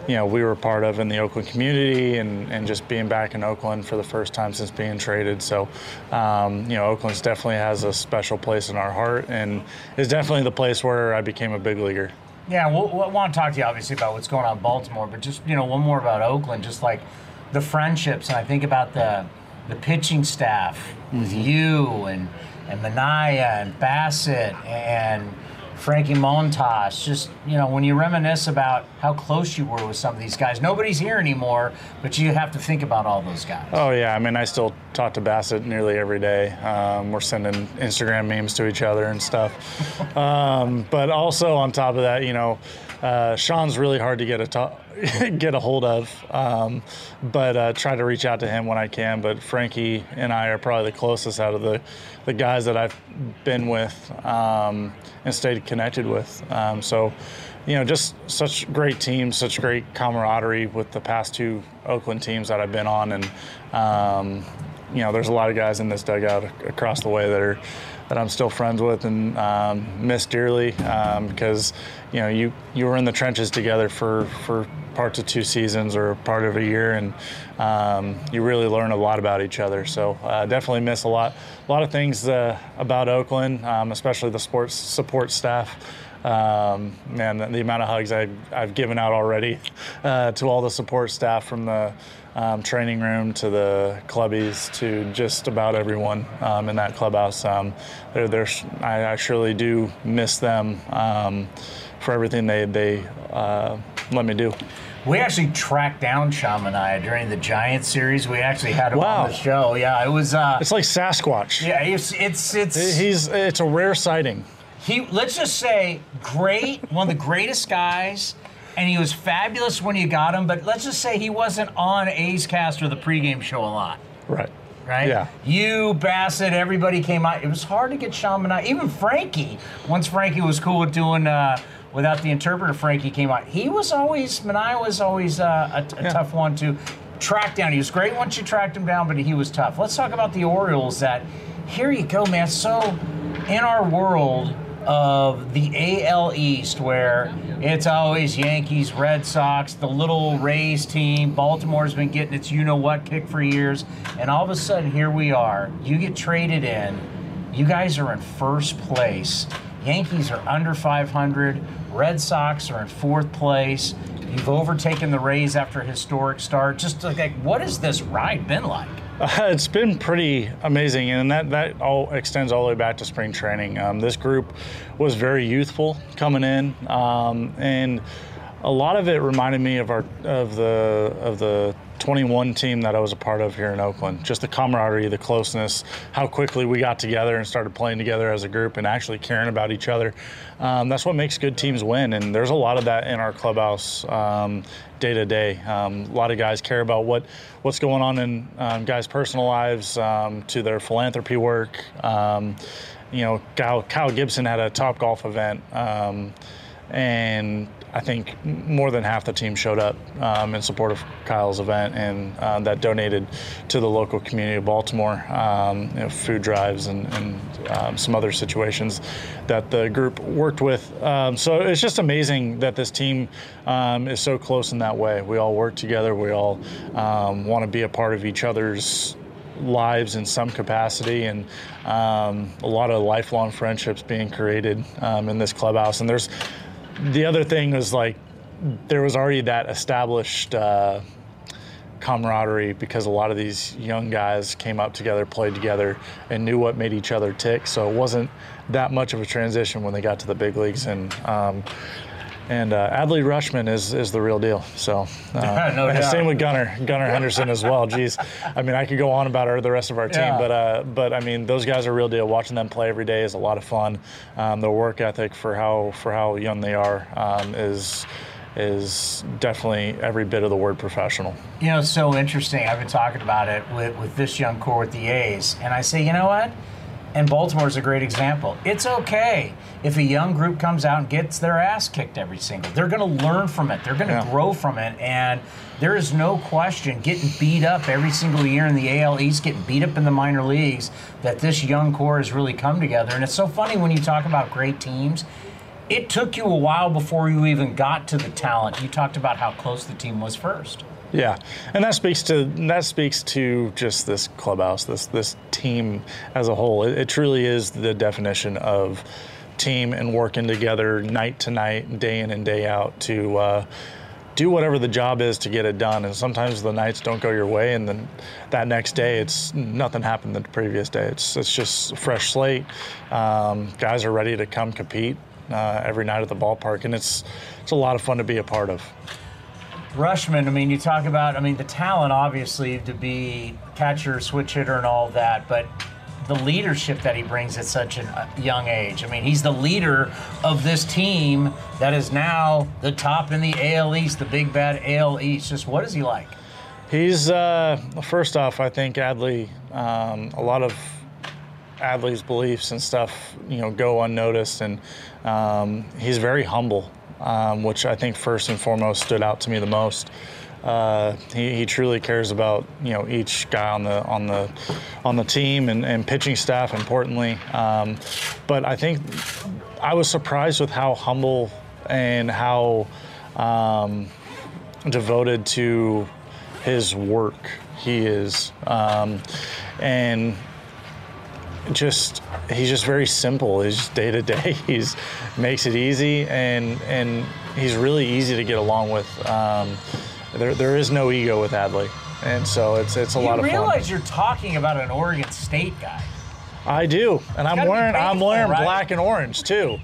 you know we were part of in the Oakland community, and, and just being back in Oakland for the first time since being traded. So, um, you know, Oakland's definitely has a special place in our heart, and is definitely the place where I became a big leaguer. Yeah, we'll, we'll want to talk to you obviously about what's going on in Baltimore, but just you know one more about Oakland, just like the friendships, and I think about the the pitching staff with you and and Manaea and Bassett and Frankie Montas. Just you know, when you reminisce about how close you were with some of these guys, nobody's here anymore, but you have to think about all those guys. Oh yeah, I mean, I still talk to Bassett nearly every day. Um, we're sending Instagram memes to each other and stuff. um, but also on top of that, you know, uh, Sean's really hard to get a to- get a hold of, um, but uh, try to reach out to him when I can. But Frankie and I are probably the closest out of the the guys that I've been with um, and stayed connected with. Um, so, you know, just such great teams, such great camaraderie with the past two Oakland teams that I've been on, and um, you know, there's a lot of guys in this dugout across the way that are that I'm still friends with and um, miss dearly um, because you know you you were in the trenches together for for parts of two seasons or part of a year and um, you really learn a lot about each other. So uh, definitely miss a lot a lot of things uh, about Oakland, um, especially the sports support staff. Um, man, the, the, amount of hugs I, I've given out already uh, to all the support staff from the um, training room to the clubbies to just about everyone um, in that clubhouse. Um, they're, they're, I, I, surely do miss them um, for everything they, they uh, let me do. We actually tracked down Sean Manaea during the Giant series. We actually had him wow. on the show. Yeah, it was. Uh, it's like Sasquatch. Yeah, it's it's it's. He's it's a rare sighting. He let's just say great, one of the greatest guys, and he was fabulous when you got him. But let's just say he wasn't on A's Cast or the pregame show a lot. Right. right? Yeah. You, Bassett, everybody came out. It was hard to get Sean Manaea. Even Frankie, once Frankie was cool with doing uh, without the interpreter, Frankie came out. He was always Manaea was always uh, a, a Yeah. tough one to track down. He was great once you tracked him down, but he was tough. Let's talk about the Orioles. That here you go, man. So in our world of the AL East, where it's always Yankees, Red Sox, the little Rays team. Baltimore's been getting its you know what kick for years, and all of a sudden here we are. You get traded in. You guys are in first place. Yankees are under 500. Red Sox are in fourth place. You've overtaken the Rays after a historic start. Just like, what has this ride been like? Uh, it's been pretty amazing, and that, that all extends all the way back to spring training. Um, this group was very youthful coming in, um, and a lot of it reminded me of our of the of the 21 team that I was a part of here in Oakland. Just the camaraderie, the closeness, how quickly we got together and started playing together as a group and actually caring about each other. Um, that's what makes good teams win, and there's a lot of that in our clubhouse um, day to day. Um, a lot of guys care about what what's going on in um, guys' personal lives, to their philanthropy work. You know, Kyle, Kyle Gibson had a Top Golf event, and I think more than half the team showed up um, in support of Kyle's event, and uh, that donated to the local community of Baltimore, um, you know, food drives and, and um, some other situations that the group worked with. Um, so it's just amazing that this team um, is so close in that way. We all work together. We all um, want to be a part of each other's lives in some capacity and um, a lot of lifelong friendships being created um, in this clubhouse and there's the other thing was like there was already that established uh, camaraderie because a lot of these young guys came up together played together and knew what made each other tick. So it wasn't that much of a transition when they got to the big leagues. And um, and uh, Adley Rutschman is, is the real deal. So, uh, No and doubt. same with Gunner Gunnar Henderson as well. Geez, I mean, I could go on about the rest of our team, Yeah. but uh, but I mean, those guys are real deal. Watching them play every day is a lot of fun. Um, their work ethic for how for how young they are um, is is definitely every bit of the word professional. You know, it's so interesting. I've been talking about it with, with this young core with the A's, and I say, you know what? And Baltimore's a great example. It's okay if a young group comes out and gets their ass kicked every single. They're going to learn from it. They're going to Yeah. grow from it, and there is no question getting beat up every single year in the AL East, getting beat up in the minor leagues. That this young core has really come together, and it's so funny when you talk about great teams. It took you a while before you even got to the talent. You talked about how close the team was first. Yeah, and that speaks to that speaks to just this clubhouse, this this team as a whole. It, it truly is the definition of team and working together night to night, day in and day out to uh, do whatever the job is to get it done. And sometimes the nights don't go your way, and then that next day, it's nothing happened the previous day. It's it's just fresh slate. Um, guys are ready to come compete uh, every night at the ballpark, and it's it's a lot of fun to be a part of. Rutschman, I mean, you talk about, I mean, the talent obviously to be catcher, switch hitter, and all that, but the leadership that he brings at such a young age. I mean, he's the leader of this team that is now the top in the AL East, the big bad AL East. Just what is he like? He's uh, first off, I think Adley. Um, a lot of Adley's beliefs and stuff, you know, go unnoticed, and um, he's very humble, um, which I think first and foremost stood out to me the most. Uh, he, he truly cares about you know each guy on the on the on the team and, and pitching staff importantly. Um, but I think I was surprised with how humble and how um, devoted to his work he is um, and just he's just very simple he's day to day he's makes it easy and and he's really easy to get along with um, there, there is no ego with Adley and so it's it's a lot of fun I realize you're talking about an Oregon State guy. I do, and I'm wearing I'm wearing right? black and orange too.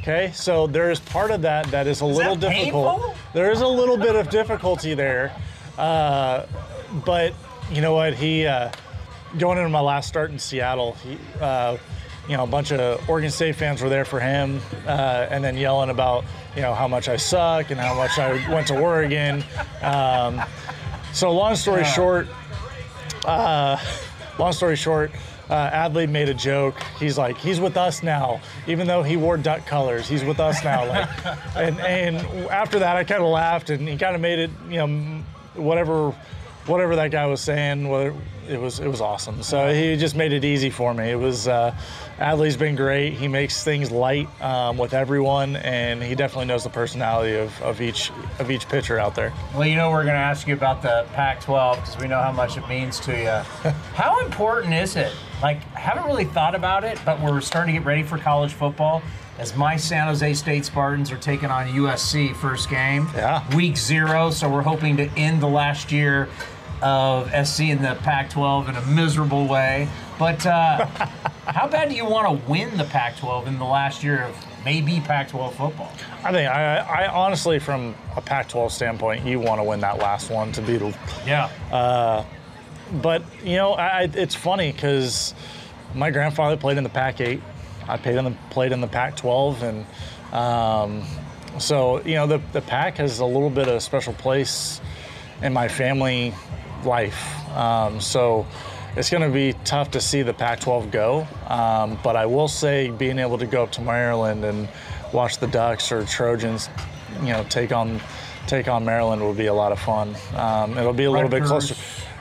Okay, so there's part of that that is a little that difficult. painful? There is a little bit of difficulty there, uh, but you know what? He uh, going into my last start in Seattle, he, uh, you know, a bunch of Oregon State fans were there for him, uh, and then yelling about you know how much I suck and how much I went to Oregon. Um, so long story short, uh, long story short, uh, Adley made a joke. He's like, he's with us now, even though he wore duck colors. He's with us now. Like, and and after that, I kind of laughed, and he kind of made it, you know, whatever whatever that guy was saying, whether it was it was awesome. So he just made it easy for me. It was uh, Adley's been great. He makes things light um, with everyone, and he definitely knows the personality of, of each of each pitcher out there. Well, you know, we're going to ask you about the Pac-12 because we know how much it means to you. how important is it? Like, haven't really thought about it, but we're starting to get ready for college football. As my San Jose State Spartans are taking on USC first game, yeah. week zero. So we're hoping to end the last year of SC in the Pac-12 in a miserable way. But uh, how bad do you want to win the Pac-12 in the last year of maybe Pac-12 football? I think I, I honestly, from a Pac-12 standpoint, you want to win that last one to be the yeah. Uh, but you know, I, it's funny because my grandfather played in the Pac-8. I played in the played in the Pac-12, and um, so you know, the the Pac has a little bit of a special place in my family life. Um, so it's going to be tough to see the Pac 12 go. Um, but I will say, being able to go up to Maryland and watch the Ducks or Trojans, you know, take on take on Maryland will be a lot of fun. Um, it'll be a little bit closer.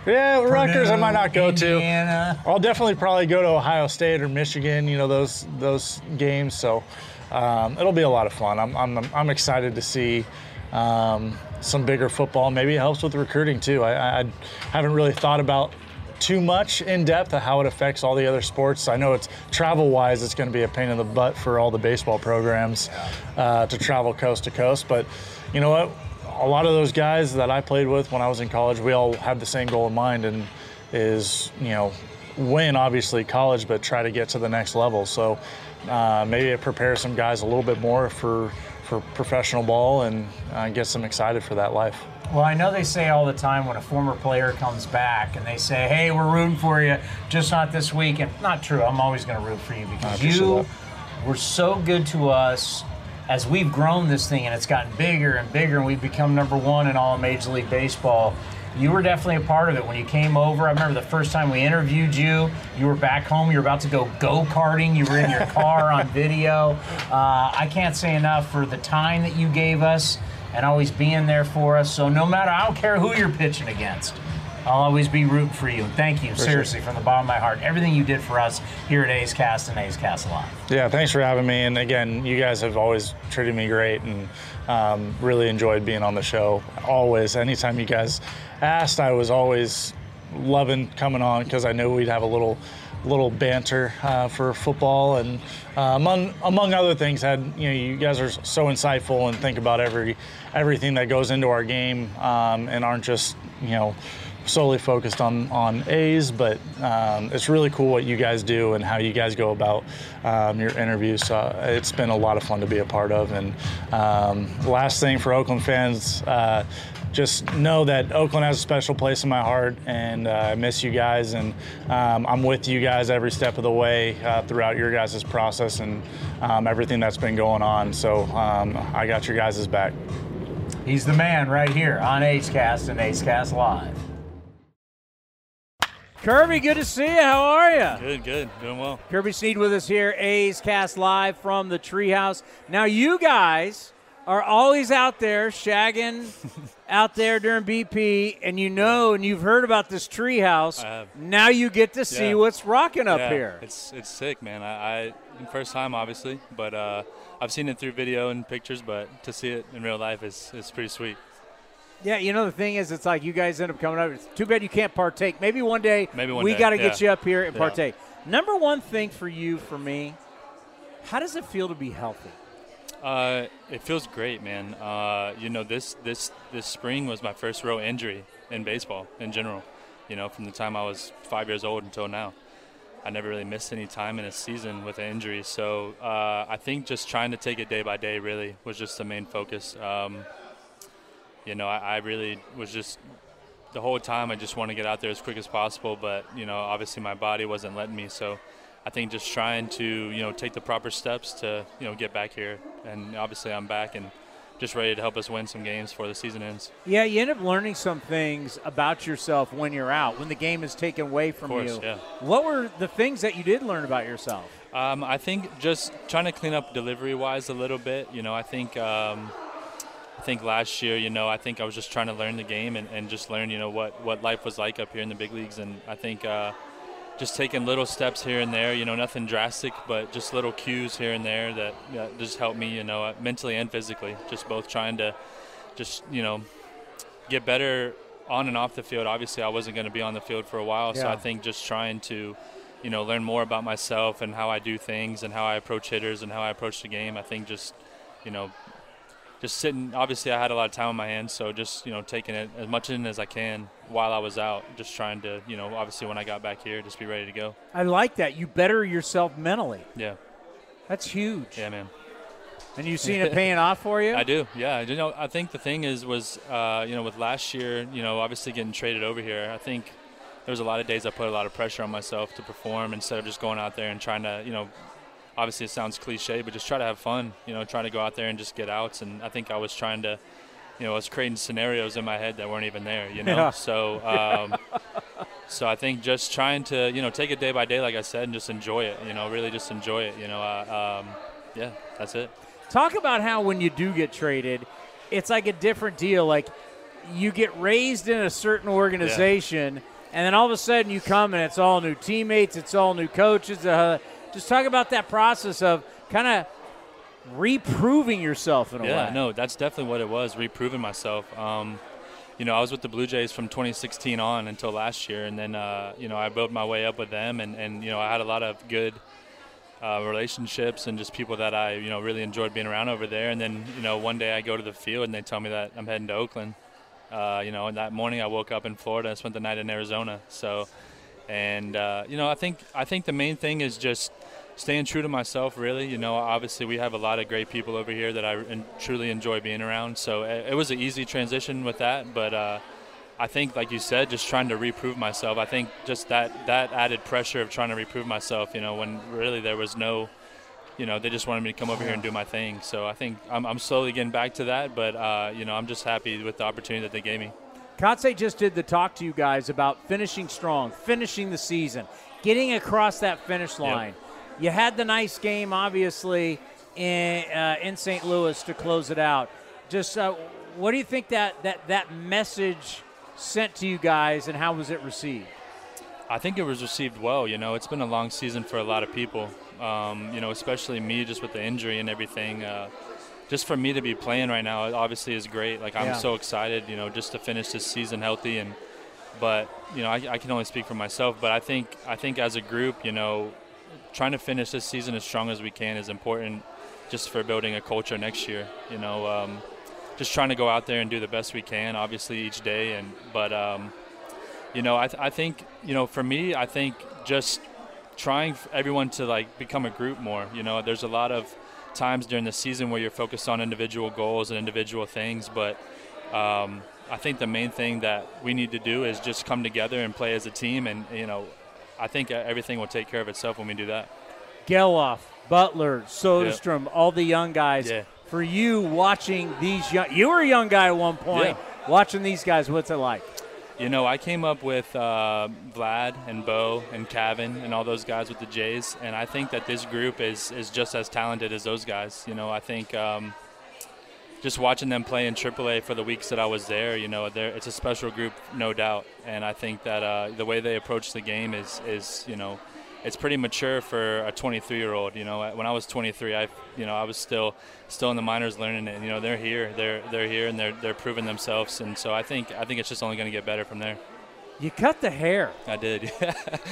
Yeah, Purdue, Rutgers I might not go Indiana. to. I'll definitely probably go to Ohio State or Michigan. You know those those games. So um, it'll be a lot of fun. I'm I'm, I'm excited to see um, some bigger football. Maybe it helps with recruiting too. I, I haven't really thought about too much in depth of how it affects all the other sports. I know it's travel wise, it's going to be a pain in the butt for all the baseball programs uh, to travel coast to coast. But you know what? A lot of those guys that I played with when I was in college, we all had the same goal in mind, and is you know win obviously college, but try to get to the next level. So uh, maybe it prepares some guys a little bit more for for professional ball and uh, gets them excited for that life. Well, I know they say all the time when a former player comes back and they say, "Hey, we're rooting for you, just not this week." And not true. I'm always going to root for you because you were so good to us as we've grown this thing and it's gotten bigger and bigger and we've become number one in all of Major League Baseball. You were definitely a part of it when you came over. I remember the first time we interviewed you. You were back home. You were about to go go karting. You were in your car on video. Uh, I can't say enough for the time that you gave us and always being there for us. So no matter, I don't care who you're pitching against. I'll always be rooting for you. Thank you, For seriously, from the bottom of my heart. Everything you did for us here at A's Cast and A's Cast Live. Yeah, thanks for having me. And again, you guys have always treated me great and um, really enjoyed being on the show. Always, anytime you guys asked, I was always loving coming on because I knew we'd have a little little banter uh, for football and uh, among among other things had you know you guys are so insightful and think about every everything that goes into our game um, and aren't just you know solely focused on on A's, but um, it's really cool what you guys do and how you guys go about um, your interviews. So it's been a lot of fun to be a part of. And um, last thing for Oakland fans. Uh, just know that Oakland has a special place in my heart, and uh, I miss you guys. And um, I'm with you guys every step of the way uh, throughout your guys' process and um, everything that's been going on. So um, I got your guys' back. He's the man right here on A's Cast and A's Cast Live. Kirby, good to see you. How are you? Good, good. Doing well. Kirby Snead with us here, A's Cast Live from the Treehouse. Now, you guys are always out there shagging out there during BP, and you know and you've heard about this treehouse. I have. Now you get to see Yeah. what's rocking up Yeah, here. It's it's sick, man. I, I first time obviously, but uh, I've seen it through video and pictures, but to see it in real life is is pretty sweet. Yeah, you know the thing is, it's like you guys end up coming up. It's too bad you can't partake. Maybe one day. Maybe one we got to get yeah. you up here and Yeah. partake. Number one thing for you, for me, how does it feel to be healthy? Uh, it feels great, man. Uh, you know, this this this spring was my first real injury in baseball in general. You know, from the time I was five years old until now, I never really missed any time in a season with an injury. So uh, I think just trying to take it day by day really was just the main focus. Um, you know, I, I really was just the whole time I just want to get out there as quick as possible, but you know, obviously my body wasn't letting me. So I think just trying to you know take the proper steps to you know get back here, and obviously I'm back and just ready to help us win some games before the season ends. Yeah, you end up learning some things about yourself when you're out, when the game is taken away from course, you. yeah. What were the things that you did learn about yourself? Um, I think just trying to clean up delivery wise a little bit. You know, I think um, I think last year, you know, I think I was just trying to learn the game and, and just learn, you know, what what life was like up here in the big leagues. And I think uh, just taking little steps here and there, you know, nothing drastic, but just little cues here and there that, that just helped me, you know, uh, mentally and physically. Just both trying to just, you know, get better on and off the field. Obviously, I wasn't going to be on the field for a while, so I think just trying to, you know, learn more about myself and how I do things and how I approach hitters and how I approach the game. I think just, you know, just sitting. Obviously, I had a lot of time on my hands, so just you know, taking it as much in as I can while I was out. Just trying to, you know, obviously when I got back here, just be ready to go. I like that. You better yourself mentally. Yeah. That's huge. Yeah, man. And you seen it paying off for you? I do. Yeah. You know, I think the thing is was uh, you know with last year, you know, obviously getting traded over here, I think there was a lot of days I put a lot of pressure on myself to perform instead of just going out there and trying to, you know, obviously it sounds cliche, but just try to have fun. You know, trying to go out there and just get outs. And I think I was trying to, you know, I was creating scenarios in my head that weren't even there. You know, Yeah. so. Um, So I think just trying to, you know, take it day by day, like I said, and just enjoy it. You know, really just enjoy it. You know, uh, um, yeah, that's it. Talk about how when you do get traded, it's like a different deal. Like you get raised in a certain organization, and then all of a sudden you come and it's all new teammates, it's all new coaches. Uh, just talk about that process of kind of reproving yourself in a yeah, way. Yeah, no, that's definitely what it was, reproving myself. Um, you know, I was with the Blue Jays from 2016 on until last year, and then uh, you know I built my way up with them, and, and you know I had a lot of good uh, relationships and just people that I you know really enjoyed being around over there. And then you know one day I go to the field and they tell me that I'm heading to Oakland. Uh, you know, and that morning I woke up in Florida and spent the night in Arizona. So, and uh, you know I think I think the main thing is just staying true to myself. Really, you know, obviously we have a lot of great people over here that I truly enjoy being around. So it, it was an easy transition with that, but. Uh, I think, like you said, just trying to reprove myself. I think just that that added pressure of trying to reprove myself. You know, when really there was no, you know, they just wanted me to come over here and do my thing. So I think I'm, I'm slowly getting back to that. But uh, you know, I'm just happy with the opportunity that they gave me. Kotsay just did the talk to you guys about finishing strong, finishing the season, getting across that finish line. You had the nice game, obviously, in, uh, in St. Louis to close it out. Just uh, what do you think that, that, that message sent to you guys, and how was it received? I think it was received well. You know, it's been a long season for a lot of people. Um, you know, especially me, just with the injury and everything. Uh, just for me to be playing right now, obviously is great. Like I'm Yeah. so excited. You know, just to finish this season healthy and. But you know, I, I can only speak for myself. But I think I think as a group, you know, trying to finish this season as strong as we can is important, just for building a culture next year. You know, um, just trying to go out there and do the best we can, obviously each day. And but um, you know, I, th- I think you know, for me, I think just trying everyone to like become a group more. You know, there's a lot of times during the season where you're focused on individual goals and individual things, but um, I think the main thing that we need to do is just come together and play as a team, and you know, I think everything will take care of itself when we do that. Gelof, Butler, Soderstrom, all the young guys. Yeah. For you watching these young, you were a young guy at one point. Yeah. Watching these guys, what's it like? You know, I came up with uh, Vlad and Bo and Kevin and all those guys with the Jays, and I think that this group is is just as talented as those guys. You know, I think um, just watching them play in AAA for the weeks that I was there, you know, it's a special group, no doubt. And I think that uh, the way they approach the game is is you know, it's pretty mature for a 23 year old. You know, when I was 23, I you know I was still still in the minors learning it. You know, they're here, they're they're here, and they're they're proving themselves. And so I think I think it's just only going to get better from there. You cut the hair. I did.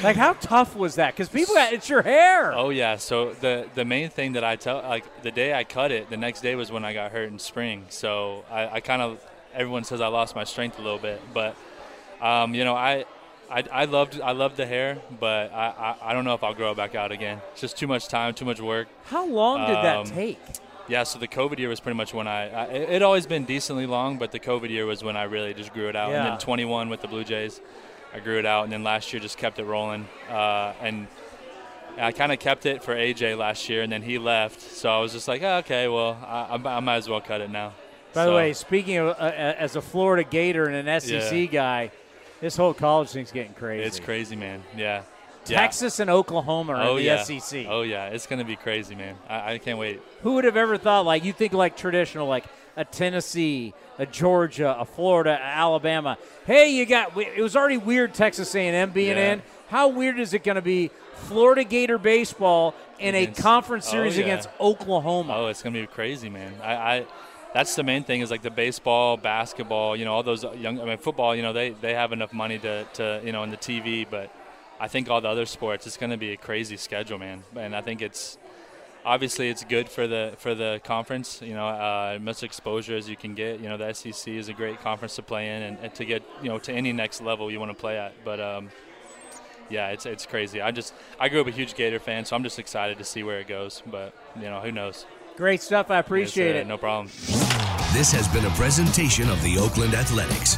Like, how tough was that? Because people, it's your hair. Oh yeah. So the the main thing that I tell like the day I cut it, the next day was when I got hurt in spring. So I, I kind of everyone says I lost my strength a little bit, but um, you know I. I, I loved I loved the hair, but I, I, I don't know if I'll grow it back out again. It's just too much time, too much work. How long did Um, that take? Yeah, so the COVID year was pretty much when I, I it had always been decently long, but the COVID year was when I really just grew it out. Yeah. And then 21 with the Blue Jays, I grew it out, and then last year just kept it rolling. Uh, and I kind of kept it for AJ last year, and then he left, so I was just like, oh, okay, well, I, I, I might as well cut it now. By So- the way, speaking of uh, uh, as a Florida Gator and an SEC Yeah. guy, this whole college thing's getting crazy. It's crazy, man. Yeah. Yeah. Texas and Oklahoma are oh, in the yeah. SEC. Oh yeah, it's gonna be crazy, man. I, I can't wait. Who would have ever thought? Like you think like traditional, like a Tennessee, a Georgia, a Florida, a Alabama. Hey, you got. It was already weird Texas A&M being Yeah. in. How weird is it going to be? Florida Gator baseball in Against- a conference oh, series yeah. against Oklahoma. Oh, it's gonna be crazy, man. I, I that's the main thing is like the baseball, basketball, you know, all those young. I mean, football. You know, they they have enough money to to you know in the TV, but I think all the other sports, it's gonna be a crazy schedule, man. And I think it's obviously it's good for the for the conference. You know, uh, much exposure as you can get. You know, the SEC is a great conference to play in, and, and to get you know to any next level you want to play at. But um, yeah, it's it's crazy. I just I grew up a huge Gator fan, so I'm just excited to see where it goes. But you know, who knows? Great stuff. I appreciate Yes, uh, it. No problem. This has been a presentation of the Oakland Athletics.